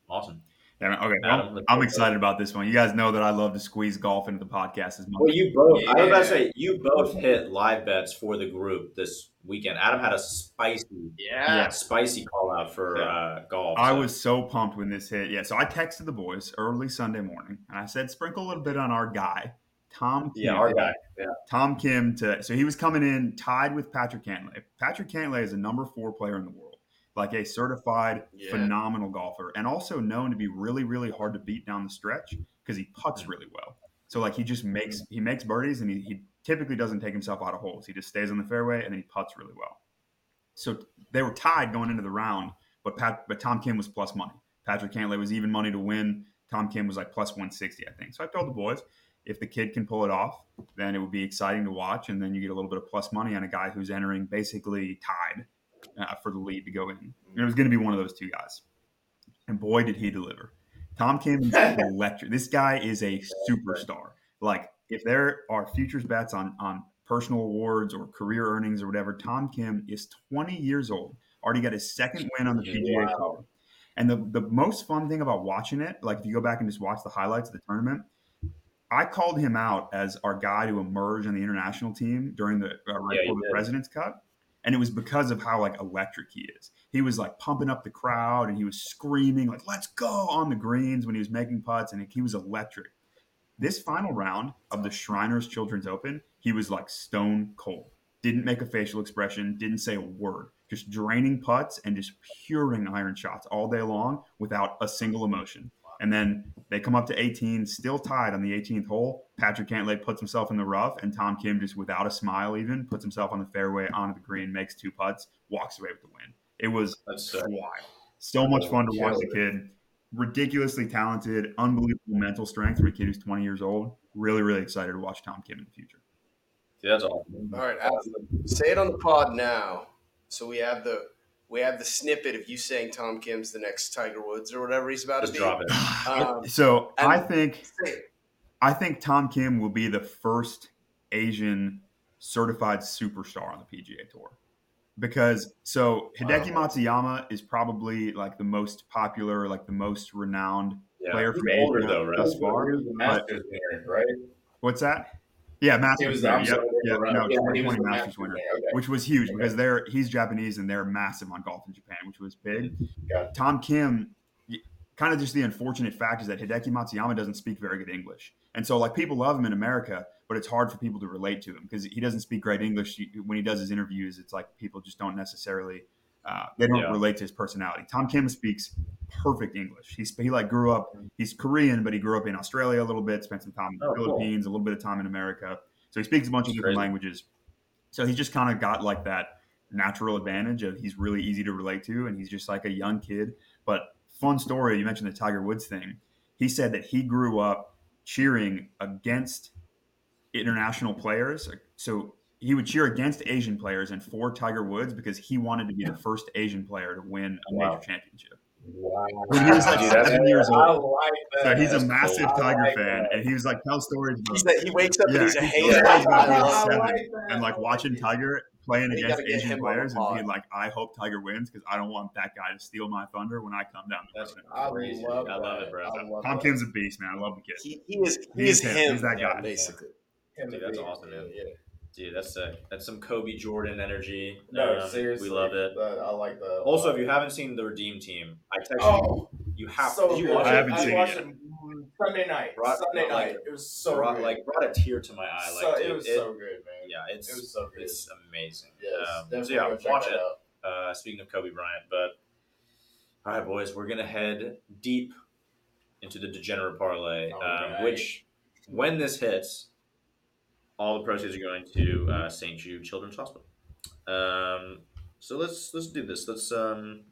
Awesome. Yeah, okay, Adam, I'm, I'm excited about this one. You guys know that I love to squeeze golf into the podcast as much. Well, you both. I was about to say you both hit live bets for the group this weekend. Adam had a spicy, Yeah. spicy call out for Yeah. uh, golf. I so- was so pumped when this hit. Yeah, so I texted the boys early Sunday morning, and I said, sprinkle a little bit on our guy, Tom. Yeah, Kim. our guy. Yeah. Tom Kim to so he was coming in tied with Patrick Cantlay. Patrick Cantlay is a number four player in the world, like a certified Yeah. phenomenal golfer, and also known to be really, really hard to beat down the stretch because he puts really well. So like he just mm-hmm. makes he makes birdies, and he, he typically doesn't take himself out of holes. He just stays on the fairway and then he puts really well. So they were tied going into the round, but Pat but Tom Kim was plus money. Patrick Cantlay was even money to win. Tom Kim was like plus 160, I think. So I told the boys, if the kid can pull it off, then it would be exciting to watch. And then you get a little bit of plus money on a guy who's entering basically tied uh, for the lead to go in. And it was going to be one of those two guys. And boy, did he deliver. Tom Kim electric. This guy is a superstar. Like, if there are futures bets on, on personal awards or career earnings or whatever, Tom Kim is 20 years old, already got his second win on the PGA Tour. And the, the most fun thing about watching it, like if you go back and just watch the highlights of the tournament, I called him out as our guy to emerge on the international team during the uh, right Yeah, the. President's Cup, and it was because of how like electric he is. He was like pumping up the crowd, and he was screaming like "Let's go!" on the greens when he was making putts, and he was electric. This final round of the Shriners Children's Open, he was like stone cold. Didn't make a facial expression, didn't say a word, just draining putts and just puring iron shots all day long without a single emotion. And then they come up to 18, still tied on the 18th hole. Patrick Cantlay puts himself in the rough, and Tom Kim just without a smile even puts himself on the fairway onto the green, makes two putts, walks away with the win. It was That's wild. So much fun to watch the kid. Ridiculously talented, unbelievable mental strength for a kid who's 20 years old. Really, really excited to watch Tom Kim in the future. Dude, that's awesome. All right, Adam, say it on the pod now. So we have the we have the snippet of you saying Tom Kim's the next Tiger Woods or whatever he's about Just to be. drop it. Um, So I think. I think Tom Kim will be the first Asian certified superstar on the PGA Tour. Because so Hideki Matsuyama is probably like the most popular, like the most renowned Yeah. player He's from older Asia though, right? thus far. He the Masters winner, right? What's that? Yeah, Masters. He was Yep. Yeah, right. no, Yeah, he 2020 was the Masters Masters winner, winner. Okay. which was huge Okay. because they're he's Japanese and they're massive on golf in Japan, which was big. Tom Kim, kind of just the unfortunate fact is that Hideki Matsuyama doesn't speak very good English, and so like people love him in America, but it's hard for people to relate to him because he doesn't speak great English. When he does his interviews, it's like people just don't necessarily uh, they don't Yeah. relate to his personality. Tom Kim speaks perfect English. He's he like grew up. He's Korean, but he grew up in Australia a little bit. Spent some time in the Oh, cool. Philippines, a little bit of time in America. So he speaks a bunch of different crazy. languages. So he's just kind of got like that natural advantage of he's really easy to relate to, and he's just like a young kid. But fun story. You mentioned the Tiger Woods thing. He said that he grew up cheering against international players. So he would cheer against Asian players and for Tiger Woods because he wanted to be the first Asian player to win a Wow. major championship. Wow. When he was like Dude, seven years old. like So he's a massive cool. Tiger like fan, that. and he was like, tell stories about that he wakes up Yeah, and he's a hater. plays when I he was love seven. that. and like watching Tiger playing against Asian him on the players and pod. being like, I hope Tiger wins because I don't want that guy to steal my thunder when I come down the That's road. I Crazy. love, I love it, bro. I love Tom that. Kim's a beast, man. I love the kid. He, he is he He's is him. him. He's that guy. basically. Him Dude, that's awesome, man. Yeah. Dude, that's sick. That's some Kobe Jordan energy. No, Um, seriously. we love it. I like that. Also, if you haven't seen the Redeem Team, I text you. oh, You have so to. You watch I haven't I seen it watched yet. mm, Sunday night. Brought- Sunday like, night. It was so brought, good. like brought a tear to my eye. Like, so, dude, it was so good, man. Yeah, it's it was so good. it's amazing. yes, Um, definitely so yeah, watch it. Uh, speaking of Kobe Bryant, but all right, boys, we're gonna head deep into the degenerate parlay, um, right. which when this hits, all the proceeds are going to uh, St. Jude Children's Hospital. Um, so let's let's do this. Let's um,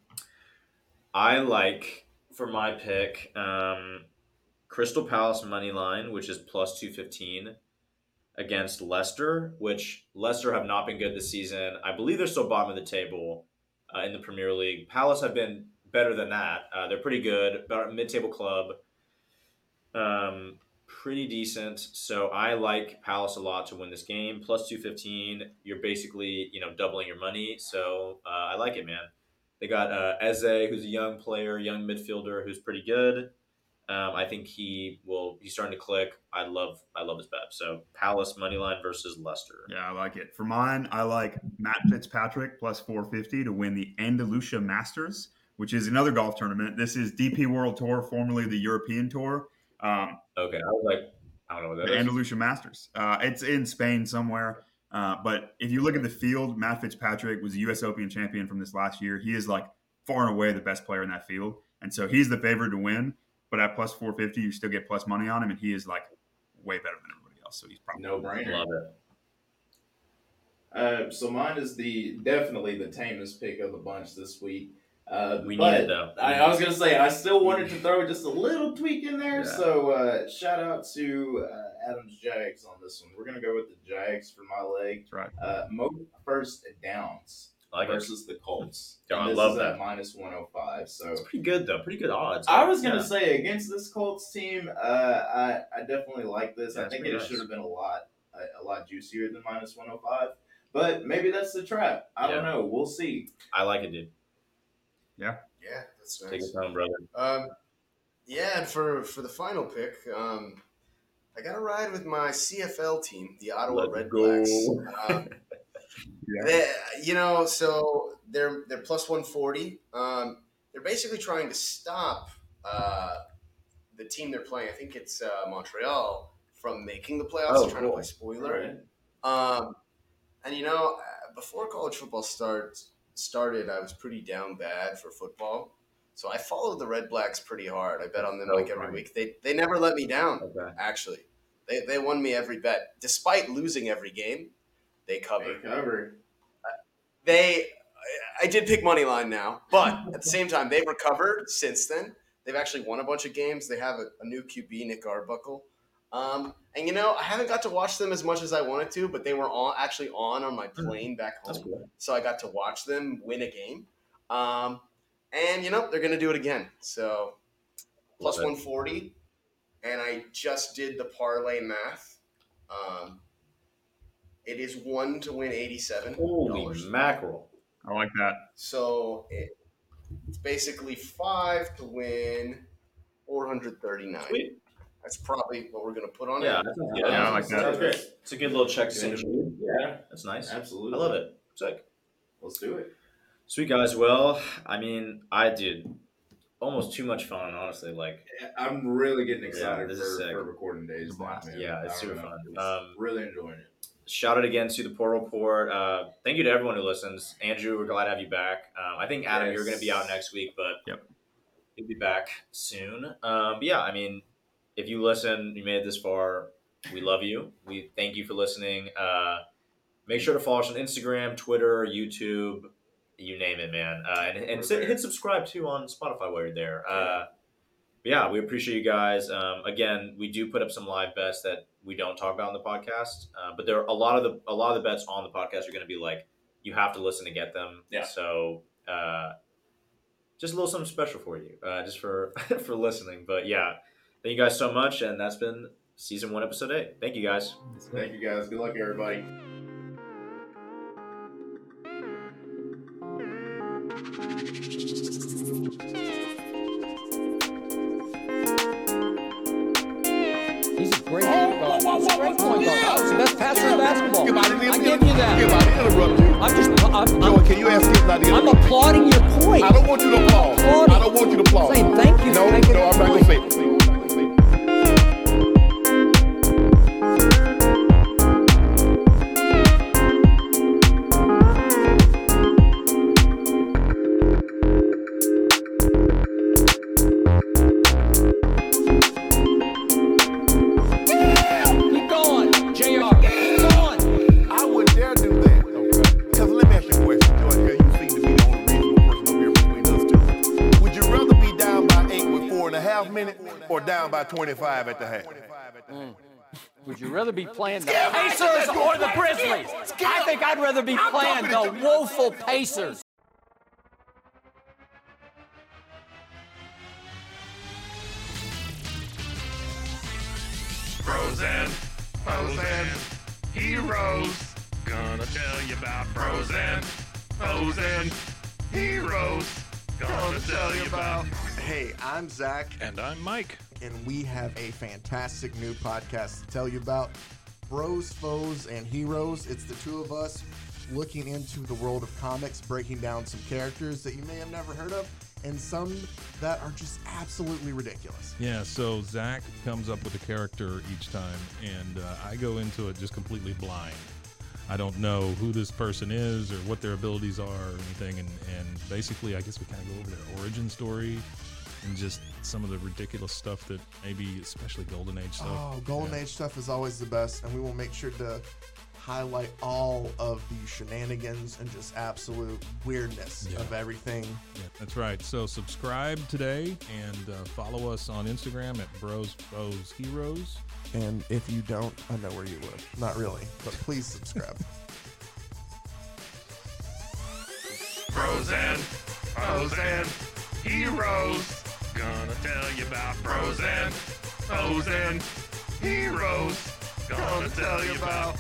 I like for my pick um, Crystal Palace money line, which is plus two fifteen against Leicester, which Leicester have not been good this season. I believe they're still bottom of the table uh, in the Premier League. Palace have been better than that. Uh, they're pretty good, about mid-table club. Um, pretty decent. So I like Palace a lot to win this game. Plus two fifteen. You're basically you know doubling your money. So uh, I like it, man. They got uh, Eze, who's a young player, young midfielder, who's pretty good. Um, I think he will. He's starting to click. I love. I love his bet. So Palace money line versus Leicester. Yeah, I like it. For mine, I like Matt Fitzpatrick plus 450 to win the Andalusia Masters, which is another golf tournament. This is DP World Tour, formerly the European Tour. Um, Okay, I was like, I don't know what the that is. Andalusia Masters. Uh, it's in Spain somewhere. Uh, but if you look at the field, Matt Fitzpatrick was the U.S. Open champion from this last year. He is like far and away the best player in that field, and so he's the favorite to win. But at plus 450, you still get plus money on him, and he is like way better than everybody else. So he's probably No brainer. Love it. Uh, so mine is the definitely the tamest pick of the bunch this week. Uh, We need it though. I, I was gonna say I still wanted to throw just a little tweak in there. Yeah. So uh, shout out to uh, Adams Jags on this one. We're gonna go with the Jags for my leg. That's right. Uh, most first downs like it. versus the Colts. And I love that. at minus one hundred five. So It's pretty good though. Pretty good odds. I was gonna Yeah. say against this Colts team, uh, I I definitely like this. Yeah, I think it nice. should have been a lot a, a lot juicier than minus one hundred five. But maybe that's the trap. I don't know. We'll see. I like it, dude. Yeah, Yeah, that's Take nice. it home, brother. Um, yeah, and for for the final pick, um, I got to ride with my CFL team, the Ottawa Red. Blacks. Um, Yeah. they, you know, so they're they're plus one forty. Um, they're basically trying to stop uh, the team they're playing. I think it's uh, Montreal from making the playoffs. Oh, they're trying cool. to play spoiler. Um, and you know, uh, before college football start started, I was pretty down bad for football. So I followed the Red Blacks pretty hard. I bet on them Oh, like every fine. week. They they never let me down. Okay. Actually, they they won me every bet, despite losing every game. They They covered. covered. They, I did pick money line now, but at the same time, they've recovered since then. They've actually won a bunch of games. They have a, a new QB, Nick Arbuckle. Um, and you know, I haven't got to watch them as much as I wanted to, but they were on actually on on my plane back home, cool. so I got to watch them win a game. Um, and you know, they're gonna do it again. So plus Love it. one forty, and I just did the parlay math. Um, it is one to win eighty seven Holy mackerel! I like that. So it, it's basically five to win four hundred thirty nine. Sweet. That's probably what we're gonna put on Yeah, it. that sounds Yeah, good. Yeah, I like that. Sounds great. It's a good little check to Yeah, That's nice. absolutely. I love it. Sick. Let's do it. Sweet guys. Well, I mean, I did almost too much fun, honestly. Like, I'm really getting excited this for, is sick. for recording days. It's a blast. man. Yeah, it's I don't super know. fun. It's Um, really enjoying it. shout out again to the Portal Report. Uh, thank you to everyone who listens. Andrew, we're glad to have you back. Um, I think Adam, Yes. you're going to be out next week, but Yep. you'll be back soon. Um, but yeah, I mean, if you listen, you made it this far, we love you. We thank you for listening. Uh, make sure to follow us on Instagram, Twitter, YouTube, you name it, man. Uh, and and sit- hit subscribe too on Spotify while you're there. Uh, yeah, we appreciate you guys. Um, again, we do put up some live bets that we don't talk about in the podcast, uh, but there are a lot of the a lot of the bets on the podcast are going to be like you have to listen to get them. Yeah. So uh, just a little something special for you, uh, just for for listening. But yeah, thank you guys so much, and that's been season one, episode eight. Thank you guys. Thank you guys. Good luck, everybody. He's a great point guard. He's a great point guard. Yeah. He's the best passer in basketball. Skip, I didn't I give you that. Skip, I interrupt you. I'm just, I'm, I'm, Joey, can you ask Skip not to I'm applauding your point. I don't want you to applaud. I don't want you to applaud. Saying thank you No, no, I'm not gonna say it. Be playing the Pacers or the Grizzlies? I think I'd rather be playing the woeful Pacers. Frozen, frozen, heroes. Gonna tell you about frozen, frozen, heroes. Gonna tell you about. Hey, I'm Zach, And I'm Mike. And we have a fantastic new podcast to tell you about Bros, Foes, and Heroes. It's the two of us looking into the world of comics, breaking down some characters that you may have never heard of, and some that are just absolutely ridiculous. Yeah, so Zach comes up with a character each time, and uh, I go into it just completely blind. I don't know who this person is or what their abilities are or anything, and, and basically, I guess we kind of go over their origin story and just some of the ridiculous stuff that maybe, especially Golden Age stuff. Oh, Golden Yeah. Age stuff is always the best, and we will make sure to highlight all of the shenanigans and just absolute weirdness Yeah. of everything. Yeah, that's right. So subscribe today and uh, follow us on Instagram at Bros Foes Heroes. And if you don't, I know where you live. Not really, but please subscribe. Frozen, frozen, heroes. Gonna tell you about frozen, frozen, heroes. Gonna tell you about.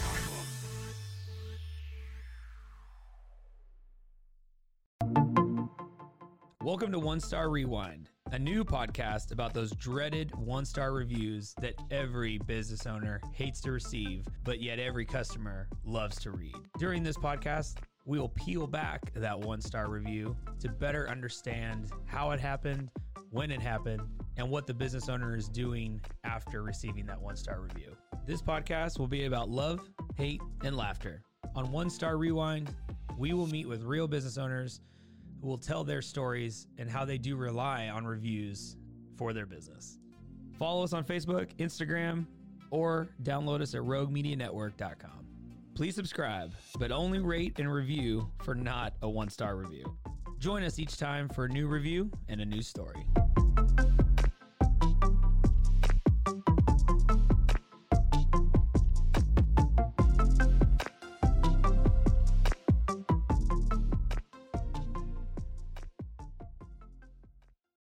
Welcome to One Star Rewind, a new podcast about those dreaded one star reviews that every business owner hates to receive, but yet every customer loves to read. During this podcast, we will peel back that one star review to better understand how it happened, when it happened, and what the business owner is doing after receiving that one star review. This podcast will be about love, hate, and laughter. On One Star Rewind, we will meet with real business owners who will tell their stories and how they do rely on reviews for their business. Follow us on Facebook, Instagram, or download us at roguemedianetwork.com. Please subscribe, but only rate and review for not a one star review. Join us each time for a new review and a new story.